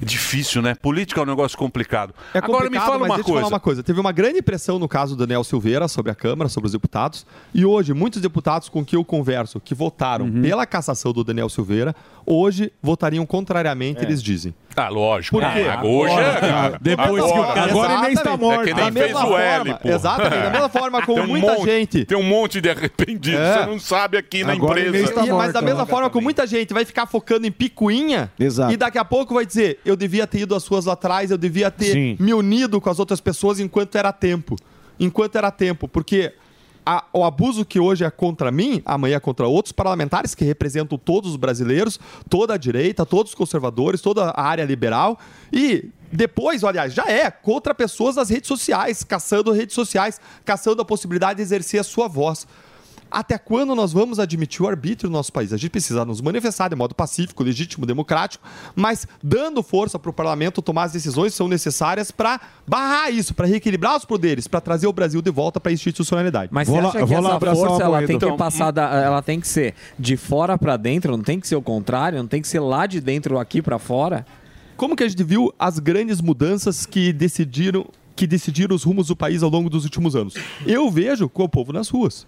S3: É difícil, né? Política é um negócio complicado.
S26: É
S3: Agora me
S26: complicado,
S3: fala
S26: mas
S3: uma coisa.
S26: falar uma coisa. Teve uma grande pressão no caso do Daniel Silveira sobre a Câmara, sobre os deputados. E hoje, muitos deputados com quem eu converso, que votaram
S3: Uhum.
S26: pela cassação do Daniel Silveira, hoje votariam contrariamente, eles dizem.
S3: Ah, lógico.
S26: Por quê?
S3: Ah, hoje é.
S26: Depois que o cara-
S3: Agora ele nem está morto. É que nem
S26: Da
S3: fez
S26: mesma
S3: o L,
S26: forma-
S3: pô.
S26: Exatamente. Da mesma forma como
S3: um
S26: muita
S3: monte-
S26: gente...
S3: Tem um monte de arrependidos.
S26: É.
S3: Você não sabe aqui na
S26: Agora ele
S3: empresa.
S26: está mas da mesma forma como muita gente vai ficar focando em picuinha e daqui a pouco vai dizer, eu devia ter ido às suas lá atrás, eu devia ter
S9: Sim.
S26: me unido com as outras pessoas enquanto era tempo. Enquanto era tempo, porque a- o abuso que hoje é contra mim, amanhã é contra outros parlamentares que representam todos os brasileiros, toda a direita, todos os conservadores, toda a área liberal e depois, aliás, já é contra pessoas das redes sociais, caçando redes sociais, caçando a possibilidade de exercer a sua voz. Até quando nós vamos admitir o arbítrio no nosso país? A gente precisa nos manifestar de modo pacífico, legítimo, democrático, mas dando força para o parlamento tomar as decisões que são necessárias para barrar isso, para reequilibrar os poderes, para trazer o Brasil de volta para a institucionalidade.
S16: Mas você acha que essa força ela tem que passar da, ela tem que ser de fora pra dentro, não tem que ser o contrário, não tem que ser lá de dentro aqui pra fora?
S26: Como que a gente viu as grandes mudanças que decidiram que decidiram os rumos do país ao longo dos últimos anos? Eu vejo com o povo nas ruas.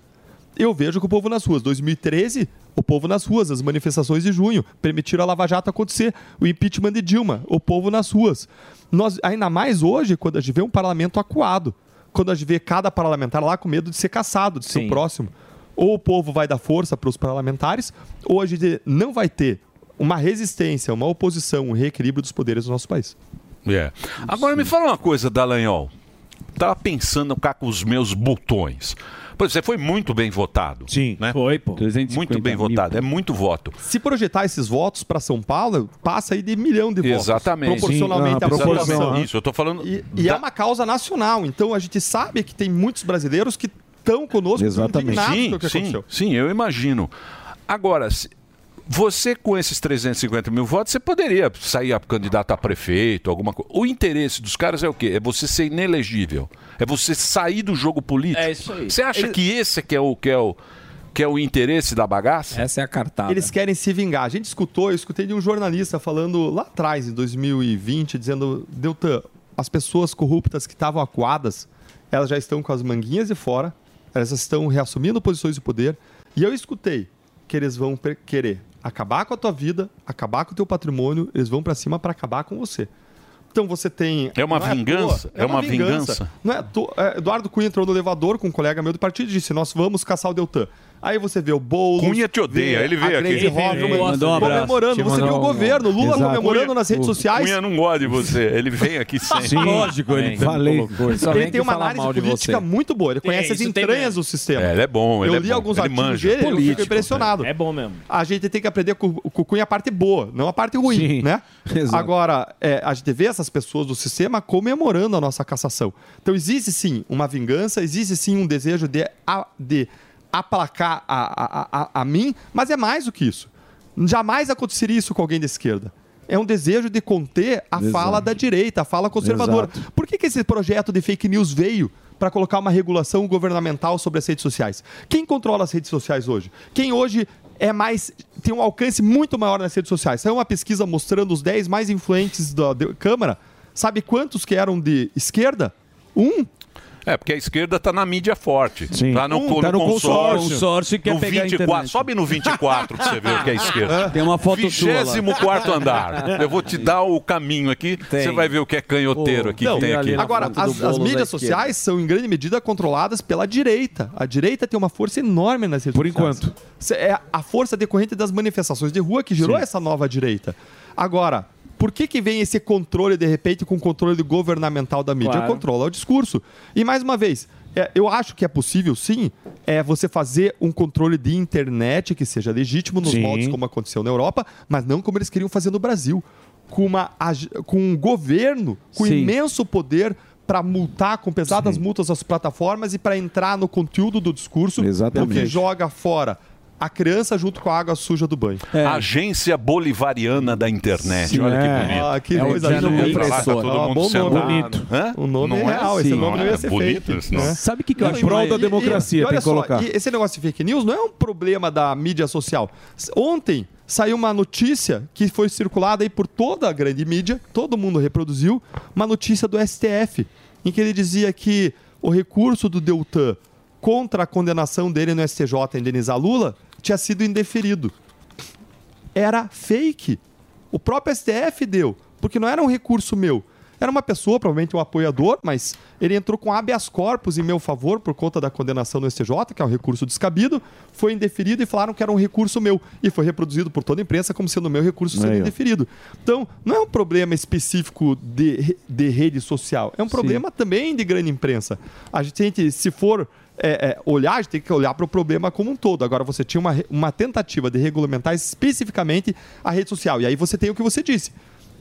S26: Eu vejo com o povo nas ruas. 2013, o povo nas ruas, as manifestações de junho permitiram a Lava Jato acontecer, o impeachment de Dilma, o povo nas ruas. Nós, ainda mais hoje, quando a gente vê um parlamento acuado, quando a gente vê cada parlamentar lá com medo de ser caçado, de ser o próximo. Ou o povo vai dar força para os parlamentares, ou a gente não vai ter uma resistência, uma oposição, um reequilíbrio dos poderes do nosso país.
S3: É. Agora me fala uma coisa, Dallagnol. Tava pensando cá com os meus botões. Pois você foi muito bem votado. Sim. Né?
S5: Foi, pô.
S3: Muito bem votado. É muito voto.
S26: Se projetar esses votos para São Paulo, passa aí de milhão de votos.
S3: Exatamente.
S26: Proporcionalmente
S3: Sim,
S26: à população.
S3: proporção. Isso, eu tô falando.
S26: E, e é uma causa nacional. Então a gente sabe que tem muitos brasileiros que estão conosco indignados
S3: Sim,
S26: com o que
S3: sim,
S26: aconteceu.
S3: sim, eu imagino. Agora, se- você com esses 350 mil votos, você poderia sair a candidato a prefeito, alguma coisa. O interesse dos caras é o quê? É você ser inelegível. É você sair do jogo político.
S5: É isso aí.
S3: Você acha
S26: Ele-
S3: que esse que é o que é o que é o interesse da bagaça?
S16: Essa é a cartada.
S26: Eles querem se vingar. A gente escutou, eu escutei de um jornalista falando lá atrás, em 2020, dizendo: Deltan, as pessoas corruptas que estavam acuadas, elas já estão com as manguinhas de fora, elas estão reassumindo posições de poder. E eu escutei que eles vão querer acabar com a tua vida, acabar com o teu patrimônio, eles vão pra cima para acabar com você. Então você tem.
S3: É uma
S26: à
S3: vingança?
S26: toa,
S3: É uma vingança?
S26: Não é, toa- é, Eduardo Cunha entrou no elevador com um colega meu do partido e disse: Nós vamos caçar o Deltan. Aí você vê o Boulos.
S3: Cunha te odeia,
S26: vê
S3: ele veio aqui. Ele mandou um abraço.
S26: comemorando. Você viu o governo, Lula
S3: Exato.
S26: comemorando
S3: Cunha-
S26: nas redes sociais.
S3: Cunha não gosta de você, ele vem aqui sempre.
S26: Sim, lógico, ele
S3: Vem.
S26: falei. Ele tem uma análise política muito boa. Ele conhece as entranhas do sistema.
S3: É, ele é bom, ele
S26: Eu
S3: é
S26: li alguns artigos dele, eu fico impressionado.
S5: É bom mesmo.
S26: A gente tem que aprender com, o Cunha a parte boa, não a parte ruim,
S9: Sim,
S26: né?
S9: exato.
S26: Agora, é, a gente vê essas pessoas do sistema comemorando a nossa cassação. Então existe sim uma vingança, existe sim um desejo de aplacar a, a, a, a mim, mas é mais do que isso. Jamais aconteceria isso com alguém da esquerda. É um desejo de conter a
S9: Exato.
S26: fala da direita, a fala conservadora.
S9: Exato.
S26: Por que, que esse projeto de fake news veio para colocar uma regulação governamental sobre as redes sociais? Quem controla as redes sociais hoje? Quem hoje é mais tem um alcance muito maior nas redes sociais? Saiu uma pesquisa mostrando os 10 mais influentes da da Câmara. Sabe quantos que eram de esquerda? Um.
S3: É, porque a esquerda tá na mídia forte. Tá no,
S26: Um,
S3: co-
S26: tá
S3: no
S26: no
S3: consórcio.
S26: consórcio.
S3: no 24, sobe no 24 pra você ver o que é esquerda.
S6: Tem uma foto tua lá.
S3: 24 andar. Eu vou te dar o caminho aqui. Você vai ver o que é canhoteiro aqui
S26: Não,
S3: que tem aqui.
S26: Agora, as, as mídias sociais são em grande medida controladas pela direita. A direita tem uma força enorme nas redes
S9: Por
S26: sociais.
S9: enquanto.
S26: É a força decorrente das manifestações de rua que gerou
S9: Sim.
S26: essa nova direita. Agora, por que, que vem esse controle, de repente, com o controle governamental da mídia?
S5: Claro.
S26: Controla o discurso. E, mais uma vez, é, eu acho que é possível, sim, é você fazer um controle de internet que seja legítimo nos
S9: Sim.
S26: moldes como aconteceu na Europa, mas não como eles queriam fazer no Brasil. Com, uma, com um governo com
S9: Sim.
S26: imenso poder para multar com pesadas multas as plataformas e para entrar no conteúdo do discurso,
S9: Exatamente.
S26: o que joga fora a criança junto com a água suja do banho.
S3: Agência Bolivariana da Internet.
S26: Sim,
S3: Olha
S26: é.
S3: que bonito.
S26: Ah, que É coisa linda.
S3: Tá todo
S26: Ah,
S3: mundo sentado.
S26: Bonito.
S3: Hã?
S26: O nome é
S3: Não
S26: real, esse
S3: assim,
S26: nome não ia
S3: é
S26: ser
S3: bonito esse nome.
S26: né?
S9: Sabe o que que eu
S26: Não,
S9: acho? Em prol
S26: e-
S9: da
S26: e-
S9: democracia,
S26: e
S9: tem
S26: olha
S9: que
S26: só,
S9: colocar.
S26: e esse negócio de fake news não é um problema da mídia social. Ontem saiu uma notícia que foi circulada aí por toda a grande mídia, todo mundo reproduziu, uma notícia do STF, em que ele dizia que o recurso do Deltan contra a condenação dele no STJ a indenizar Lula tinha sido indeferido. Era fake. O próprio STF deu, porque não era um recurso meu. Era uma pessoa, provavelmente um apoiador, mas ele entrou com habeas corpus em meu favor por conta da condenação no STJ, que é um recurso descabido, foi indeferido e falaram que era um recurso meu. E foi reproduzido por toda a imprensa como sendo meu recurso sendo
S9: Aí,
S26: indeferido. Então, não é um problema específico de, de rede social, é um problema também de grande imprensa. A gente, se for é, é, olhar, a gente tem que olhar para o problema como um todo. Agora, você tinha uma, uma tentativa de regulamentar especificamente a rede social. E aí você tem o que você disse.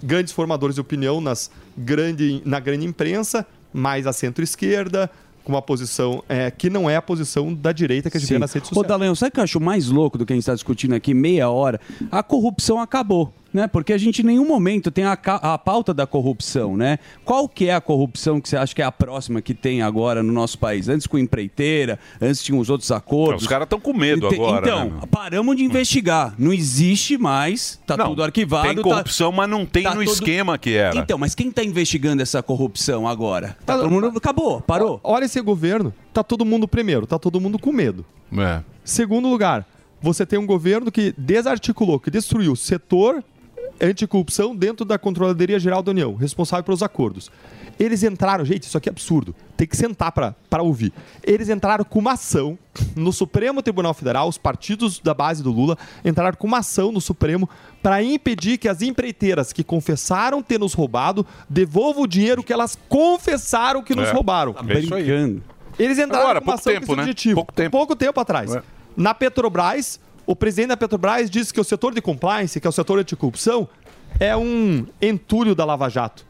S26: Grandes formadores de opinião nas grande, na grande imprensa, mais a centro-esquerda, com uma posição é, que não é a posição da direita que a gente vê
S6: Sim.
S26: nas redes
S6: Ô,
S26: sociais.
S6: Dalenho, sabe o que eu acho mais louco do que a gente está discutindo aqui, meia hora? A corrupção acabou, né? Porque a gente em nenhum momento tem a, a pauta da corrupção, né? Qual que é a corrupção que você acha que é a próxima que tem agora no nosso país? Antes com empreiteira, antes tinham os outros acordos.
S3: Os caras estão com medo
S6: Ente-
S3: agora.
S6: Então,
S3: né,
S6: paramos de investigar. Não existe mais, tá
S3: Não,
S6: tudo arquivado.
S3: tem
S6: tá-
S3: corrupção, mas não tem
S6: tá
S3: no
S6: todo-
S3: esquema que era.
S6: Então, mas quem tá investigando essa corrupção agora? Tá todo mundo... Acabou, parou.
S26: Olha esse governo, tá todo mundo primeiro, tá todo mundo com medo.
S3: É.
S26: Segundo lugar, você tem um governo que desarticulou, que destruiu o setor anticorrupção dentro da Controladoria Geral da União, responsável pelos acordos. Eles entraram, gente, isso aqui é absurdo. Tem que sentar para ouvir. Eles entraram com uma ação no Supremo Tribunal Federal, os partidos da base do Lula entraram com uma ação no Supremo para impedir que as empreiteiras que confessaram ter nos roubado devolvam o dinheiro que elas confessaram que nos
S3: É.
S26: roubaram.
S3: É isso aí.
S26: Eles entraram
S3: Agora,
S26: com uma
S3: pouco
S26: ação
S3: tempo,
S26: com esse
S3: né?
S26: objetivo.
S3: Pouco tempo.
S26: Pouco tempo atrás.
S3: É.
S26: Na Petrobras, o presidente da Petrobras disse que o setor de compliance, que é o setor anticorrupção, é um entulho da Lava Jato.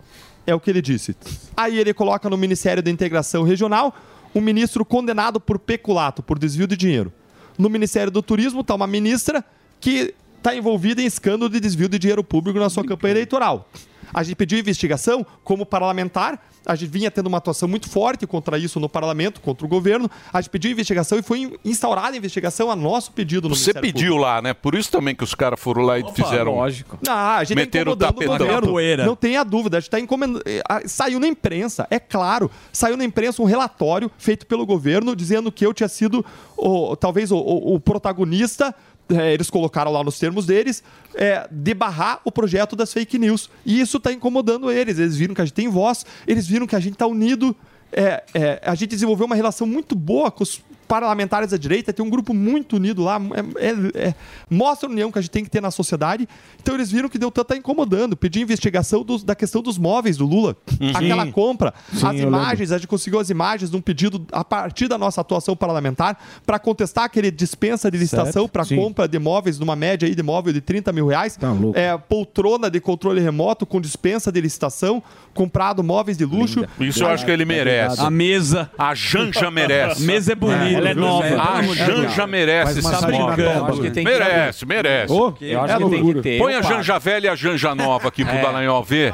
S26: É o que ele disse. Aí ele coloca no Ministério da Integração Regional um ministro condenado por peculato, por desvio de dinheiro. No Ministério do Turismo está uma ministra que está envolvida em escândalo de desvio de dinheiro público na sua campanha eleitoral. A gente pediu investigação como parlamentar, a gente vinha tendo uma atuação muito forte contra isso no parlamento, contra o governo. A gente pediu investigação e foi instaurada a investigação a nosso pedido no
S3: Você
S26: Ministério
S3: pediu lá, né? Por isso também que os caras foram lá e fizeram.
S26: Lógico. Não, a gente
S3: Meteram o
S26: tá incomodando o
S3: tapetão.
S26: governo. Não tenha dúvida, a gente tá encomendando. eh, ah, Saiu na imprensa, é claro. Saiu na imprensa um relatório feito pelo governo dizendo que eu tinha sido o- talvez o, o- o protagonista. Eh, eles colocaram lá nos termos deles, é, de barrar o projeto das fake news. E isso está incomodando eles. Eles viram que a gente tem voz, eles viram que a gente está unido. É, é, a gente desenvolveu uma relação muito boa com os parlamentares da direita, tem um grupo muito unido lá, é- é- é- mostra a união que a gente tem que ter na sociedade. Então eles viram que Deltan está incomodando, pediu investigação dos- da questão dos móveis do Lula,
S9: Uhum.
S26: aquela compra,
S9: Sim,
S26: as imagens, a gente conseguiu as imagens de um pedido a partir da nossa atuação parlamentar para contestar aquele dispensa de licitação para compra de móveis numa média aí de móvel de 30 mil reais. é, poltrona de controle remoto com dispensa de licitação, comprado móveis de luxo.
S3: Isso eu acho que ele merece.
S6: A mesa.
S3: A Janja merece.
S6: A mesa é bonita.
S3: Ela é nova. A Janja merece
S6: tem que-
S3: Merece, merece.
S6: Eu acho
S3: É
S6: que tem que
S3: loucura.
S6: ter.
S3: Põe a. Janja velha e a Janja nova aqui pro
S6: É.
S3: Dallagnol ver.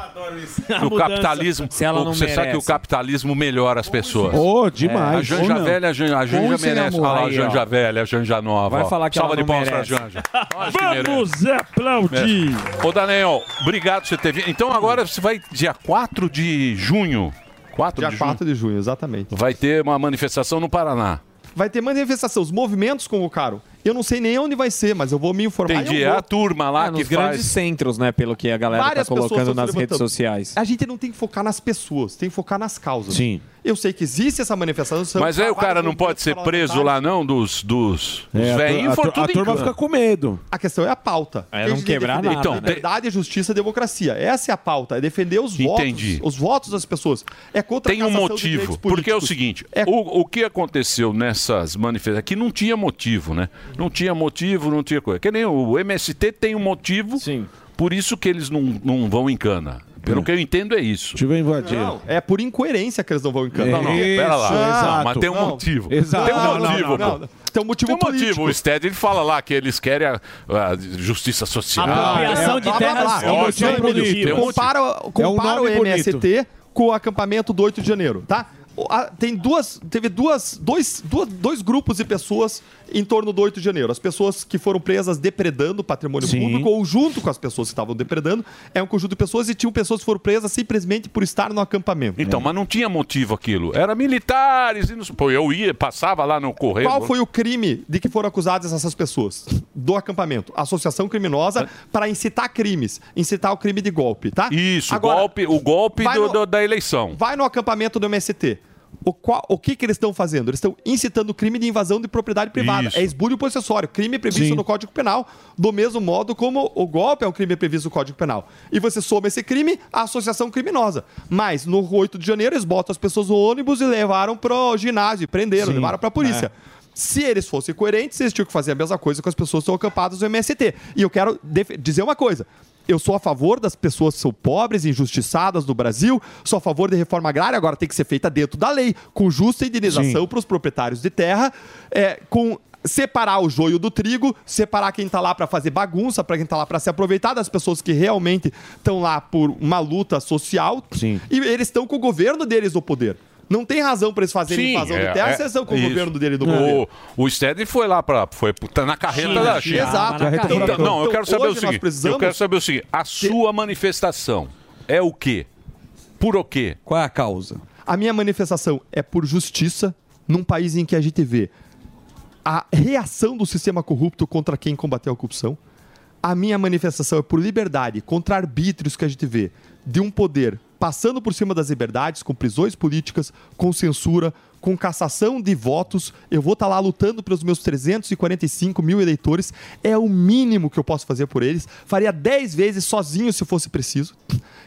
S3: O capitalismo.
S6: se ela não
S3: você sabe que o capitalismo melhora as pessoas.
S9: Ô, demais.
S3: A Janja velha, a Janja, merece. Olha lá, a Janja velha, a Janja nova.
S9: Vai falar que
S3: Salva
S9: ela
S3: de palmas pra. Janja.
S9: Vamos aplaudir.
S3: Ô, Daniel, obrigado por você ter vindo. Então agora você vai dia 4 de junho. 4
S26: Dia
S3: de junho.
S26: 4 de junho, exatamente.
S3: Vai ter uma manifestação no Paraná.
S26: Vai ter manifestação, os movimentos convocaram. Eu não sei nem onde vai ser, mas eu vou me informar.
S16: Entendi, é a turma lá
S26: É,
S16: que
S26: nos
S16: grandes
S26: grandes
S16: centros, né? Pelo que a galera
S26: Várias
S16: tá colocando nas redes sociais.
S26: A gente não tem que focar nas pessoas, tem que focar nas causas.
S9: Sim.
S26: Eu sei que existe essa manifestação.
S3: Mas aí o cara não pode ser preso lá, não, dos, dos, dos
S9: É, a
S3: velhinhos.
S9: tur- a a
S3: em
S9: turma fica com medo.
S26: A questão é a pauta.
S3: É,
S26: a
S3: não
S26: gente tem que
S3: quebrar nada, né?
S26: Liberdade, justiça, democracia. Essa é a pauta. É defender os
S3: Entendi.
S26: votos. Os votos das pessoas. É contra
S3: Tem
S26: a
S3: um motivo. Porque é o seguinte: o, o que aconteceu nessas manifestações aqui não tinha motivo, né? Não tinha motivo, não tinha coisa. Que nem o MST tem um motivo, por isso que eles não, não vão em cana. Pelo que eu entendo, é isso.
S9: Tive invadir.
S26: Não, é por incoerência que eles não vão em cana.
S3: Não, não, pera lá.
S26: Isso,
S3: Não,
S26: exato.
S3: mas tem um
S26: Não.
S3: motivo.
S26: Exato.
S3: Tem um
S26: Não, não,
S3: motivo,
S26: não, não. tem um motivo
S3: Tem um
S26: político.
S3: motivo. O Sted ele fala lá que eles querem a, a justiça social.
S26: Apropriação de terras
S3: É motivo
S26: Tem um
S3: bonito.
S26: motivo.
S3: Tem um motivo.
S26: Compara, compara o
S3: nome bonito.
S26: MST com o acampamento do 8 de janeiro, tá? Tem duas, teve duas, dois, duas- dois grupos de pessoas em torno do 8 de janeiro. As pessoas que foram presas depredando o patrimônio
S3: Sim.
S26: público, ou junto com as pessoas que estavam depredando, é um conjunto de pessoas e tinham pessoas que foram presas simplesmente por estar no acampamento.
S3: Então, mas não tinha motivo aquilo. Era militares e não sei- Pô, eu ia, passava lá no correio.
S26: Qual foi o crime de que foram acusadas essas pessoas? Do acampamento. Associação criminosa para incitar crimes. Incitar o crime de golpe, tá?
S3: Isso, o golpe, o golpe do-
S26: no-
S3: do- da eleição.
S26: Vai no acampamento do MST. O, qual- o que, que eles estão fazendo? Eles estão incitando o crime de invasão de propriedade privada.
S3: Isso.
S26: É esbulho possessório, crime previsto
S3: Sim.
S26: no Código Penal, do mesmo modo como o golpe é um crime previsto no Código Penal. E você soma esse crime à associação criminosa. Mas no 8 de janeiro eles botam as pessoas no ônibus e levaram pro ginásio, prenderam,
S3: Sim.
S26: levaram pra polícia.
S3: É.
S26: Se eles fossem coerentes, eles tinham que fazer a mesma coisa com as pessoas que estão acampadas no MST. E eu quero dizer uma coisa. Eu sou a favor das pessoas que são pobres, injustiçadas no Brasil, sou a favor da reforma agrária, agora tem que ser feita dentro da lei, com justa indenização para os proprietários de terra, é, com separar o joio do trigo, separar quem está lá para fazer bagunça, para quem está lá para se aproveitar das pessoas que realmente estão lá por uma luta social. E eles estão com o governo deles no poder. Não tem razão para eles fazerem invasão de terra se eles estão com o
S3: é, isso.
S26: governo dele no
S3: o,
S26: governo.
S3: O Stedley foi lá para foi tá na carreta
S26: China,
S3: da
S26: China.
S3: China.
S26: Exato. Carreta
S3: Então, não, eu quero
S26: Então,
S3: saber o seguinte.
S26: precisamos-
S3: Eu quero saber o seguinte. A sua manifestação é o quê? Por o quê?
S6: Qual é a causa?
S26: A minha manifestação é por justiça num país em que a gente vê a reação do sistema corrupto contra quem combateu a corrupção. A minha manifestação é por liberdade contra arbítrios que a gente vê de um poder passando por cima das liberdades, com prisões políticas, com censura, com cassação de votos. Eu vou estar lá lutando pelos meus 345 mil eleitores. É o mínimo que eu posso fazer por eles. Faria 10 vezes sozinho se fosse preciso.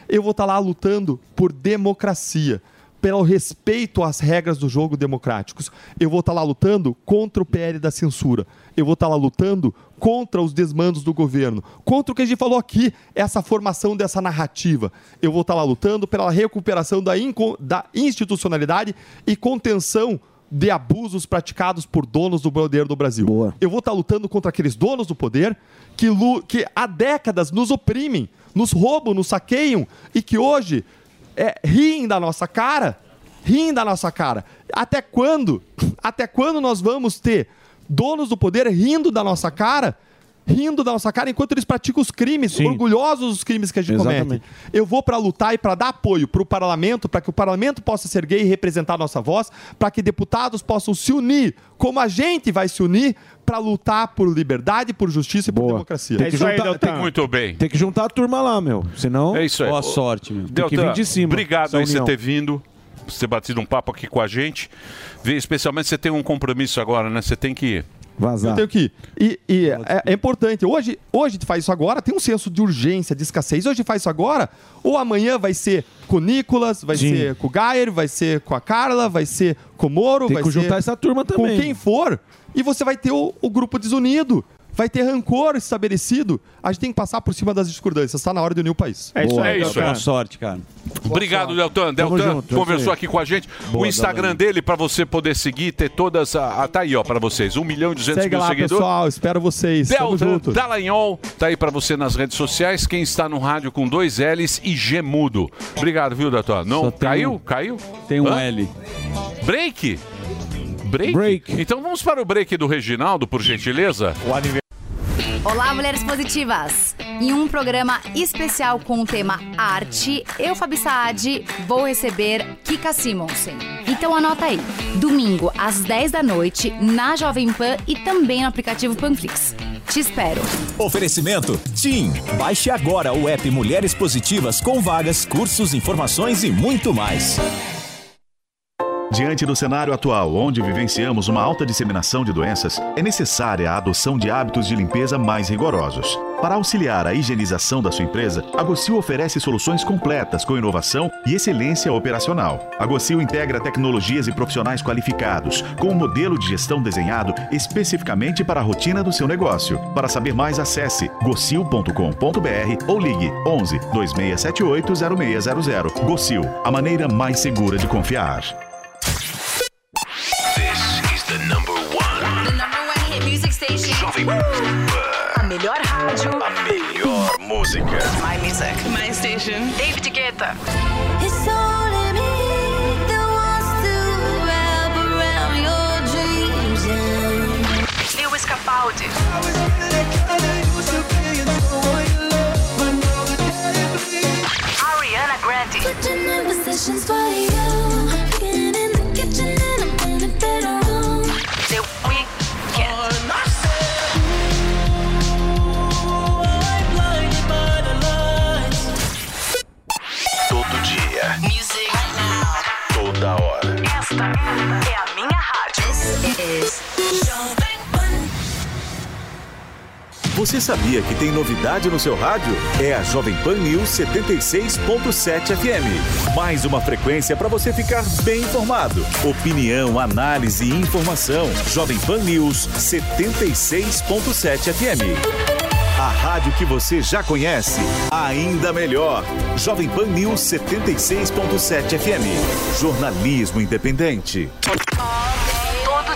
S26: Eu vou estar lá lutando por democracia pelo respeito às regras do jogo democráticos. Eu vou estar lá lutando contra o PL da censura. Eu vou estar lá lutando contra os desmandos do governo, contra o que a gente falou aqui, essa formação dessa narrativa. Eu vou estar lá lutando pela recuperação da, da institucionalidade e contenção de abusos praticados por donos do poder do Brasil. Eu vou estar lutando contra aqueles donos do poder que, que há décadas nos oprimem, nos roubam, nos saqueiam e que hoje é, riem da nossa cara, riem da nossa cara. Até quando? Até quando nós vamos ter donos do poder rindo da nossa cara? Rindo da nossa cara enquanto eles praticam os crimes, orgulhosos dos crimes que a gente
S9: Exatamente.
S26: comete. Eu vou para lutar e para dar apoio para o parlamento, para que o parlamento possa ser gay e representar a nossa voz, para que deputados possam se unir, como a gente vai se unir, para lutar por liberdade, por justiça e por democracia.
S9: Tem que juntar, tem,
S3: Muito bem.
S9: Tem que juntar a turma lá, meu. Senão.
S3: É isso aí.
S9: Boa sorte, meu. Tem
S3: Deltan,
S9: que vir de cima.
S3: Obrigado aí por você ter vindo, por você ter batido um papo aqui com a gente. Especialmente você tem um compromisso agora, né? Você tem que ir.
S9: Vazar.
S26: Eu tenho que ir. E, e é, é importante. Hoje, hoje a gente faz isso agora, tem um senso de urgência, de escassez. Hoje faz isso agora, ou amanhã vai ser com o Nicolas, vai
S9: Sim.
S26: ser com o Gayer, vai ser com a Carla, vai ser com o Moro,
S9: Tem
S26: vai
S9: que
S26: ser
S9: juntar essa turma também.
S26: Com quem for. E você vai ter o, o grupo desunido. Vai ter rancor estabelecido. A gente tem que passar por cima das discordâncias. Está na hora de unir o país.
S3: É isso Boa, aí,
S26: Deltan.
S3: Boa
S6: sorte, cara.
S3: Obrigado, Deltan. Deltan
S26: junto,
S3: conversou
S26: isso
S3: aqui com a gente.
S26: Boa,
S3: o Instagram dele, para você poder seguir, ter todas. A, a- tá aí, ó, para vocês. 1 milhão e 200
S26: Segue
S3: mil
S26: lá,
S3: seguidores.
S26: pessoal. Espero vocês.
S3: Deltan. Dallagnol tá aí pra você nas redes sociais. Quem está no rádio com dois L's e G mudo. Obrigado, viu, Deltan? Não, caiu? Caiu?
S6: Tem um
S3: Hã?
S6: L.
S3: Break? Break? Então vamos para o break do Reginaldo, por gentileza. O aniversário.
S28: Olá, mulheres positivas! Em um programa especial com o tema arte, eu, Fabi Saad, vou receber Kika Simonsen. Então anota aí, domingo às 10 da noite, na Jovem Pan e também no aplicativo Panflix. Te espero!
S27: Oferecimento TIM. Baixe agora o app Mulheres Positivas com vagas, cursos, informações e muito mais.
S19: Diante do cenário atual, onde vivenciamos uma alta disseminação de doenças, é necessária a adoção de hábitos de limpeza mais rigorosos. Para auxiliar a higienização da sua empresa, a Gocil oferece soluções completas com inovação e excelência operacional. A Gocil integra tecnologias e profissionais qualificados, com um modelo de gestão desenhado especificamente para a rotina do seu negócio. Para saber mais, acesse gocil.com.br ou ligue 11 2678 0600. Gocil, a maneira mais segura de confiar.
S1: A melhor rádio.
S27: A melhor música.
S1: My music. My station. David Guetta.
S19: Você sabia que tem novidade no seu rádio? É a Jovem Pan News 76.7 FM. Mais uma frequência para você ficar bem informado. Opinião, análise e informação. Jovem Pan News 76.7 FM. A rádio que você já conhece, ainda melhor. Jovem Pan News 76.7 FM. Jornalismo independente.
S1: Todo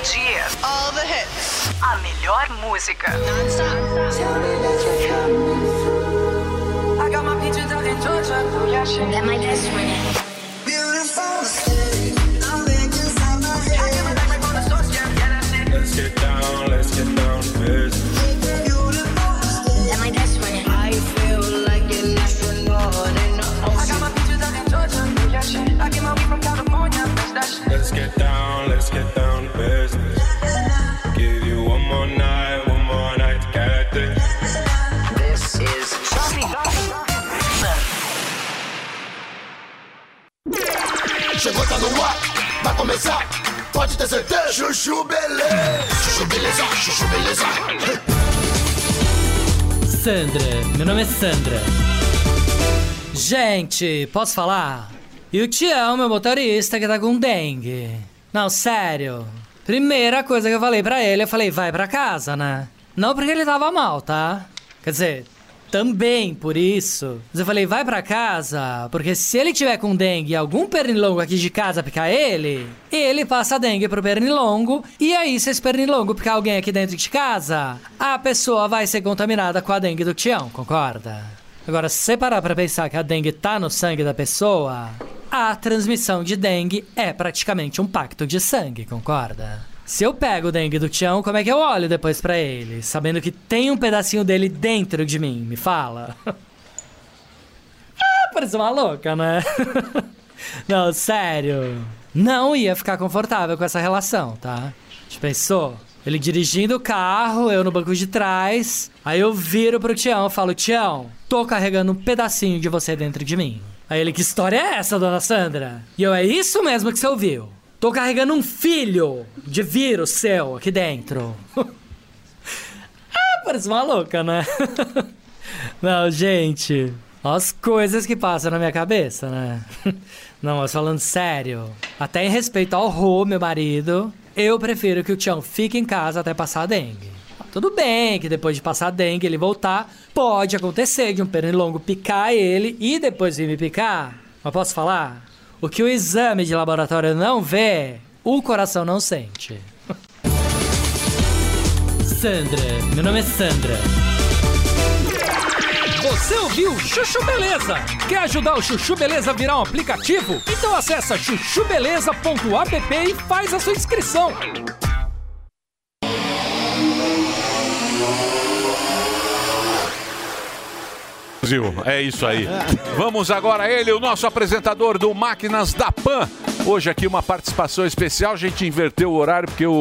S1: dia. All the hits. A melhor música.
S23: I
S29: começar, pode ter certeza. Chuchu beleza, chuchu beleza, chuchu beleza.
S30: Sandra, meu nome é Sandra. Gente, posso falar? E o Tião, meu motorista, que tá com dengue. Não, sério. Primeira coisa que eu falei pra ele, eu falei, vai pra casa, né? Não porque ele tava mal, tá? Quer dizer, também por isso. Mas eu falei, vai pra casa, porque se ele tiver com dengue e algum pernilongo aqui de casa picar ele, ele passa a dengue pro pernilongo, e aí se esse pernilongo picar alguém aqui dentro de casa, a pessoa vai ser contaminada com a dengue do Tião, concorda? Agora, se você parar pra pensar que a dengue tá no sangue da pessoa, a transmissão de dengue é praticamente um pacto de sangue, concorda? Se eu pego o dengue do Tião, como é que eu olho depois pra ele, sabendo que tem um pedacinho dele dentro de mim? Me fala. ah, parece uma louca, né? Não, sério. Não ia ficar confortável com essa relação, tá? Já pensou? Ele dirigindo o carro, eu no banco de trás. Aí eu viro pro Tião e falo: Tião, tô carregando um pedacinho de você dentro de mim. Aí ele: Que história é essa, dona Sandra? E eu: É isso mesmo que você ouviu. Tô carregando um filho de vírus seu aqui dentro. ah, parece uma louca, né? Não, gente. As coisas que passam na minha cabeça, né? Não, mas falando sério, até em respeito ao Rô, meu marido, eu prefiro que o Tião fique em casa até passar a dengue. Tudo bem que depois de passar a dengue ele voltar, pode acontecer de um pernilongo picar ele e depois vir me picar. Mas posso falar? O que o exame de laboratório não vê, o coração não sente. Sandra, meu nome é Sandra.
S31: Você ouviu Chuchu Beleza? Quer ajudar o Chuchu Beleza a virar um aplicativo? Então acessa chuchubeleza.app e faz a sua inscrição.
S3: Brasil, é isso aí. Vamos agora a ele, o nosso apresentador do Máquinas da Pan. Hoje aqui uma participação especial, a gente inverteu o horário porque o,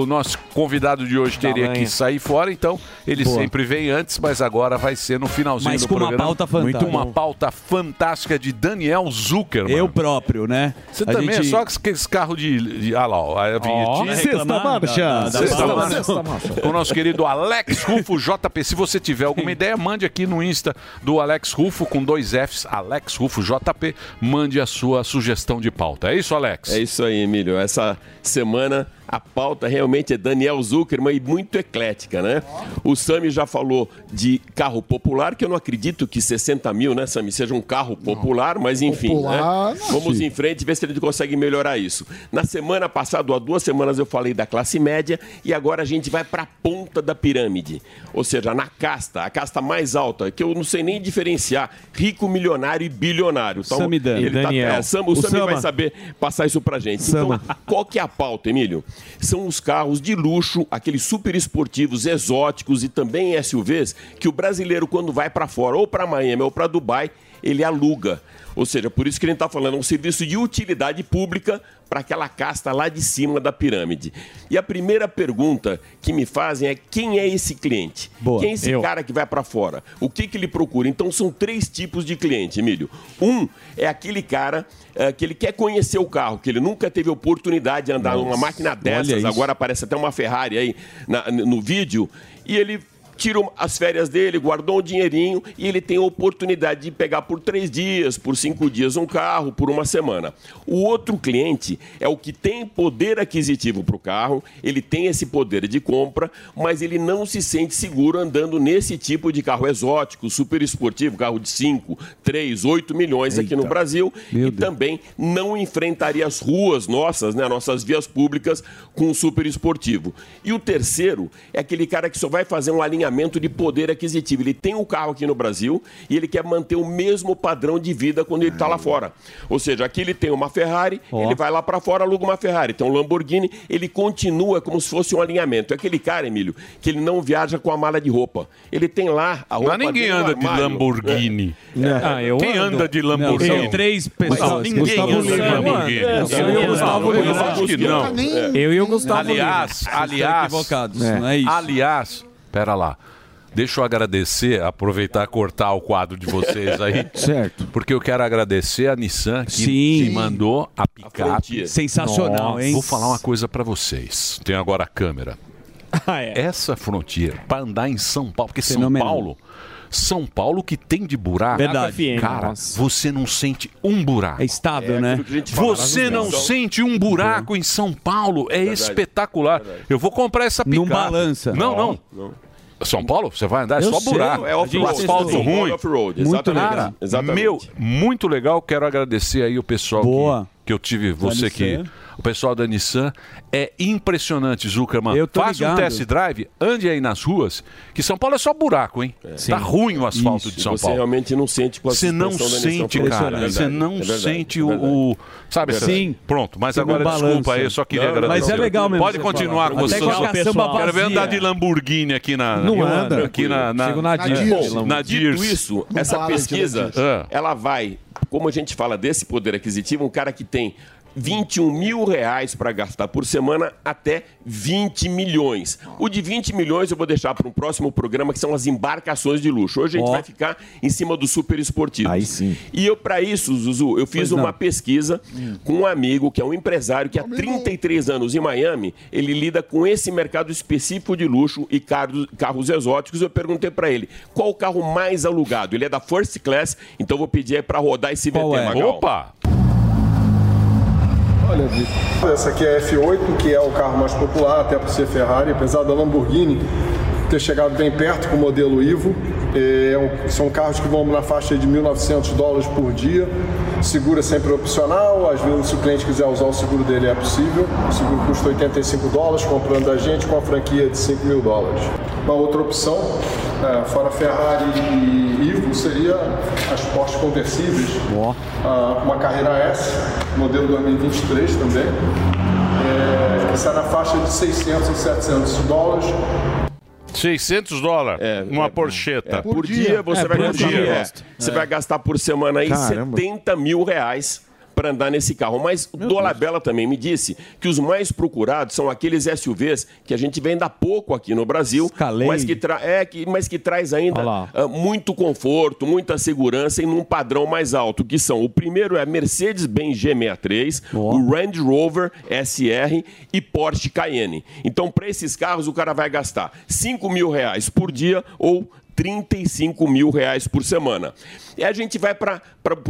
S3: o nosso convidado de hoje teria que sair fora, então ele
S6: Boa.
S3: sempre vem antes, mas agora vai ser no finalzinho
S6: Mas
S3: do
S6: com uma
S3: programa.
S6: pauta fantástica.
S3: Muito uma pauta fantástica de Daniel Zuckerman.
S6: Eu próprio, né?
S3: Você
S6: A
S3: também
S6: gente-
S3: é só com esse carro de, de. Ah lá, ó, a vinhetinha.
S6: Sexta marcha.
S3: Da- da- Sexta marcha.
S6: Sexta marcha.
S3: Com o nosso querido Alex Rufo JP. Se você tiver alguma ideia, mande aqui no Insta do Alex Rufo com dois Fs, Alex Rufo JP. Mande a sua sugestão de pauta. É isso, Alex?
S32: É isso aí, Emílio. Essa semana
S33: A pauta realmente é Daniel Zuckerman e muito eclética, né? O Sami já falou de carro popular, que eu não acredito que 60 mil, né, Sami, seja um carro popular, mas enfim,
S11: Popular,
S33: né?
S11: não,
S33: Vamos em frente e ver se a gente consegue melhorar isso. Na semana passada, há duas semanas, eu falei da classe média e agora a gente vai para a ponta da pirâmide. Ou seja, na casta, a casta mais alta, que eu não sei nem diferenciar, rico, milionário e bilionário. Então, ele tá-
S6: Daniel.
S33: é, Sam- o
S6: O
S33: Sami vai saber passar isso pra gente.
S6: Sama.
S33: Então, qual que é a pauta, Emílio? São os carros de luxo, aqueles super esportivos, exóticos e também SUVs que o brasileiro, quando vai para fora, ou para Miami ou para Dubai, ele aluga. Ou seja, por isso que a gente está falando, é um serviço de utilidade pública para aquela casta lá de cima da pirâmide. E a primeira pergunta que me fazem é quem é esse cliente?
S6: Boa.
S33: Quem é esse
S6: Eu.
S33: cara que vai para fora? O que, que ele procura? Então são três tipos de cliente, Emílio. Um é aquele cara eh, que ele quer conhecer o carro, que ele nunca teve oportunidade de andar
S6: Nossa,
S33: numa máquina dessas, agora aparece até uma Ferrari aí na- no vídeo, e ele tirou as férias dele, guardou um dinheirinho e ele tem a oportunidade de pegar por três dias, por cinco dias um carro, por uma semana. O outro cliente é o que tem poder aquisitivo para o carro, ele tem esse poder de compra, mas ele não se sente seguro andando nesse tipo de carro exótico, super esportivo, carro de 5, 3, 8 milhões aqui no Brasil e também não enfrentaria as ruas nossas, né, nossas vias públicas com um super esportivo. E o terceiro é aquele cara que só vai fazer um alinhamento de poder aquisitivo. Ele tem o carro aqui no Brasil e ele quer manter o mesmo padrão de vida quando ele está lá fora. Ou seja, aqui ele tem uma Ferrari, ele vai lá para fora, aluga uma Ferrari. Tem um Lamborghini, ele continua como se fosse um alinhamento. É aquele cara, Emílio, que ele não viaja com a mala de roupa. Ele tem lá a roupa
S3: Mas ninguém
S33: dele
S3: anda de. Lamborghini.
S33: É.
S3: Ah, eu Quem ando. anda de Lamborghini?
S33: Não,
S3: São três
S33: Mas
S3: pessoas.
S33: ninguém
S3: Gustavo
S33: anda de. Lamborghini.
S3: É,
S33: Eu e o Gustavo
S3: Eu
S33: Lima.
S3: acho que não.
S16: Eu e o Gustavo
S3: Aliás,
S16: Lima.
S3: aliás,
S16: é isso.
S3: Aliás, pera lá. Deixa eu agradecer, aproveitar e cortar o quadro de vocês aí.
S9: certo.
S3: Porque eu quero agradecer a Nissan que,
S6: Sim.
S3: que mandou a picape.
S6: Frontier. Sensacional,
S3: Nossa.
S6: hein?
S3: Vou falar uma coisa pra vocês. Tem agora a câmera. Essa Frontier, pra andar em São Paulo, porque São
S6: Fenomenal.
S3: Paulo, São Paulo que tem de buraco.
S6: Verdade.
S3: Cara,
S6: nossa.
S3: você não sente um buraco.
S6: É estável, né?
S3: Você não sente um buraco em São Paulo. É
S6: Verdade.
S3: espetacular. Eu vou comprar essa picape.
S6: Não balança.
S3: Não, não.
S33: Não.
S3: São Paulo, você vai andar, é
S33: Eu
S3: só
S33: sei,
S3: buraco.
S33: é off-road.
S3: O asfalto
S33: Sim,
S3: ruim.
S33: off-road,
S3: Muito legal.
S33: Exatamente.
S3: Meu, muito legal. Quero agradecer aí o pessoal que, que eu tive, você que o pessoal da Nissan. É impressionante, Zuckerman.
S6: Eu tô
S3: Faça um
S6: ligado.
S3: test drive, ande aí nas ruas, que São Paulo é só buraco, hein? Tá ruim o asfalto
S33: Isso,
S3: de São
S33: você
S3: Paulo.
S33: realmente não sente com a
S3: Você não sente, cara.
S33: É
S3: Você não
S33: é verdade,
S3: sente
S33: é
S3: o, Sabe. Sim. Pronto, mas
S33: Você
S3: agora desculpa aí, eu só queria
S33: Não,
S3: agradecer.
S33: mas é legal mesmo
S3: Pode
S33: você
S3: continuar
S33: falar.
S3: com o seu. Quero ver andar de Lamborghini aqui na.
S33: Não anda.
S3: Aqui na. na
S33: Chego na
S3: É.
S33: amor
S3: Na.
S33: Dito isso, essa pesquisa, ela vai, como a gente fala desse poder aquisitivo, um cara que tem 21 mil reais para gastar por semana até 20 milhões. O de 20 milhões eu vou deixar para um próximo programa, que são as embarcações de luxo. Hoje a gente
S6: Ó.
S33: vai ficar em cima do super esportivo.
S6: Aí sim.
S33: E eu, para isso, Zuzu, eu fiz
S6: Pois não.
S33: uma pesquisa com um amigo que é um empresário que há 33 anos em Miami, ele lida com esse mercado específico de luxo e carros, carros exóticos. Eu perguntei para ele, qual o carro mais alugado? Ele é da First Class, então vou pedir aí para rodar esse VT,
S3: é?
S33: Magal.
S3: Opa!
S34: Olha, Vitor, essa aqui é a F8, que é o carro mais popular, até por ser Ferrari, apesar da Lamborghini ter chegado bem perto com o modelo Ivo. É, um- são carros que vão na faixa de 1.900 dólares por dia. Seguro é sempre opcional, às vezes se o cliente quiser usar o seguro dele é possível. O seguro custa 85 dólares, comprando da gente com a franquia de 5 mil dólares. Uma outra opção, é, fora Ferrari e Ivo, seria as Porsche conversíveis. Ah, uma Carreira S, modelo 2023 também. É, que está na faixa de 600 a 700 dólares.
S3: 600 dólares. uma porcheta.
S33: É, por dia, você vai gastar. é, Você vai gastar por semana aí
S3: Caramba.
S33: 70 mil reais para andar nesse carro. Mas o Dolabella também me disse que os mais procurados são aqueles SUVs que a gente vende há pouco aqui no Brasil, mas que, tra é, que, mas que traz ainda ah, muito conforto, muita segurança e num padrão mais alto, que são o primeiro é Mercedes-Benz G63, o Range Rover SR e Porsche Cayenne. Então, para esses carros, o cara vai gastar 5 mil reais por dia ou 35 mil reais por semana. E a gente vai para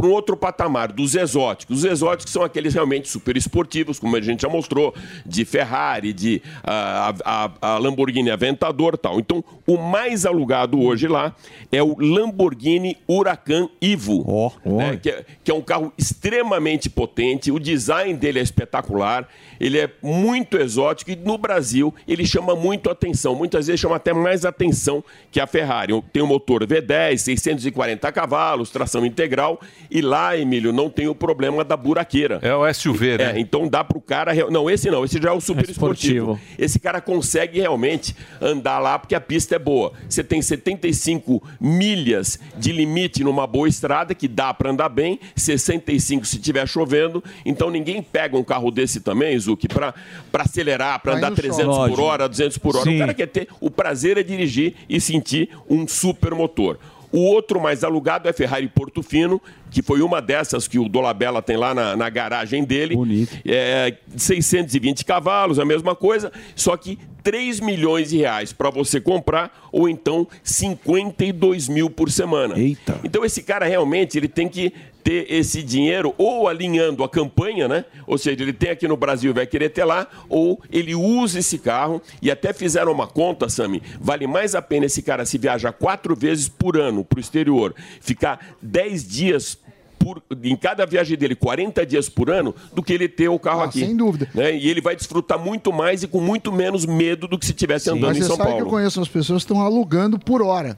S33: um outro patamar, dos exóticos. Os exóticos são aqueles realmente super esportivos, como a gente já mostrou, de Ferrari, de ah, a, a- a Lamborghini Aventador e tal. Então, o mais alugado hoje lá é o Lamborghini Huracan Evo, né, que, é, que é um carro extremamente potente, o design dele é espetacular, ele é muito exótico e no Brasil ele chama muito atenção, muitas vezes chama até mais atenção que a Ferrari. Tem um motor V10, 640 cavalos, tração integral e lá, Emílio, não tem o problema da buraqueira.
S3: É o SUV, né?
S33: É, então dá pro cara. real- Não, esse não, esse já é o super
S16: esportivo.
S33: esportivo. Esse cara consegue realmente andar lá porque a pista é boa. Você tem 75 milhas de limite numa boa estrada que dá para andar bem, 65 se tiver chovendo. Então ninguém pega um carro desse também, Zuki, para acelerar, para andar
S11: no
S33: 300
S11: shopping.
S33: por hora, 200 por hora.
S11: Sim.
S33: O cara quer ter o prazer é dirigir e sentir um super motor. O outro mais alugado é Ferrari Portofino, que foi uma dessas que o Dolabella tem lá na, na garagem dele. Bonito. É, 620 cavalos, a mesma coisa, só que 3 milhões de reais para você comprar, ou então 52 mil por semana. Eita. Então esse cara realmente ele tem que ter esse dinheiro ou alinhando a campanha, né? Ou seja, ele tem aqui no Brasil e vai querer ter lá, ou ele usa esse carro e até fizeram uma conta, Sami, vale mais a pena esse cara se viajar quatro vezes por ano para o exterior, ficar 10 dias por- em cada viagem dele, 40 dias por ano, do que ele ter o carro
S11: Ah,
S33: aqui.
S11: sem dúvida.
S33: Né? E ele vai desfrutar muito mais e com muito menos medo do que se estivesse andando
S11: Mas
S33: em
S11: você
S33: São
S11: sabe que eu
S33: Paulo.
S11: conheço as pessoas que estão alugando por hora.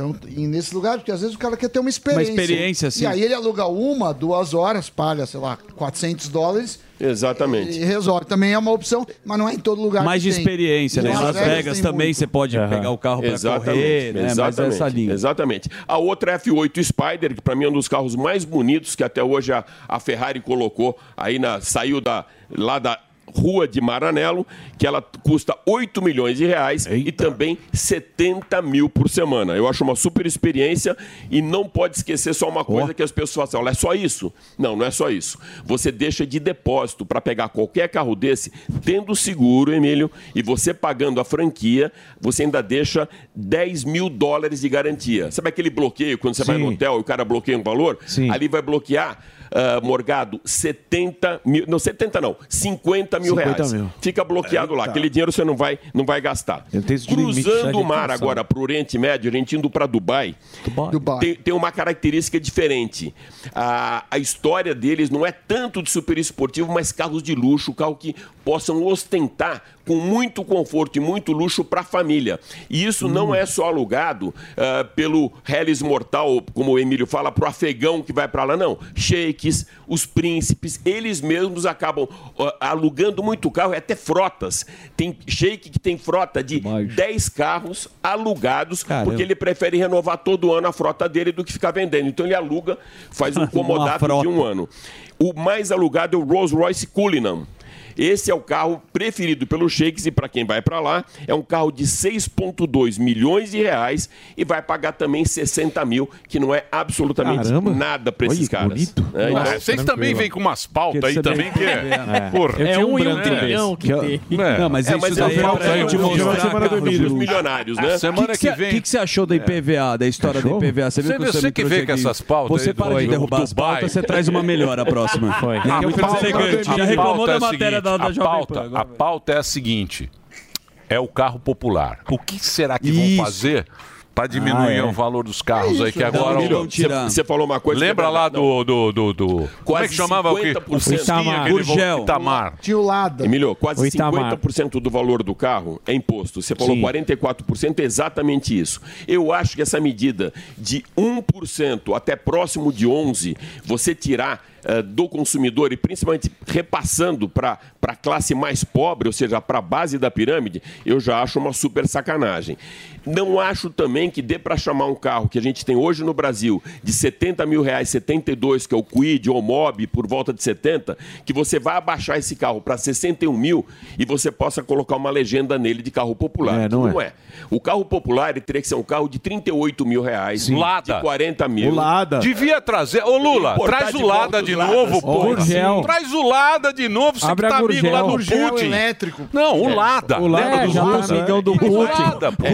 S11: Então, e nesse lugar, porque às vezes o cara quer ter uma experiência.
S6: experiência, sim.
S11: E aí ele aluga uma, duas horas, paga, sei lá, 400 dólares
S33: Exatamente.
S11: e resolve. Também é uma opção, mas não é em todo lugar
S6: Mais
S11: que
S6: de
S11: tem.
S6: experiência, né? Em Las Vegas também
S11: muito.
S6: você pode pegar o carro para correr, né? Mas
S33: exatamente,
S6: essa linha.
S33: Exatamente. A outra é a F8 Spider, que para mim é um dos carros mais bonitos que até hoje a, a Ferrari colocou aí na saiu da lá da Rua de Maranello, que ela custa 8 milhões de reais e também 70 mil por semana. Eu acho uma super experiência e não pode esquecer só uma coisa que as pessoas falam, "Olha, é só isso? Não, não é só isso. Você deixa de depósito para pegar qualquer carro desse, tendo seguro, Emílio, e você pagando a franquia, você ainda deixa 10 mil dólares de garantia. Sabe aquele bloqueio quando você vai
S9: Sim.
S33: no hotel e o cara bloqueia um valor? Ali vai bloquear, ah, Morgado, 70 mil. Não, 70 não, 50 mil
S9: 50
S33: reais.
S9: mil.
S33: Fica bloqueado lá.
S9: Eita.
S33: Aquele dinheiro você não vai, não vai gastar. Cruzando
S9: de
S33: o mar agora para o Oriente Médio, a gente indo para Dubai, Tem, tem uma característica diferente. A, a história deles não é tanto de super esportivo, mas carros de luxo, carro que possam ostentar com muito conforto e muito luxo para a família. E isso não é só alugado ah, pelo Hellis Mortal, como o Emílio fala, para o afegão que vai para lá, não. Sheiks, os príncipes, eles mesmos acabam ah, alugando muito carro, e até frotas. Tem sheik que tem frota de 10 carros alugados, porque ele prefere renovar todo ano a frota dele do que ficar vendendo. Então ele aluga, faz um
S6: frota.
S33: de um ano. O mais alugado é o Rolls Royce Cullinan. Esse é o carro preferido pelos sheiks e para quem vai para lá, é um carro de 6,2 milhões de reais e vai pagar também 60 mil, que não é absolutamente
S3: Caramba.
S33: nada para esses
S3: Olha,
S33: caras.
S3: bonito.
S33: É,
S3: Nossa,
S33: então-
S3: vocês também vêm com umas pautas aí também que é.
S33: É.
S3: Porra.
S33: Tinha um
S3: branco
S33: branco
S3: desse.
S33: trilhão que
S3: É.
S33: tem.
S3: É.
S6: Não, mas
S33: É,
S6: isso
S33: mas
S6: daí
S33: eu
S6: é carros de
S33: dos
S6: luxo.
S33: milionários, né?
S6: O que,
S3: Semana
S6: que,
S3: vem-
S6: que, que você achou da IPVA, da história da IPVA? Você viu que você,
S3: que vê com essas pautas
S6: Você para
S3: do-
S6: de derrubar as pautas, você traz uma melhor a próxima.
S3: Foi.
S6: É o. Já reclamou
S3: é
S6: da matéria
S3: seguinte,
S6: da, da
S3: a
S6: Jovem
S3: pauta,
S6: Pan.
S3: A pauta é a seguinte: é o carro popular. O que será que
S33: Isso.
S3: vão fazer para diminuir
S33: Ah, é.
S3: o valor dos carros aí que agora
S33: você- falou uma coisa
S3: Lembra
S33: é
S3: lá do, do, do, do- como é
S33: Quase
S3: que chamava o que?
S33: 50%.
S3: O
S33: Gurgel.
S3: Itamar.
S11: Tio Lada.
S33: Emílio, quase
S3: O Itamar.
S33: 50% do valor do carro é imposto. Você falou
S3: Sim.
S33: 44%, é exatamente isso. Eu acho que essa medida de 1% até próximo de 11%, você tirar eh, do consumidor e principalmente repassando para a classe mais pobre, ou seja, para a base da pirâmide, eu já acho uma super sacanagem. Não acho também que dê para chamar um carro que a gente tem hoje no Brasil de 70 mil reais, 72, que é o Quid ou o Mob, por volta de 70, que você vai abaixar esse carro para 61 mil e você possa colocar uma legenda nele de carro popular.
S9: É, não
S33: não
S9: é.
S33: é. O carro popular ele teria que ser um carro de 38 mil reais,
S3: Sim. Lada.
S33: de 40 mil.
S3: O Lada. Devia trazer. Ô, Lula,
S33: Importar
S3: traz
S33: de
S3: o Lada de de novo, pô.
S16: Gurgel.
S3: Traz o Lada de novo, você
S16: Abre
S3: que
S16: a
S3: tá amigo lá do
S16: Gurgel.
S3: Putin.
S11: elétrico.
S3: Não, o
S33: É.
S3: Lada.
S33: O Lada é, já tá
S3: russos?
S33: amigão do
S3: o
S33: Putin.
S3: Lada, pô.
S33: É, e-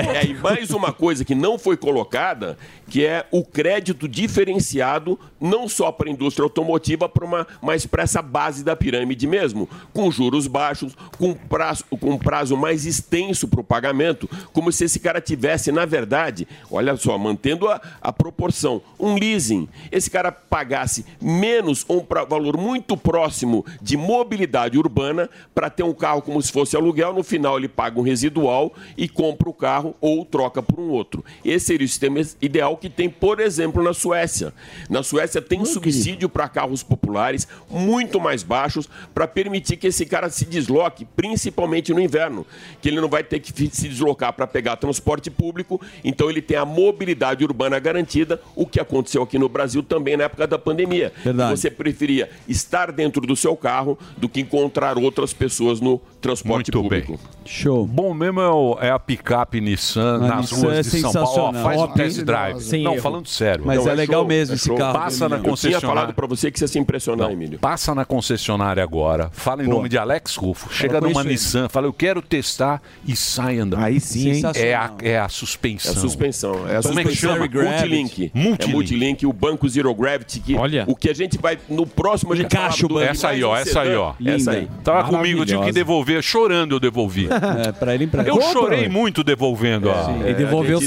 S33: É, e mais uma coisa que não foi colocada, que é o crédito diferenciado, não só para a indústria automotiva, uma, mas para essa base da pirâmide mesmo, com juros baixos, com prazo, com prazo mais extenso para o pagamento, como se esse cara tivesse, na verdade, olha só, mantendo a, a proporção, um leasing. Esse cara pagasse menos um pra- valor muito próximo de mobilidade urbana para ter um carro como se fosse aluguel, no final ele paga um residual e compra o carro ou troca por um outro. Esse seria o sistema ideal que tem, por exemplo, na Suécia. Na Suécia tem subsídio para carros populares muito mais baixos para permitir que esse cara se desloque, principalmente no inverno, que ele não vai ter que se deslocar para pegar transporte público, então ele tem a mobilidade urbana garantida, o que aconteceu aqui no Brasil também na época da pandemia.
S6: Verdade.
S33: Você preferia estar dentro do seu carro do que encontrar outras pessoas no transporte
S3: Muito
S33: público.
S3: bem.
S6: Show.
S3: Bom mesmo é, o- é a picape Nissan
S6: A
S3: nas
S6: Nissan
S3: ruas
S6: é
S3: de São Paulo. Ó, faz um test drive.
S6: Sem
S3: não,
S6: erro.
S3: falando sério.
S6: Mas
S3: Não,
S6: é legal mesmo
S3: é
S6: esse
S3: show.
S6: carro.
S3: Passa na
S33: Eu tinha
S3: concessionária.
S33: falado para você que você ia se impressionar, Emílio.
S3: Passa na concessionária agora, fala em
S33: Pô.
S3: nome de Alex Rufo, chega numa
S33: ele.
S3: Nissan, fala, eu quero testar e sai andando.
S9: Aí sim, hein?
S3: É a, é a suspensão.
S33: É a suspensão. É a
S3: Como é que chama?
S33: Multilink.
S3: Multilink.
S33: É Multilink, o banco Zero Gravity. Que
S3: Olha.
S33: O que a gente vai. No próximo a gente
S3: Encaixa o banco. Essa aí, ó, essa aí, ó.
S33: Essa aí.
S3: Tava comigo, eu tive que
S33: Maravilhosa.
S3: Devolver, chorando eu devolvi.
S6: É, pra ele
S3: Eu chorei muito devolvendo.
S33: É, a gente devolve com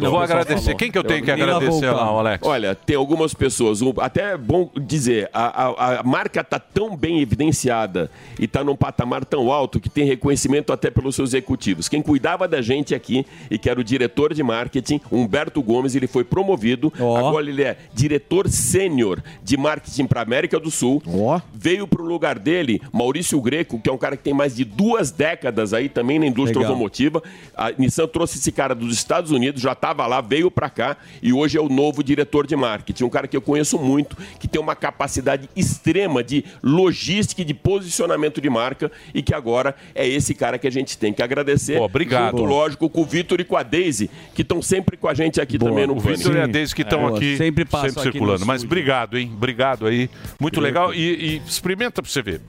S33: dó.
S3: Vou agradecer. Quem que eu tenho que agradecer lá, Alex?
S33: Olha, tem algumas pessoas, até é bom dizer, a, a- a marca está tão bem evidenciada e está num patamar tão alto que tem reconhecimento até pelos seus executivos. Quem cuidava da gente aqui e que era o diretor de marketing, Humberto Gomes, ele foi promovido. Agora ele é diretor sênior de marketing para América do Sul. Veio para o lugar dele Maurício Greco, que é um cara que tem mais de duas décadas aí também na indústria
S6: Legal.
S33: automotiva. A Nissan trouxe esse cara dos Estados Unidos, já estava lá, veio para cá e hoje é o novo diretor de marketing. Um cara que eu conheço muito, que tem uma capacidade extrema de logística e de posicionamento de marca e que agora é esse cara que a gente tem que agradecer.
S3: Pô, obrigado.
S33: Junto, lógico, com o Vitor e com a Daisy, que estão sempre com a gente aqui também no
S3: O Vitor e a. Deise que estão
S33: É.
S3: aqui
S6: sempre passam aqui
S3: circulando. Mas obrigado, hein? Obrigado aí. Muito legal. E, e experimenta pra você ver.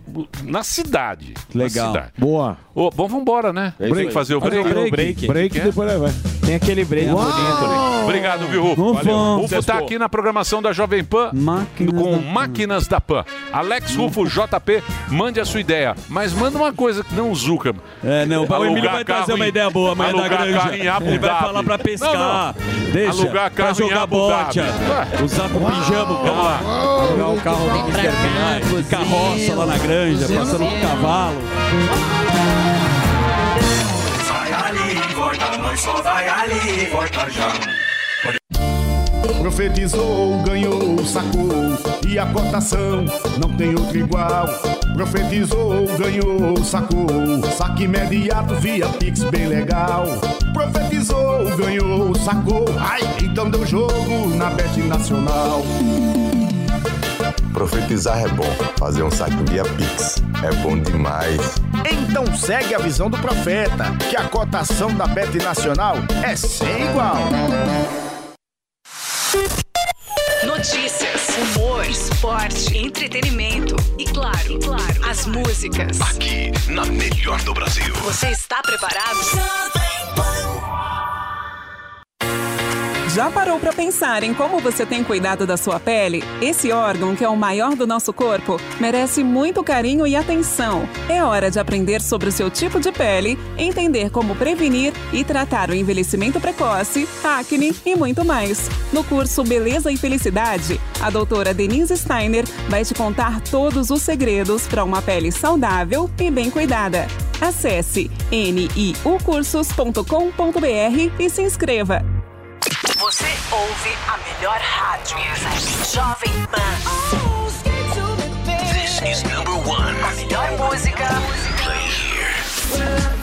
S3: Na cidade.
S6: Legal.
S9: Boa.
S3: Ô, bom, vambora, né?
S9: É isso
S3: Tem
S9: aí.
S3: que fazer o
S9: Fazer o
S3: break.
S9: break. Break. Break,
S3: Quer?
S9: depois vai.
S16: Tem aquele break bonito.
S3: Obrigado, viu, Rufo?
S9: Ufa.
S3: Valeu. Rufo tá aqui na programação da Jovem Pan com Máquinas da Pan. Alex Rufo, JP, mande a sua ideia. Mas manda uma coisa que não o Zucca.
S6: É, não, o Emílio vai trazer uma ideia boa amanhã da
S3: alugar
S6: granja.
S3: carro em Abu
S6: Ele vai falar pra pescar.
S3: Não, não.
S6: Deixa.
S3: Alugar
S6: pra
S3: carro em
S6: jogar
S3: Abu Dhabi.
S6: bote. Usar com pijama o carro. Jogar o carro no Mr. Carroça lá na granja, passando com cavalo.
S35: Profetizou, ganhou, sacou e a cotação não tem outro igual. Profetizou, ganhou, sacou, saque imediato via Pix bem legal. Profetizou, ganhou, sacou, ai, então deu jogo na Bet Nacional.
S36: Profetizar é bom, fazer um saque via Pix é bom demais.
S35: Então segue a visão do profeta, que a cotação da Bet Nacional é sem igual.
S1: Notícias, humor, esporte, entretenimento e claro, e claro, as músicas.
S29: Aqui, na melhor do Brasil.
S1: Você está preparado?
S37: Já parou para pensar em como você tem cuidado da sua pele? Esse órgão, que é o maior do nosso corpo, merece muito carinho e atenção. É hora de aprender sobre o seu tipo de pele, entender como prevenir e tratar o envelhecimento precoce, acne e muito mais. No curso Beleza e Felicidade, a doutora Denise Steiner vai te contar todos os segredos para uma pele saudável e bem cuidada. Acesse niucursos.com.br e se inscreva.
S1: Você ouve a melhor rádio. Jovem Pan.
S29: This is number one.
S1: A melhor música.
S29: Play here.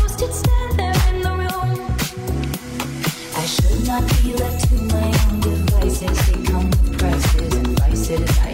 S23: not be left to my own devices. They come with prices and vices. I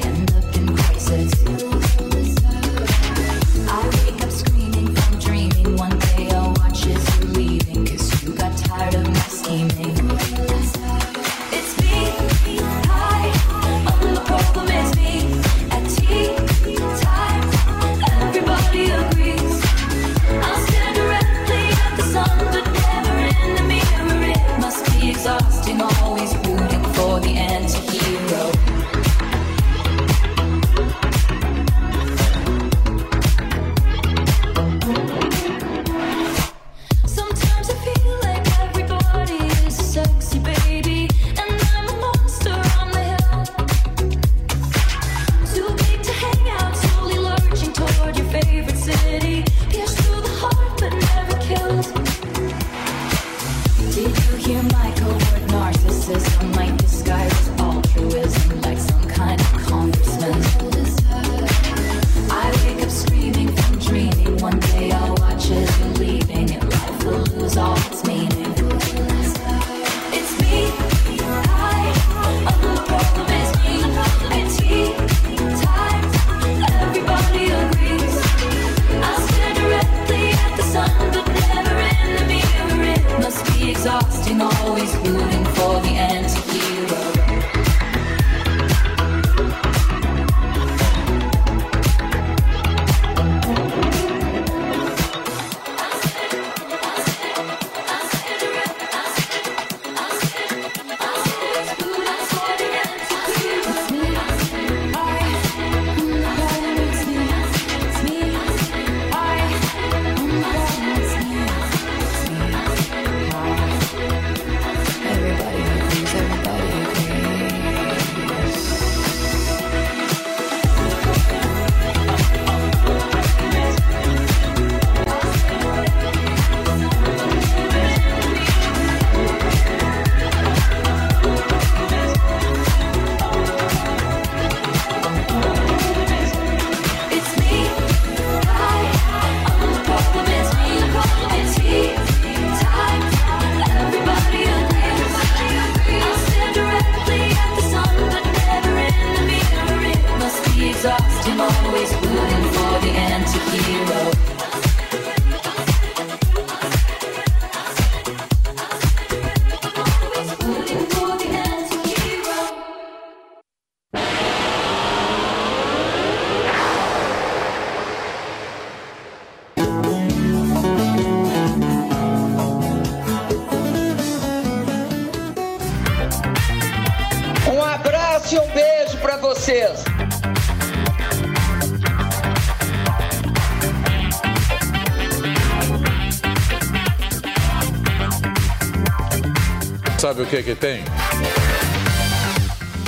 S3: Sabe o que que tem?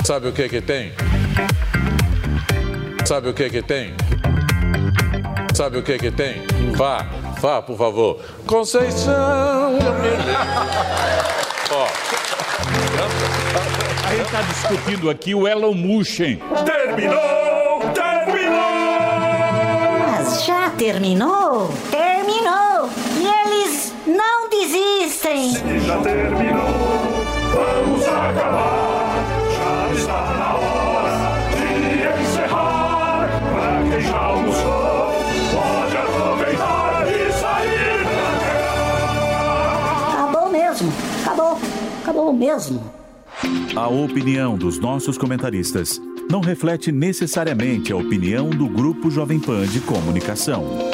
S3: Sabe o que que tem? Sabe o que que tem? Sabe o que que tem? Vá, vá, por favor. Conceição, Ó.
S38: A gente está discutindo aqui o Elon Musk.
S39: Terminou! Terminou!
S32: Mas já terminou? Terminou! E eles não desistem!
S39: Sim, já terminou!
S32: mesmo.
S19: A opinião dos nossos comentaristas não reflete necessariamente a opinião do Grupo Jovem Pan de Comunicação.